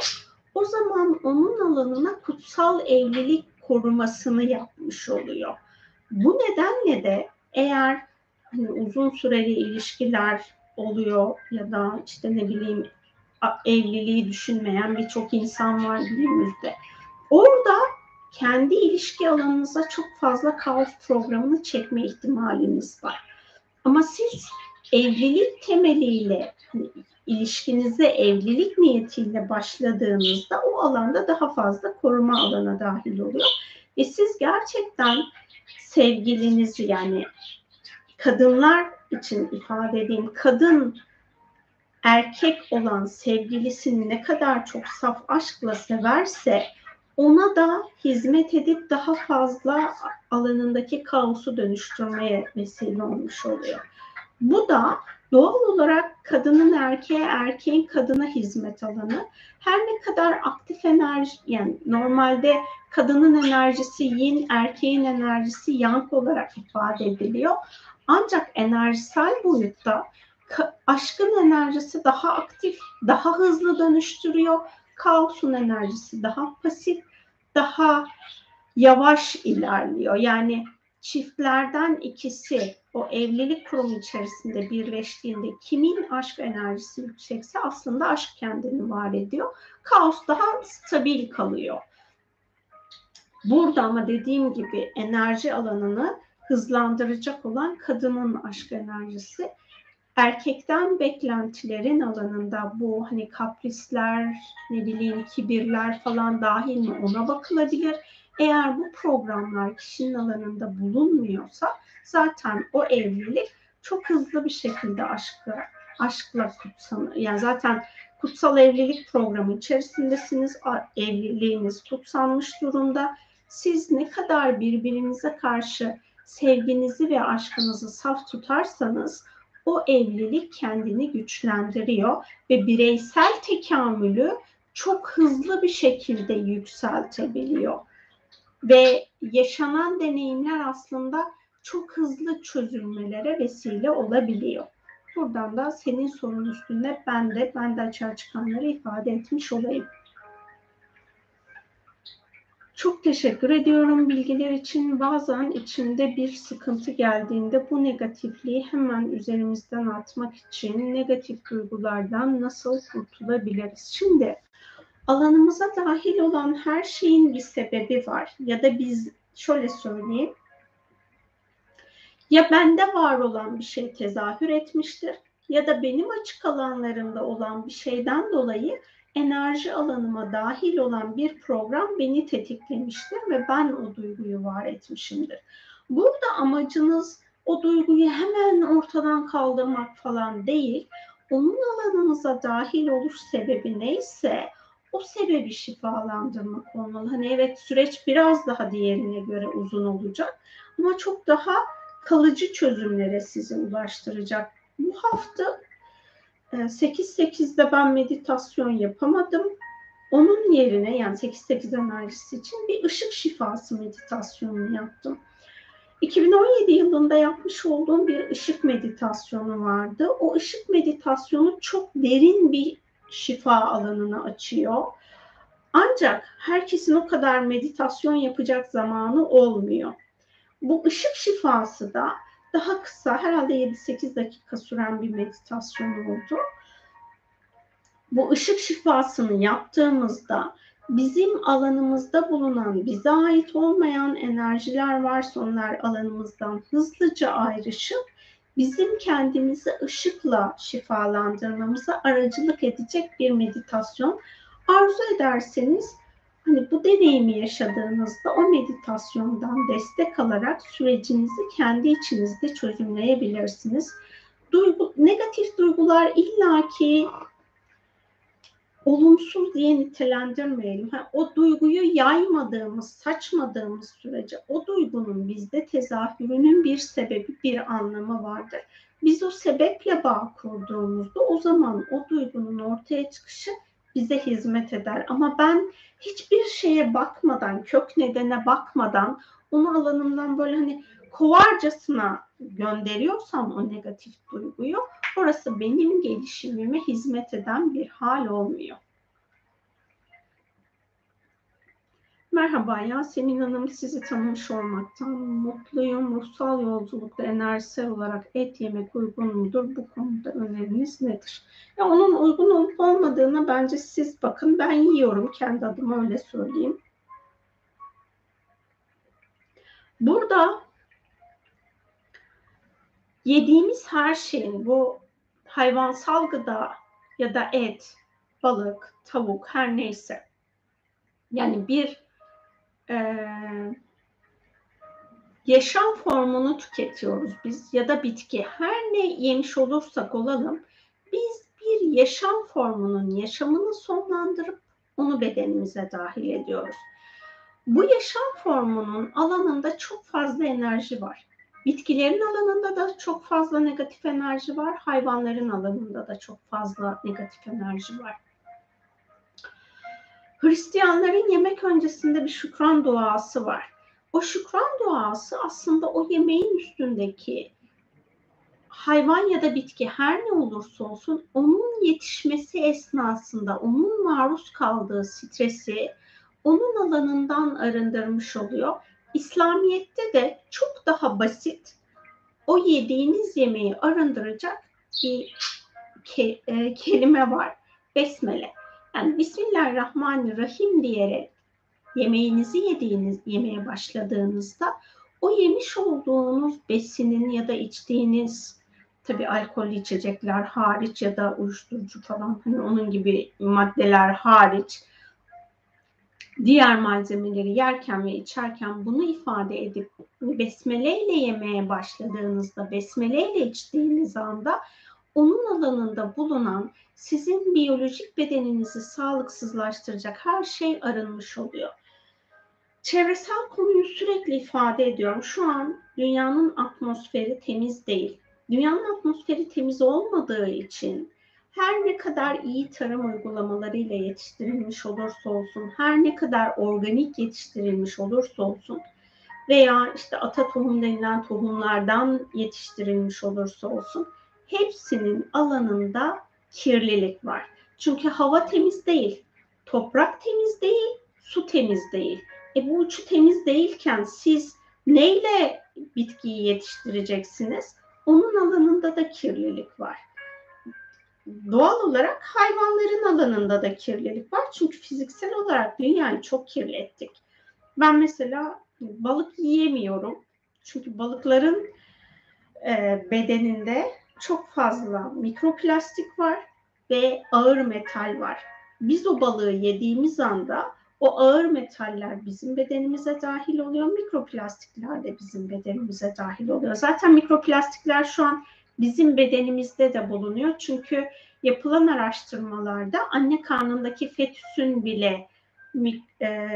o zaman onun alanına kutsal evlilik korumasını yapmış oluyor. Bu nedenle de eğer hani uzun süreli ilişkiler oluyor ya da işte ne bileyim evliliği düşünmeyen birçok insan var günümüzde. Orada kendi ilişki alanınıza çok fazla kaos programını çekme ihtimaliniz var. Ama siz evlilik temeliyle hani ilişkinize evlilik niyetiyle başladığınızda o alanda daha fazla koruma alana dahil oluyor. Ve siz gerçekten sevgilinizi yani kadınlar için ifade edeyim kadın erkek olan sevgilisini ne kadar çok saf aşkla severse ona da hizmet edip daha fazla alanındaki kaosu dönüştürmeye vesile olmuş oluyor. Bu da doğal olarak kadının erkeğe, erkeğin kadına hizmet alanı. Her ne kadar aktif enerji, yani normalde kadının enerjisi yin, erkeğin enerjisi yang olarak ifade ediliyor. Ancak enerjisel boyutta aşkın enerjisi daha aktif, daha hızlı dönüştürüyor. Kaosun enerjisi daha pasif, daha yavaş ilerliyor. Yani çiftlerden ikisi o evlilik kurumu içerisinde birleştiğinde kimin aşk enerjisi yüksekse aslında aşk kendini var ediyor. Kaos daha stabil kalıyor. Burada ama dediğim gibi enerji alanını hızlandıracak olan kadının aşk enerjisi erkekten beklentilerin alanında bu hani kaprisler, ne bileyim kibirler falan dahil mi ona bakılabilir. Eğer bu programlar kişinin alanında bulunmuyorsa zaten o evlilik çok hızlı bir şekilde aşkı, aşkla kutsanır. Yani zaten kutsal evlilik programı içerisindesiniz. Evliliğiniz kutsanmış durumda. Siz ne kadar birbirinize karşı sevginizi ve aşkınızı saf tutarsanız o evlilik kendini güçlendiriyor ve bireysel tekamülü çok hızlı bir şekilde yükseltebiliyor. Ve yaşanan deneyimler aslında çok hızlı çözülmelere vesile olabiliyor. Buradan da senin sorun üstünde ben de ben de açığa çıkanları ifade etmiş olayım. Çok teşekkür ediyorum bilgiler için. Bazen içinde bir sıkıntı geldiğinde bu negatifliği hemen üzerimizden atmak için negatif duygulardan nasıl kurtulabiliriz? Şimdi alanımıza dahil olan her şeyin bir sebebi var. Ya da biz şöyle söyleyeyim. Ya bende var olan bir şey tezahür etmiştir ya da benim açık alanlarımda olan bir şeyden dolayı enerji alanıma dahil olan bir program beni tetiklemiştir ve ben o duyguyu var etmişimdir. Burada amacınız o duyguyu hemen ortadan kaldırmak falan değil. Onun alanınıza dahil oluş sebebi neyse o sebebi şifalandırmak olmalı. Hani evet süreç biraz daha diğerine göre uzun olacak ama çok daha kalıcı çözümlere sizi ulaştıracak. Bu hafta 8-8'de ee, ben meditasyon yapamadım. Onun yerine yani 8-8 enerjisi için bir ışık şifası meditasyonu yaptım. 2017 yılında yapmış olduğum bir ışık meditasyonu vardı. O ışık meditasyonu çok derin bir şifa alanını açıyor. Ancak herkesin o kadar meditasyon yapacak zamanı olmuyor. Bu ışık şifası da daha kısa herhalde 7-8 dakika süren bir meditasyon oldu. Bu ışık şifasını yaptığımızda bizim alanımızda bulunan bize ait olmayan enerjiler varsa onlar alanımızdan hızlıca ayrışıp bizim kendimizi ışıkla şifalandırmamıza aracılık edecek bir meditasyon. Arzu ederseniz Hani bu deneyimi yaşadığınızda o meditasyondan destek alarak sürecinizi kendi içinizde çözümleyebilirsiniz. Duygu, negatif duygular illaki olumsuz diye nitelendirmeyelim. Ha, o duyguyu yaymadığımız, saçmadığımız sürece o duygunun bizde tezahürünün bir sebebi, bir anlamı vardır. Biz o sebeple bağ kurduğumuzda o zaman o duygunun ortaya çıkışı bize hizmet eder. Ama ben hiçbir şeye bakmadan, kök nedene bakmadan onu alanımdan böyle hani kovarcasına gönderiyorsam o negatif duyguyu orası benim gelişimime hizmet eden bir hal olmuyor. Merhaba Yasemin Hanım, sizi tanımış olmaktan mutluyum. Ruhsal yolculukta enerjisel olarak et yemek uygun mudur? Bu konuda öneriniz nedir? Ya onun uygun olup olmadığına bence siz bakın. Ben yiyorum kendi adıma öyle söyleyeyim. Burada yediğimiz her şeyin bu hayvansal gıda ya da et, balık, tavuk her neyse yani bir e, yaşam formunu tüketiyoruz biz ya da bitki her ne yemiş olursak olalım biz bir yaşam formunun yaşamını sonlandırıp onu bedenimize dahil ediyoruz. Bu yaşam formunun alanında çok fazla enerji var. Bitkilerin alanında da çok fazla negatif enerji var. Hayvanların alanında da çok fazla negatif enerji var. Hristiyanların yemek öncesinde bir şükran duası var. O şükran duası aslında o yemeğin üstündeki hayvan ya da bitki her ne olursa olsun onun yetişmesi esnasında onun maruz kaldığı stresi onun alanından arındırmış oluyor. İslamiyet'te de çok daha basit o yediğiniz yemeği arındıracak bir ke- e, kelime var. Besmele. Yani Bismillahirrahmanirrahim diyerek yemeğinizi yediğiniz, yemeye başladığınızda o yemiş olduğunuz besinin ya da içtiğiniz tabi alkollü içecekler hariç ya da uyuşturucu falan hani onun gibi maddeler hariç diğer malzemeleri yerken ve içerken bunu ifade edip besmele ile yemeye başladığınızda, besmele ile içtiğiniz anda onun alanında bulunan sizin biyolojik bedeninizi sağlıksızlaştıracak her şey arınmış oluyor. Çevresel konuyu sürekli ifade ediyorum. Şu an dünyanın atmosferi temiz değil. Dünyanın atmosferi temiz olmadığı için her ne kadar iyi tarım uygulamalarıyla yetiştirilmiş olursa olsun, her ne kadar organik yetiştirilmiş olursa olsun veya işte ata tohum denilen tohumlardan yetiştirilmiş olursa olsun hepsinin alanında kirlilik var. Çünkü hava temiz değil, toprak temiz değil, su temiz değil. E bu üçü temiz değilken siz neyle bitkiyi yetiştireceksiniz? Onun alanında da kirlilik var. Doğal olarak hayvanların alanında da kirlilik var. Çünkü fiziksel olarak dünyayı çok kirlettik. Ben mesela balık yiyemiyorum. Çünkü balıkların e, bedeninde çok fazla mikroplastik var ve ağır metal var. Biz o balığı yediğimiz anda o ağır metaller bizim bedenimize dahil oluyor. Mikroplastikler de bizim bedenimize dahil oluyor. Zaten mikroplastikler şu an bizim bedenimizde de bulunuyor. Çünkü yapılan araştırmalarda anne karnındaki fetüsün bile e,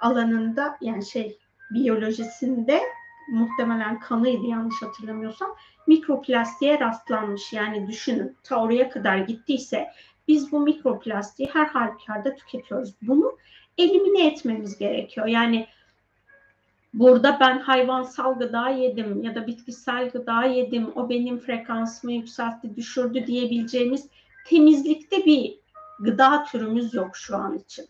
alanında yani şey biyolojisinde muhtemelen kanıydı yanlış hatırlamıyorsam mikroplastiğe rastlanmış. Yani düşünün ta oraya kadar gittiyse biz bu mikroplastiği her halükarda tüketiyoruz. Bunu elimine etmemiz gerekiyor. Yani burada ben hayvansal gıda yedim ya da bitkisel gıda yedim o benim frekansımı yükseltti düşürdü diyebileceğimiz temizlikte bir gıda türümüz yok şu an için.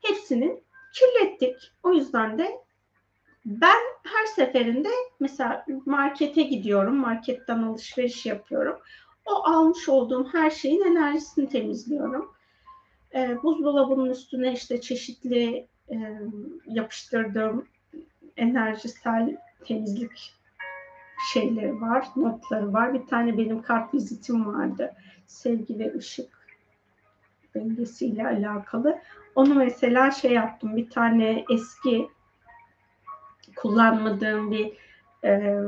Hepsinin kirlettik. O yüzden de ben her seferinde mesela markete gidiyorum, marketten alışveriş yapıyorum. O almış olduğum her şeyin enerjisini temizliyorum. E, buzdolabının üstüne işte çeşitli e, yapıştırdığım enerjisel temizlik şeyleri var, notları var. Bir tane benim kart vizitim vardı. Sevgi ve ışık dengesiyle alakalı. Onu mesela şey yaptım. Bir tane eski kullanmadığım bir e,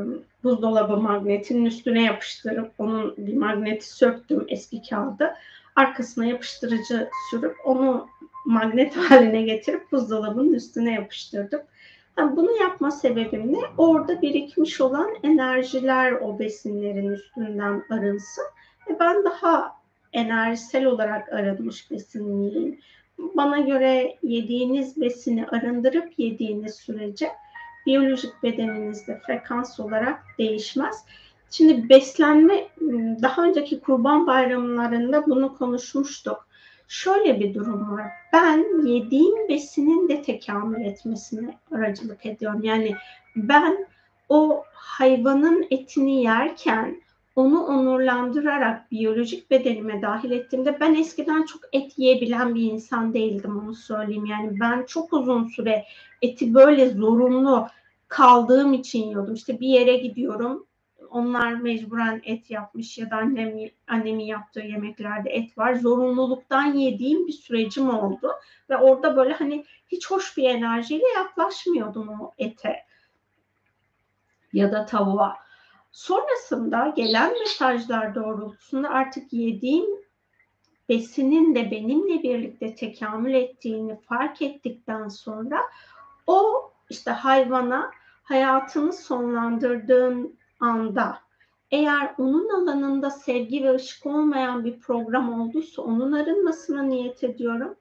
buzdolabı magnetinin üstüne yapıştırıp onun bir magneti söktüm eski kağıdı. Arkasına yapıştırıcı sürüp onu magnet haline getirip buzdolabının üstüne yapıştırdım. Yani bunu yapma sebebim ne? Orada birikmiş olan enerjiler o besinlerin üstünden arınsın. Ve ben daha enerjisel olarak arınmış besin yiyin. Bana göre yediğiniz besini arındırıp yediğiniz sürece biyolojik bedeninizde frekans olarak değişmez. Şimdi beslenme daha önceki kurban bayramlarında bunu konuşmuştuk. Şöyle bir durum var. Ben yediğim besinin de tekamül etmesine aracılık ediyorum. Yani ben o hayvanın etini yerken onu onurlandırarak biyolojik bedenime dahil ettiğimde ben eskiden çok et yiyebilen bir insan değildim onu söyleyeyim. Yani ben çok uzun süre eti böyle zorunlu kaldığım için yiyordum. İşte bir yere gidiyorum onlar mecburen et yapmış ya da annem, annemin yaptığı yemeklerde et var. Zorunluluktan yediğim bir sürecim oldu. Ve orada böyle hani hiç hoş bir enerjiyle yaklaşmıyordum o ete ya da tavuğa. Sonrasında gelen mesajlar doğrultusunda artık yediğim besinin de benimle birlikte tekamül ettiğini fark ettikten sonra o işte hayvana hayatını sonlandırdığın anda eğer onun alanında sevgi ve ışık olmayan bir program olduysa onun arınmasına niyet ediyorum.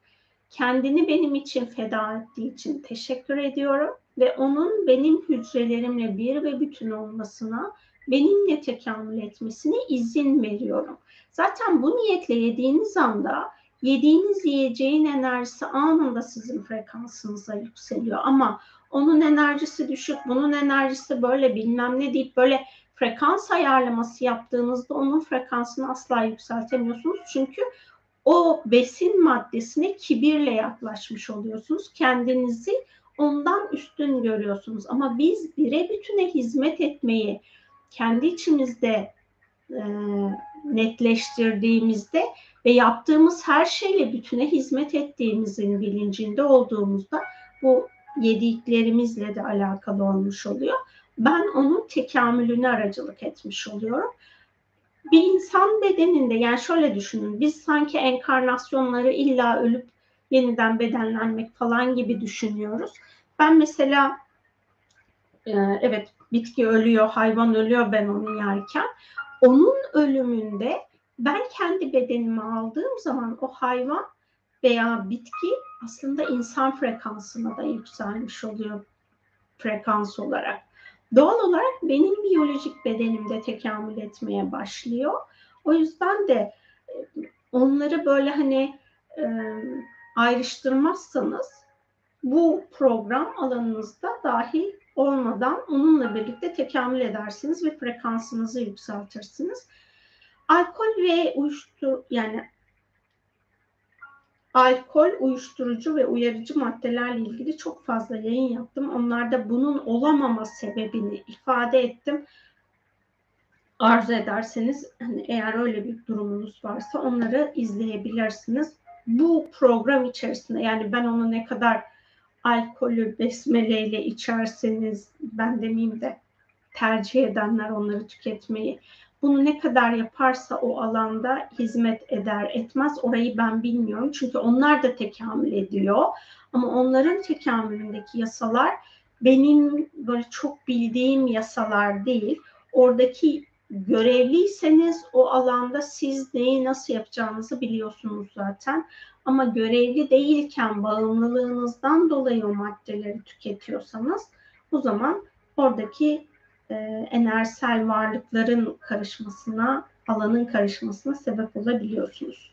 Kendini benim için feda ettiği için teşekkür ediyorum ve onun benim hücrelerimle bir ve bütün olmasına, benimle tekamül etmesine izin veriyorum. Zaten bu niyetle yediğiniz anda yediğiniz yiyeceğin enerjisi anında sizin frekansınıza yükseliyor. Ama onun enerjisi düşük, bunun enerjisi böyle bilmem ne deyip böyle frekans ayarlaması yaptığınızda onun frekansını asla yükseltemiyorsunuz. Çünkü o besin maddesine kibirle yaklaşmış oluyorsunuz. Kendinizi ondan üstün görüyorsunuz. Ama biz bire bütüne hizmet etmeyi kendi içimizde e, netleştirdiğimizde ve yaptığımız her şeyle bütüne hizmet ettiğimizin bilincinde olduğumuzda bu yediklerimizle de alakalı olmuş oluyor. Ben onun tekamülüne aracılık etmiş oluyorum. Bir insan bedeninde yani şöyle düşünün biz sanki enkarnasyonları illa ölüp yeniden bedenlenmek falan gibi düşünüyoruz. Ben mesela e, evet bitki ölüyor, hayvan ölüyor ben onu yerken. Onun ölümünde ben kendi bedenimi aldığım zaman o hayvan veya bitki aslında insan frekansına da yükselmiş oluyor frekans olarak. Doğal olarak benim biyolojik bedenimde tekamül etmeye başlıyor. O yüzden de e, onları böyle hani e, ayrıştırmazsanız bu program alanınızda dahi olmadan onunla birlikte tekamül edersiniz ve frekansınızı yükseltirsiniz. Alkol ve uyuştur yani alkol, uyuşturucu ve uyarıcı maddelerle ilgili çok fazla yayın yaptım. Onlarda bunun olamama sebebini ifade ettim. Arzu ederseniz hani eğer öyle bir durumunuz varsa onları izleyebilirsiniz. Bu program içerisinde yani ben onu ne kadar alkolü besmeleyle içerseniz ben demeyeyim de tercih edenler onları tüketmeyi bunu ne kadar yaparsa o alanda hizmet eder etmez orayı ben bilmiyorum. Çünkü onlar da tekamül ediyor. Ama onların tekamülündeki yasalar benim böyle çok bildiğim yasalar değil. Oradaki görevliyseniz o alanda siz neyi nasıl yapacağınızı biliyorsunuz zaten. Ama görevli değilken bağımlılığınızdan dolayı o maddeleri tüketiyorsanız o zaman oradaki e, enerjisel varlıkların karışmasına, alanın karışmasına sebep olabiliyorsunuz.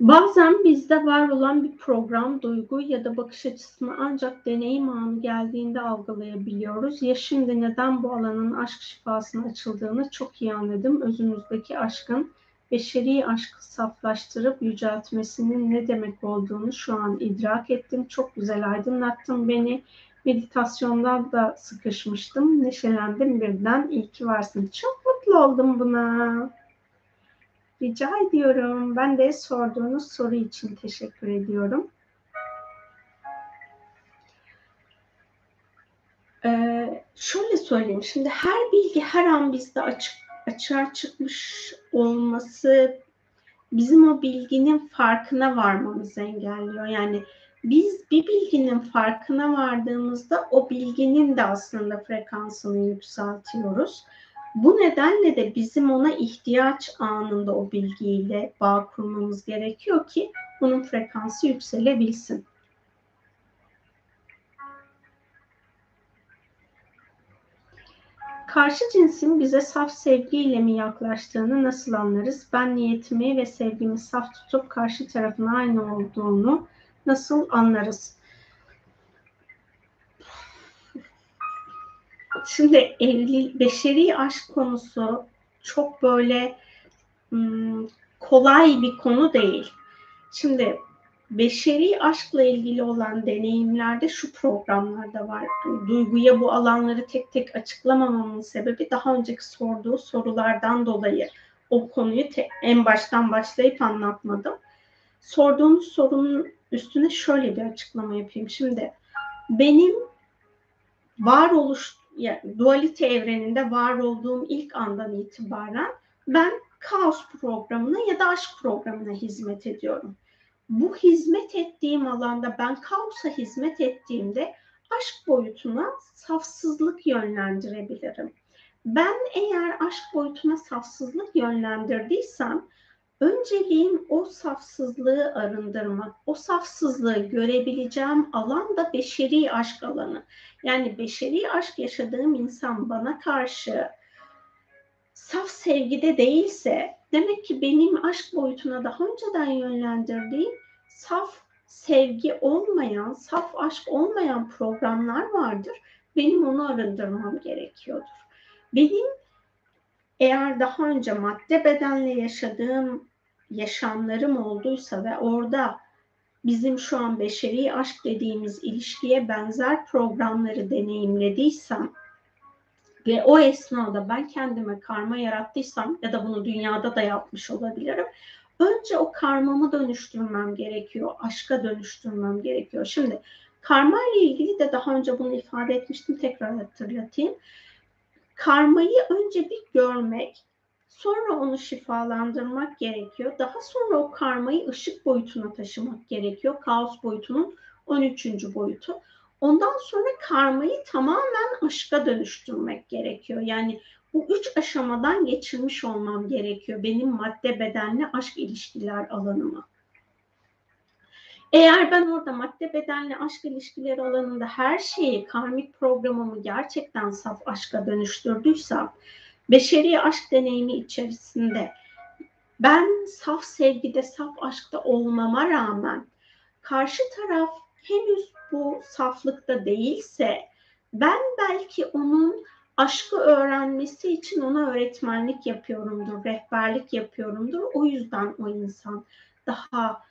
Bazen bizde var olan bir program, duygu ya da bakış açısını ancak deneyim anı geldiğinde algılayabiliyoruz. Ya şimdi neden bu alanın aşk şifasına açıldığını çok iyi anladım. Özümüzdeki aşkın beşeri aşkı saflaştırıp yüceltmesinin ne demek olduğunu şu an idrak ettim. Çok güzel aydınlattın beni. Meditasyondan da sıkışmıştım. Neşelendim birden. İyi ki varsın. Çok mutlu oldum buna. Rica ediyorum. Ben de sorduğunuz soru için teşekkür ediyorum. Ee, şöyle söyleyeyim. Şimdi her bilgi her an bizde açık açığa çıkmış olması bizim o bilginin farkına varmamızı engelliyor. Yani biz bir bilginin farkına vardığımızda o bilginin de aslında frekansını yükseltiyoruz. Bu nedenle de bizim ona ihtiyaç anında o bilgiyle bağ kurmamız gerekiyor ki bunun frekansı yükselebilsin. Karşı cinsin bize saf sevgiyle mi yaklaştığını nasıl anlarız? Ben niyetimi ve sevgimi saf tutup karşı tarafın aynı olduğunu nasıl anlarız? Şimdi evli, beşeri aşk konusu çok böyle hmm, kolay bir konu değil. Şimdi beşeri aşkla ilgili olan deneyimlerde şu programlarda var. Duyguya bu alanları tek tek açıklamamamın sebebi daha önceki sorduğu sorulardan dolayı o konuyu te- en baştan başlayıp anlatmadım. Sorduğunuz sorunun üstüne şöyle bir açıklama yapayım. Şimdi benim varoluş dualite evreninde var olduğum ilk andan itibaren ben kaos programına ya da aşk programına hizmet ediyorum. Bu hizmet ettiğim alanda ben kaosa hizmet ettiğimde aşk boyutuna safsızlık yönlendirebilirim. Ben eğer aşk boyutuna safsızlık yönlendirdiysem önceliğim o safsızlığı arındırmak. O safsızlığı görebileceğim alan da beşeri aşk alanı. Yani beşeri aşk yaşadığım insan bana karşı saf sevgide değilse demek ki benim aşk boyutuna daha önceden yönlendirdiğim saf sevgi olmayan, saf aşk olmayan programlar vardır. Benim onu arındırmam gerekiyordur. Benim eğer daha önce madde bedenle yaşadığım yaşamlarım olduysa ve orada bizim şu an beşeri aşk dediğimiz ilişkiye benzer programları deneyimlediysem ve o esnada ben kendime karma yarattıysam ya da bunu dünyada da yapmış olabilirim. Önce o karmamı dönüştürmem gerekiyor, aşka dönüştürmem gerekiyor. Şimdi karma ile ilgili de daha önce bunu ifade etmiştim, tekrar hatırlatayım. Karmayı önce bir görmek, sonra onu şifalandırmak gerekiyor. Daha sonra o karmayı ışık boyutuna taşımak gerekiyor. Kaos boyutunun 13. boyutu. Ondan sonra karmayı tamamen aşka dönüştürmek gerekiyor. Yani bu üç aşamadan geçirmiş olmam gerekiyor benim madde bedenli aşk ilişkiler alanıma. Eğer ben orada madde bedenli aşk ilişkileri alanında her şeyi karmik programımı gerçekten saf aşka dönüştürdüysem beşeri aşk deneyimi içerisinde ben saf sevgide, saf aşkta olmama rağmen karşı taraf henüz bu saflıkta değilse ben belki onun aşkı öğrenmesi için ona öğretmenlik yapıyorumdur, rehberlik yapıyorumdur. O yüzden o insan daha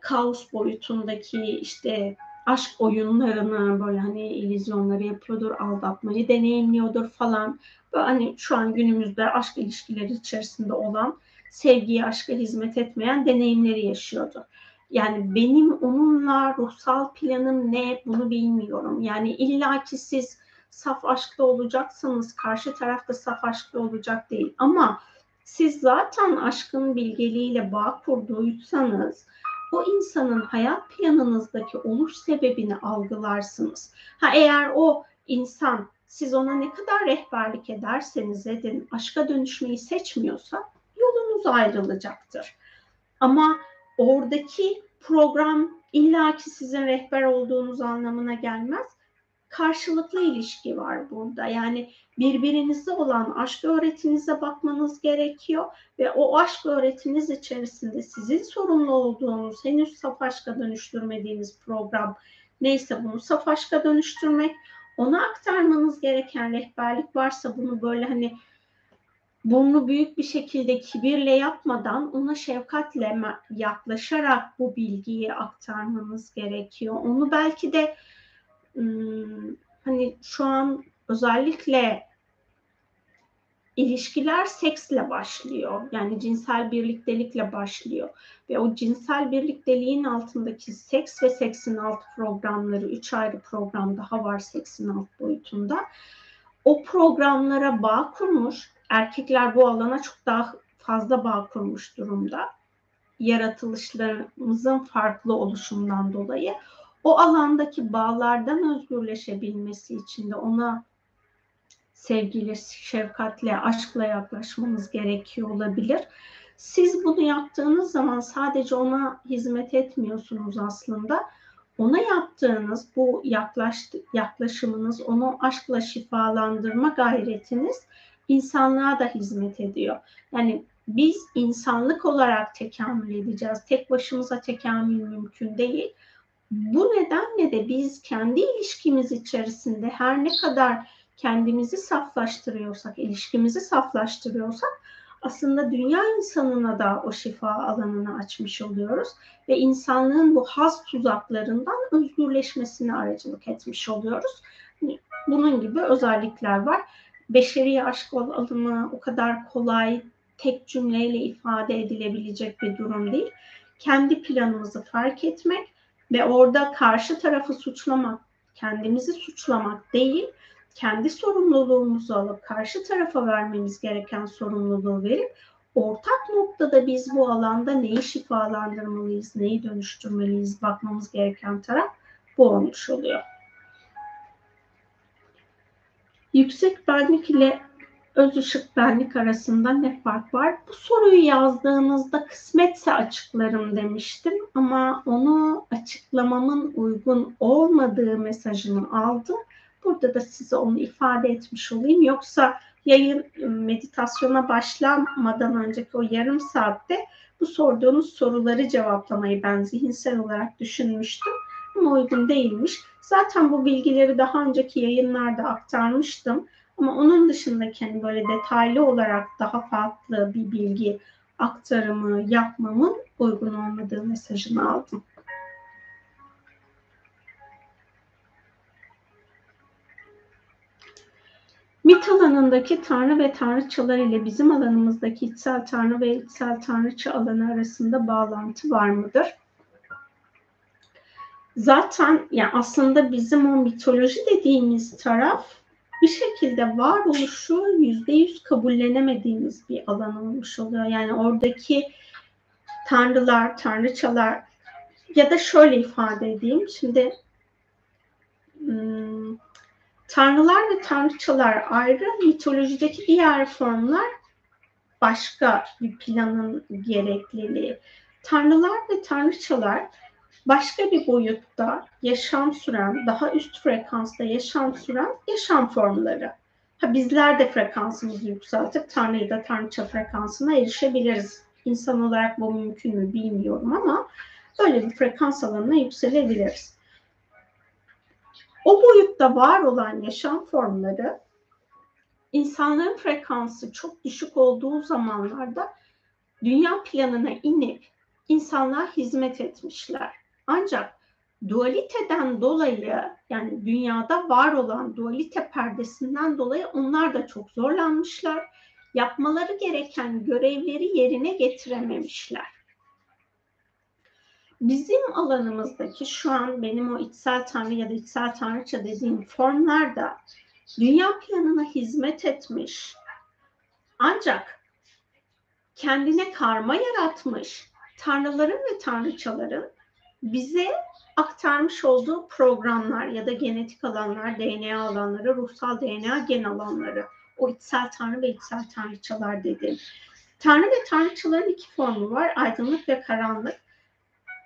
kaos boyutundaki işte aşk oyunlarını böyle hani illüzyonları yapıyordur, aldatmayı deneyimliyordur falan. Böyle hani şu an günümüzde aşk ilişkileri içerisinde olan sevgiye, aşka hizmet etmeyen deneyimleri yaşıyordu. Yani benim onunla ruhsal planım ne bunu bilmiyorum. Yani illaki siz saf aşkta olacaksanız karşı tarafta saf aşkta olacak değil. Ama siz zaten aşkın bilgeliğiyle bağ kurduysanız o insanın hayat planınızdaki oluş sebebini algılarsınız. Ha eğer o insan siz ona ne kadar rehberlik ederseniz edin aşka dönüşmeyi seçmiyorsa yolunuz ayrılacaktır. Ama oradaki program illaki sizin rehber olduğunuz anlamına gelmez. Karşılıklı ilişki var burada. Yani birbirinize olan aşk öğretinize bakmanız gerekiyor ve o aşk öğretiniz içerisinde sizin sorumlu olduğunuz henüz saf aşka dönüştürmediğiniz program neyse bunu saf aşka dönüştürmek ona aktarmanız gereken rehberlik varsa bunu böyle hani burnu büyük bir şekilde kibirle yapmadan ona şefkatle yaklaşarak bu bilgiyi aktarmanız gerekiyor. Onu belki de hani şu an özellikle ilişkiler seksle başlıyor. Yani cinsel birliktelikle başlıyor. Ve o cinsel birlikteliğin altındaki seks ve seksin alt programları, üç ayrı program daha var seksin alt boyutunda. O programlara bağ kurmuş erkekler bu alana çok daha fazla bağ kurmuş durumda. Yaratılışlarımızın farklı oluşundan dolayı. O alandaki bağlardan özgürleşebilmesi için de ona sevgiyle, şefkatle, aşkla yaklaşmanız gerekiyor olabilir. Siz bunu yaptığınız zaman sadece ona hizmet etmiyorsunuz aslında. Ona yaptığınız bu yaklaştı, yaklaşımınız, onu aşkla şifalandırma gayretiniz insanlığa da hizmet ediyor. Yani biz insanlık olarak tekamül edeceğiz. Tek başımıza tekamül mümkün değil. Bu nedenle de biz kendi ilişkimiz içerisinde her ne kadar kendimizi saflaştırıyorsak, ilişkimizi saflaştırıyorsak aslında dünya insanına da o şifa alanını açmış oluyoruz ve insanlığın bu haz tuzaklarından özgürleşmesine aracılık etmiş oluyoruz. Bunun gibi özellikler var. Beşeri aşk alanı o kadar kolay tek cümleyle ifade edilebilecek bir durum değil. Kendi planımızı fark etmek ve orada karşı tarafı suçlamak, kendimizi suçlamak değil, kendi sorumluluğumuzu alıp karşı tarafa vermemiz gereken sorumluluğu verip ortak noktada biz bu alanda neyi şifalandırmalıyız, neyi dönüştürmeliyiz bakmamız gereken taraf bu olmuş oluyor. Yüksek benlik ile öz ışık benlik arasında ne fark var? Bu soruyu yazdığınızda kısmetse açıklarım demiştim ama onu açıklamamın uygun olmadığı mesajını aldım. Burada da size onu ifade etmiş olayım. Yoksa yayın meditasyona başlamadan önceki o yarım saatte bu sorduğunuz soruları cevaplamayı ben zihinsel olarak düşünmüştüm ama uygun değilmiş. Zaten bu bilgileri daha önceki yayınlarda aktarmıştım. Ama onun dışındaki hani böyle detaylı olarak daha farklı bir bilgi aktarımı yapmamın uygun olmadığı mesajını aldım. Mit alanındaki tanrı ve tanrıçalar ile bizim alanımızdaki içsel tanrı ve içsel tanrıça alanı arasında bağlantı var mıdır? Zaten yani aslında bizim o mitoloji dediğimiz taraf bir şekilde varoluşu yüzde yüz kabullenemediğimiz bir alan olmuş oluyor. Yani oradaki tanrılar, tanrıçalar ya da şöyle ifade edeyim. Şimdi hmm, tanrılar ve tanrıçalar ayrı, mitolojideki diğer formlar başka bir planın gerekliliği. Tanrılar ve tanrıçalar başka bir boyutta yaşam süren, daha üst frekansta yaşam süren yaşam formları. Ha, bizler de frekansımızı yükseltip Tanrı'yı da Tanrıça frekansına erişebiliriz. İnsan olarak bu mümkün mü bilmiyorum ama böyle bir frekans alanına yükselebiliriz. O boyutta var olan yaşam formları insanların frekansı çok düşük olduğu zamanlarda dünya planına inip insanlığa hizmet etmişler. Ancak dualiteden dolayı yani dünyada var olan dualite perdesinden dolayı onlar da çok zorlanmışlar. Yapmaları gereken görevleri yerine getirememişler. Bizim alanımızdaki şu an benim o içsel tanrı ya da içsel tanrıça dediğim formlarda dünya planına hizmet etmiş ancak kendine karma yaratmış tanrıların ve tanrıçaların bize aktarmış olduğu programlar ya da genetik alanlar, DNA alanları, ruhsal DNA gen alanları, o içsel tanrı ve içsel tanrıçalar dedim. Tanrı ve tanrıçaların iki formu var, aydınlık ve karanlık.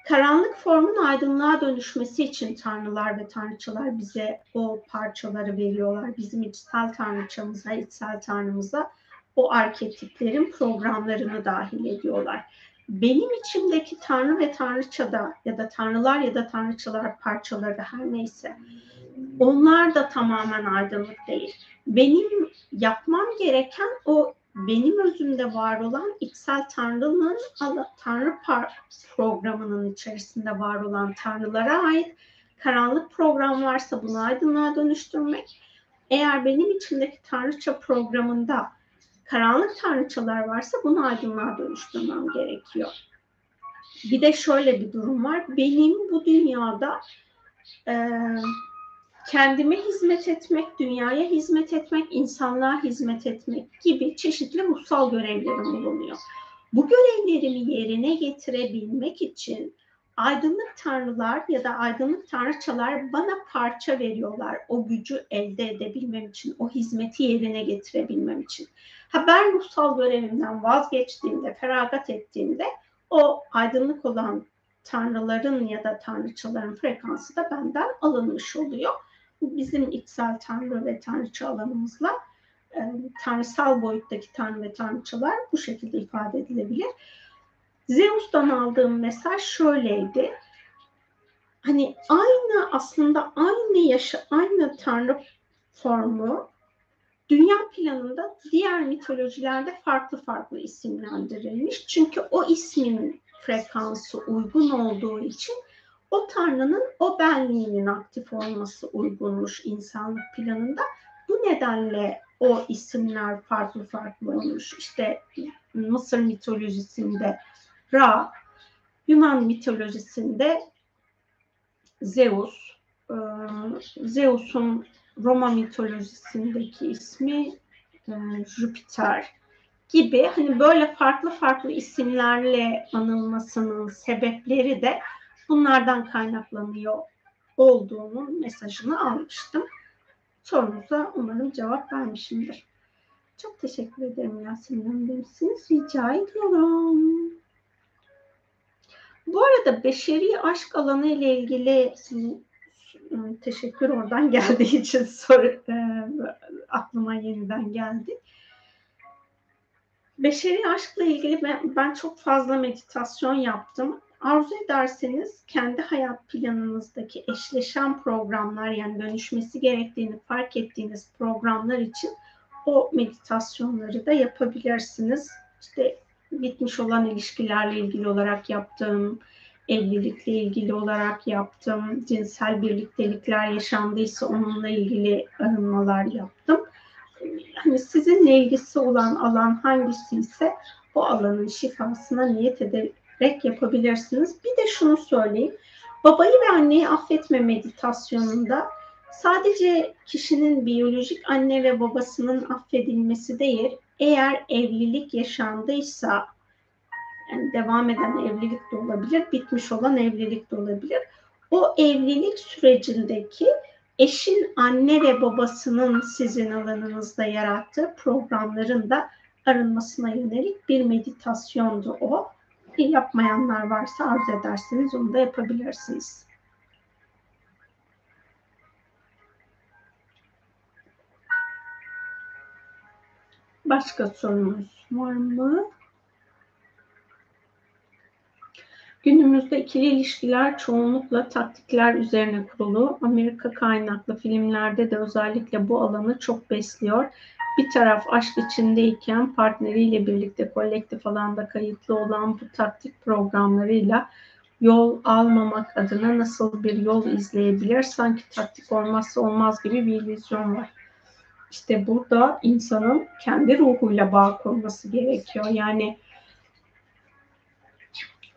Karanlık formun aydınlığa dönüşmesi için tanrılar ve tanrıçalar bize o parçaları veriyorlar. Bizim içsel tanrıçamıza, içsel tanrımıza o arketiplerin programlarını dahil ediyorlar benim içimdeki tanrı ve tanrıçada ya da tanrılar ya da tanrıçalar parçaları her neyse onlar da tamamen aydınlık değil. Benim yapmam gereken o benim özümde var olan içsel tanrının tanrı programının içerisinde var olan tanrılara ait karanlık program varsa bunu aydınlığa dönüştürmek. Eğer benim içimdeki tanrıça programında karanlık tanrıçalar varsa bunu aydınlığa dönüştürmem gerekiyor. Bir de şöyle bir durum var. Benim bu dünyada e, kendime hizmet etmek, dünyaya hizmet etmek, insanlığa hizmet etmek gibi çeşitli ruhsal görevlerim bulunuyor. Bu görevlerimi yerine getirebilmek için aydınlık tanrılar ya da aydınlık tanrıçalar bana parça veriyorlar o gücü elde edebilmem için, o hizmeti yerine getirebilmem için. Ha ben ruhsal görevimden vazgeçtiğimde, feragat ettiğimde o aydınlık olan tanrıların ya da tanrıçaların frekansı da benden alınmış oluyor. Bizim içsel tanrı ve tanrıça alanımızla e, tanrısal boyuttaki tanrı ve tanrıçalar bu şekilde ifade edilebilir. Zeus'tan aldığım mesaj şöyleydi. Hani aynı aslında aynı yaşa, aynı tanrı formu dünya planında diğer mitolojilerde farklı farklı isimlendirilmiş. Çünkü o ismin frekansı uygun olduğu için o tanrının o benliğinin aktif olması uygunmuş insanlık planında. Bu nedenle o isimler farklı farklı olmuş. İşte Mısır mitolojisinde Ra, Yunan mitolojisinde Zeus, Zeus'un Roma mitolojisindeki ismi e, Jüpiter gibi hani böyle farklı farklı isimlerle anılmasının sebepleri de bunlardan kaynaklanıyor olduğunun mesajını almıştım. Sorunuza umarım cevap vermişimdir. Çok teşekkür ederim Yasemin Hanım demişsiniz. Rica ediyorum. Bu arada beşeri aşk alanı ile ilgili teşekkür oradan geldiği için soru e, aklıma yeniden geldi. Beşeri aşkla ilgili ben, ben çok fazla meditasyon yaptım. Arzu ederseniz kendi hayat planınızdaki eşleşen programlar yani dönüşmesi gerektiğini fark ettiğiniz programlar için o meditasyonları da yapabilirsiniz. İşte bitmiş olan ilişkilerle ilgili olarak yaptığım, evlilikle ilgili olarak yaptım, cinsel birliktelikler yaşandıysa onunla ilgili arınmalar yaptım. Hani sizinle ilgisi olan alan hangisi ise o alanın şifasına niyet ederek yapabilirsiniz. Bir de şunu söyleyeyim. Babayı ve anneyi affetme meditasyonunda sadece kişinin biyolojik anne ve babasının affedilmesi değil, eğer evlilik yaşandıysa yani devam eden evlilik de olabilir, bitmiş olan evlilik de olabilir. O evlilik sürecindeki eşin anne ve babasının sizin alanınızda yarattığı programların da arınmasına yönelik bir meditasyondu o. Yapmayanlar varsa arzu ederseniz onu da yapabilirsiniz. Başka sorunuz var mı? Günümüzde ikili ilişkiler çoğunlukla taktikler üzerine kurulu. Amerika kaynaklı filmlerde de özellikle bu alanı çok besliyor. Bir taraf aşk içindeyken partneriyle birlikte kolektif alanda kayıtlı olan bu taktik programlarıyla yol almamak adına nasıl bir yol izleyebilir? Sanki taktik olmazsa olmaz gibi bir vizyon var. İşte burada insanın kendi ruhuyla bağ kurması gerekiyor. Yani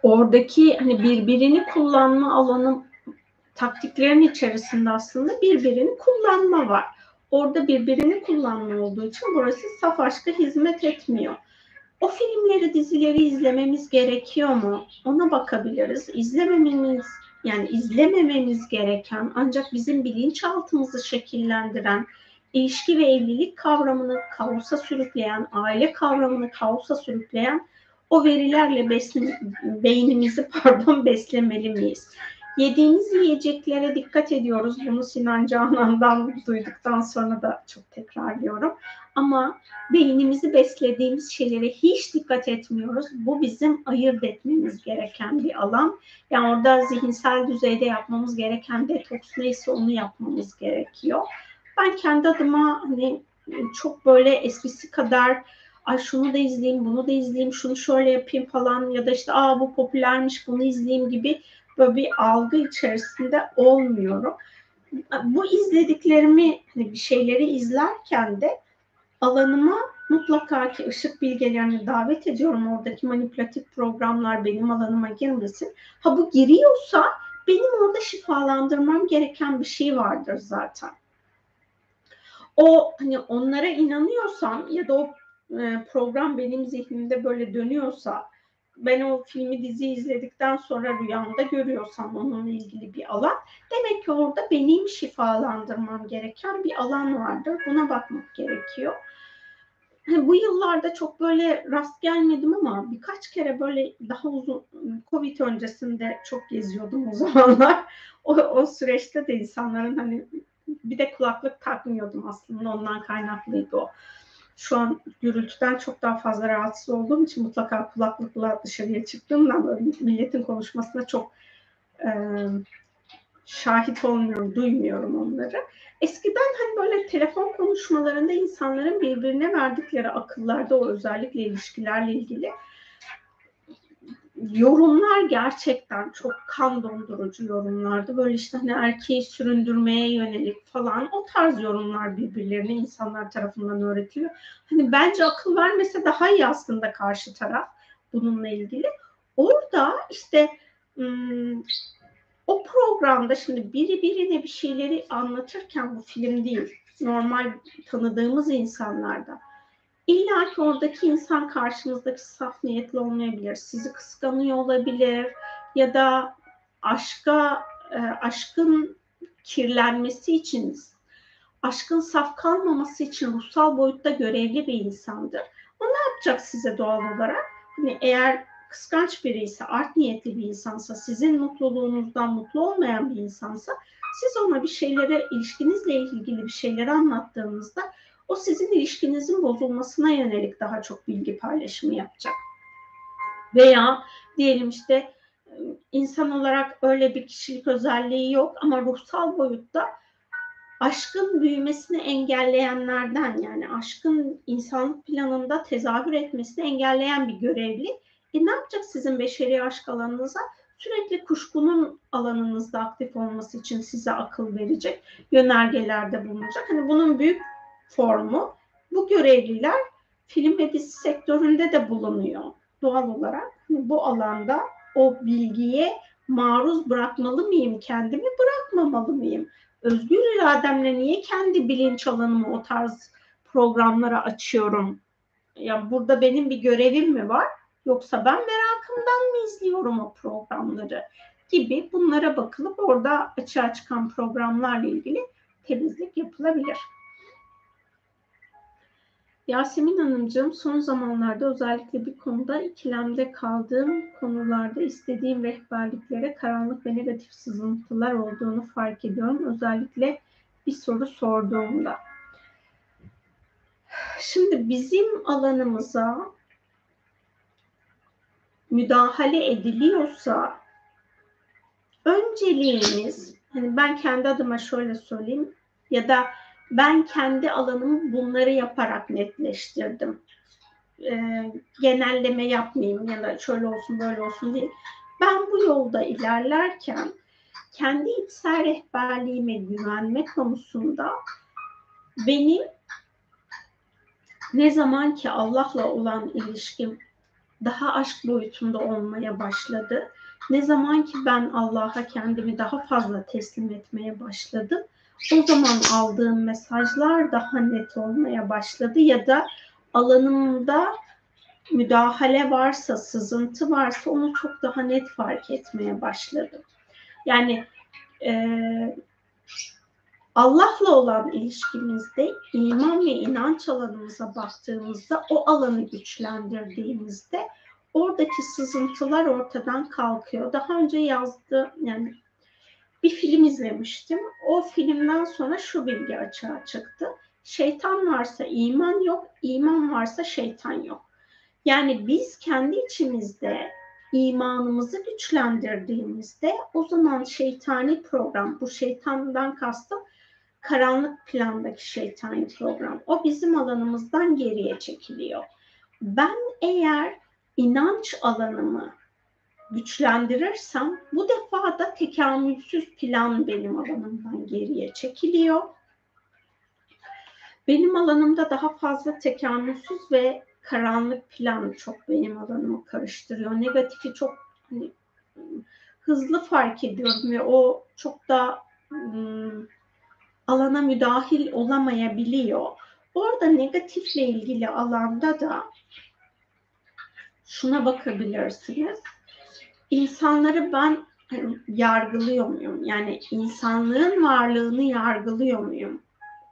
oradaki hani birbirini kullanma alanı taktiklerin içerisinde aslında birbirini kullanma var. Orada birbirini kullanma olduğu için burası saf aşka hizmet etmiyor. O filmleri, dizileri izlememiz gerekiyor mu? Ona bakabiliriz. İzlemememiz yani izlemememiz gereken ancak bizim bilinçaltımızı şekillendiren, ilişki ve evlilik kavramını kaosa sürükleyen, aile kavramını kaosa sürükleyen o verilerle besle, beynimizi pardon beslemeli miyiz? Yediğimiz yiyeceklere dikkat ediyoruz. Bunu Sinan Canan'dan duyduktan sonra da çok tekrarlıyorum. Ama beynimizi beslediğimiz şeylere hiç dikkat etmiyoruz. Bu bizim ayırt etmemiz gereken bir alan. Yani orada zihinsel düzeyde yapmamız gereken detoks neyse onu yapmamız gerekiyor. Ben kendi adıma hani çok böyle eskisi kadar ay şunu da izleyeyim, bunu da izleyeyim, şunu şöyle yapayım falan ya da işte aa bu popülermiş bunu izleyeyim gibi böyle bir algı içerisinde olmuyorum. Bu izlediklerimi hani bir şeyleri izlerken de alanıma mutlaka ki ışık bilgelerini davet ediyorum. Oradaki manipülatif programlar benim alanıma girmesin. Ha bu giriyorsa benim orada şifalandırmam gereken bir şey vardır zaten. O hani onlara inanıyorsam ya da o program benim zihnimde böyle dönüyorsa ben o filmi dizi izledikten sonra rüyamda görüyorsam onunla ilgili bir alan demek ki orada benim şifalandırmam gereken bir alan vardır. Buna bakmak gerekiyor. Hani bu yıllarda çok böyle rast gelmedim ama birkaç kere böyle daha uzun Covid öncesinde çok geziyordum o zamanlar. O, o süreçte de insanların hani bir de kulaklık takmıyordum aslında ondan kaynaklıydı o şu an gürültüden çok daha fazla rahatsız olduğum için mutlaka kulaklıkla dışarıya çıktığımda böyle milletin konuşmasına çok e, şahit olmuyorum, duymuyorum onları. Eskiden hani böyle telefon konuşmalarında insanların birbirine verdikleri akıllarda o özellikle ilişkilerle ilgili yorumlar gerçekten çok kan dondurucu yorumlardı. Böyle işte hani erkeği süründürmeye yönelik falan o tarz yorumlar birbirlerine insanlar tarafından öğretiliyor. Hani bence akıl vermese daha iyi aslında karşı taraf bununla ilgili. Orada işte ım, o programda şimdi biri birine bir şeyleri anlatırken bu film değil normal tanıdığımız insanlarda İlla ki oradaki insan karşınızdaki saf niyetli olmayabilir. Sizi kıskanıyor olabilir ya da aşka e, aşkın kirlenmesi için aşkın saf kalmaması için ruhsal boyutta görevli bir insandır. O ne yapacak size doğal olarak? Hani eğer kıskanç biri ise, art niyetli bir insansa, sizin mutluluğunuzdan mutlu olmayan bir insansa, siz ona bir şeylere, ilişkinizle ilgili bir şeyleri anlattığınızda o sizin ilişkinizin bozulmasına yönelik daha çok bilgi paylaşımı yapacak. Veya diyelim işte insan olarak öyle bir kişilik özelliği yok ama ruhsal boyutta aşkın büyümesini engelleyenlerden yani aşkın insanlık planında tezahür etmesini engelleyen bir görevli. E ne yapacak sizin beşeri aşk alanınıza? Sürekli kuşkunun alanınızda aktif olması için size akıl verecek, yönergelerde bulunacak. Hani bunun büyük formu bu görevliler film ve dizi sektöründe de bulunuyor doğal olarak. Bu alanda o bilgiye maruz bırakmalı mıyım kendimi, bırakmamalı mıyım? Özgür irademle niye kendi bilinç alanımı o tarz programlara açıyorum? Ya burada benim bir görevim mi var? Yoksa ben merakımdan mı izliyorum o programları? Gibi bunlara bakılıp orada açığa çıkan programlarla ilgili temizlik yapılabilir. Yasemin Hanımcığım son zamanlarda özellikle bir konuda ikilemde kaldığım konularda istediğim rehberliklere karanlık ve negatif sızıntılar olduğunu fark ediyorum. Özellikle bir soru sorduğumda. Şimdi bizim alanımıza müdahale ediliyorsa önceliğimiz hani ben kendi adıma şöyle söyleyeyim ya da ben kendi alanımı bunları yaparak netleştirdim. E, genelleme yapmayayım ya da şöyle olsun böyle olsun değil. Ben bu yolda ilerlerken kendi içsel rehberliğime güvenme konusunda benim ne zaman ki Allah'la olan ilişkim daha aşk boyutunda olmaya başladı. Ne zaman ki ben Allah'a kendimi daha fazla teslim etmeye başladım o zaman aldığım mesajlar daha net olmaya başladı ya da alanımda müdahale varsa, sızıntı varsa onu çok daha net fark etmeye başladım. Yani e, Allah'la olan ilişkimizde iman ve inanç alanımıza baktığımızda o alanı güçlendirdiğimizde oradaki sızıntılar ortadan kalkıyor. Daha önce yazdı yani bir film izlemiştim. O filmden sonra şu bilgi açığa çıktı. Şeytan varsa iman yok, iman varsa şeytan yok. Yani biz kendi içimizde imanımızı güçlendirdiğimizde o zaman şeytani program, bu şeytandan kastım karanlık plandaki şeytani program. O bizim alanımızdan geriye çekiliyor. Ben eğer inanç alanımı güçlendirirsem bu defa da tekamülsüz plan benim alanımdan geriye çekiliyor. Benim alanımda daha fazla tekamülsüz ve karanlık plan çok benim alanımı karıştırıyor. Negatifi çok hani, hızlı fark ediyorum ve o çok da ım, alana müdahil olamayabiliyor. Orada negatifle ilgili alanda da şuna bakabilirsiniz. İnsanları ben yargılıyor muyum? Yani insanlığın varlığını yargılıyor muyum?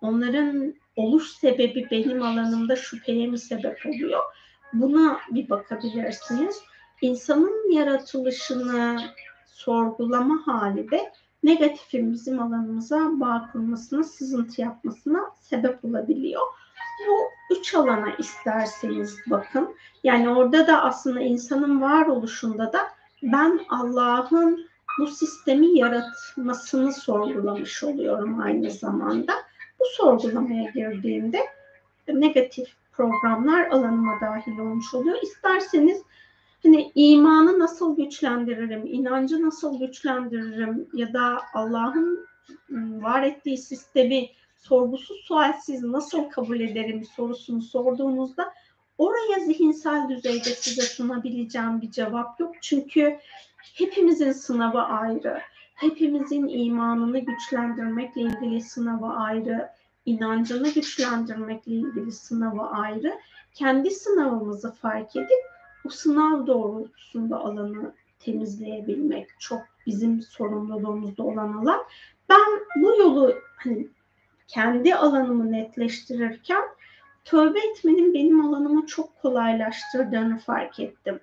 Onların oluş sebebi benim alanımda şüpheye mi sebep oluyor? Buna bir bakabilirsiniz. İnsanın yaratılışını sorgulama hali de negatifin bizim alanımıza bağ kurmasına, sızıntı yapmasına sebep olabiliyor. Bu üç alana isterseniz bakın. Yani orada da aslında insanın varoluşunda da ben Allah'ın bu sistemi yaratmasını sorgulamış oluyorum aynı zamanda. Bu sorgulamaya girdiğimde negatif programlar alanıma dahil olmuş oluyor. İsterseniz hani imanı nasıl güçlendiririm, inancı nasıl güçlendiririm ya da Allah'ın var ettiği sistemi sorgusuz sualsiz nasıl kabul ederim sorusunu sorduğunuzda oraya zihinsel düzeyde size sunabileceğim bir cevap yok. Çünkü hepimizin sınavı ayrı. Hepimizin imanını güçlendirmekle ilgili sınavı ayrı, inancını güçlendirmekle ilgili sınavı ayrı. Kendi sınavımızı fark edip o sınav doğrultusunda alanı temizleyebilmek çok bizim sorumluluğumuzda olan alan. Ben bu yolu hani kendi alanımı netleştirirken tövbe etmenin benim alanımı çok kolaylaştırdığını fark ettim.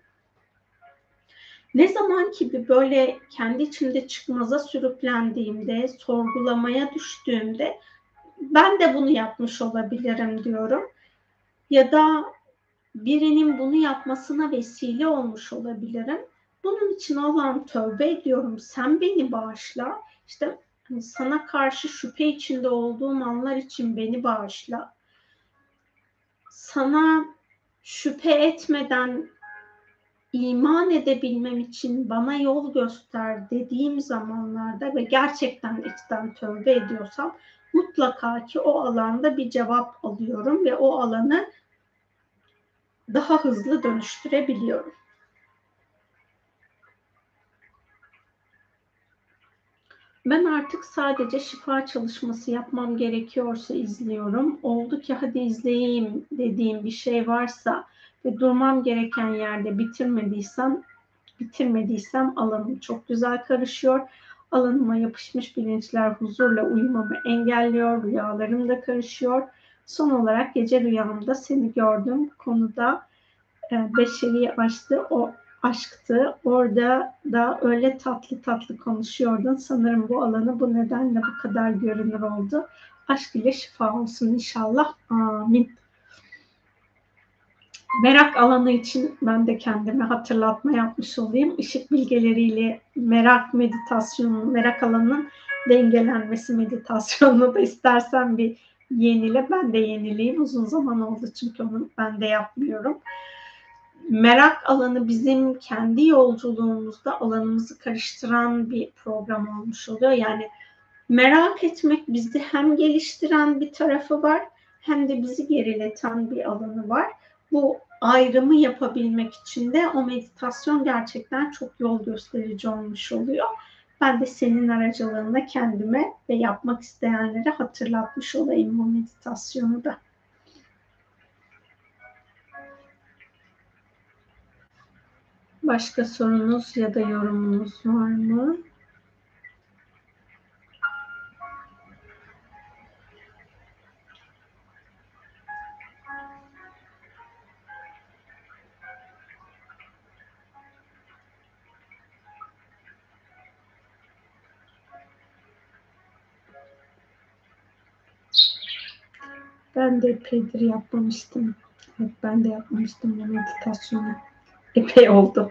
Ne zaman ki bir böyle kendi içimde çıkmaza sürüklendiğimde, sorgulamaya düştüğümde ben de bunu yapmış olabilirim diyorum. Ya da birinin bunu yapmasına vesile olmuş olabilirim. Bunun için Allah'ım tövbe ediyorum. Sen beni bağışla. İşte hani sana karşı şüphe içinde olduğum anlar için beni bağışla. Sana şüphe etmeden iman edebilmem için bana yol göster dediğim zamanlarda ve gerçekten içten tövbe ediyorsam mutlaka ki o alanda bir cevap alıyorum ve o alanı daha hızlı dönüştürebiliyorum. Ben artık sadece şifa çalışması yapmam gerekiyorsa izliyorum. Oldu ki hadi izleyeyim dediğim bir şey varsa ve durmam gereken yerde bitirmediysem bitirmediysem alanım çok güzel karışıyor. Alanıma yapışmış bilinçler huzurla uyumamı engelliyor, rüyalarım da karışıyor. Son olarak gece rüyamda seni gördüm konuda e, beşeri açtı. O aşktı. Orada da öyle tatlı tatlı konuşuyordun. Sanırım bu alanı bu nedenle bu kadar görünür oldu. Aşk ile şifa olsun inşallah. Amin. Merak alanı için ben de kendime hatırlatma yapmış olayım. Işık bilgeleriyle merak meditasyonu, merak alanının dengelenmesi meditasyonunu da istersen bir yenile. Ben de yenileyim. Uzun zaman oldu çünkü onu ben de yapmıyorum merak alanı bizim kendi yolculuğumuzda alanımızı karıştıran bir program olmuş oluyor. Yani merak etmek bizi hem geliştiren bir tarafı var hem de bizi gerileten bir alanı var. Bu ayrımı yapabilmek için de o meditasyon gerçekten çok yol gösterici olmuş oluyor. Ben de senin aracılığında kendime ve yapmak isteyenlere hatırlatmış olayım bu meditasyonu da. Başka sorunuz ya da yorumunuz var mı? Ben de epeydir yapmamıştım. Evet ben de yapmamıştım bu meditasyonu. Epey oldu.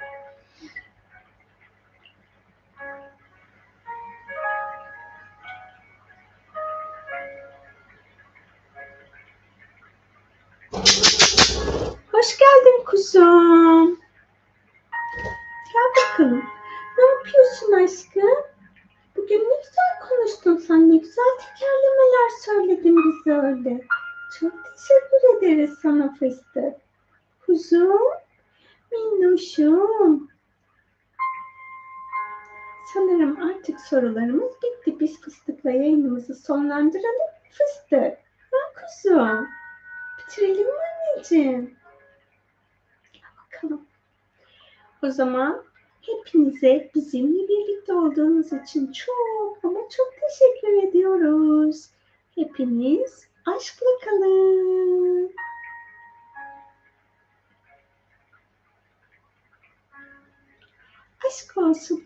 Hoş geldin kuzum. Gel bakalım. Ne yapıyorsun aşkım? Bugün ne güzel konuştun sen. Ne güzel tekerlemeler söyledin bize öyle. Çok teşekkür ederiz sana fıstık. Kuzum. Minnoşum. Sanırım artık sorularımız bitti. Biz fıstıkla yayınımızı sonlandıralım. Fıstık. Ha kuzum. Bitirelim mi anneciğim? Bakalım. O zaman hepinize bizimle birlikte olduğunuz için çok ama çok teşekkür ediyoruz. Hepiniz aşkla kalın. Aşk olsun.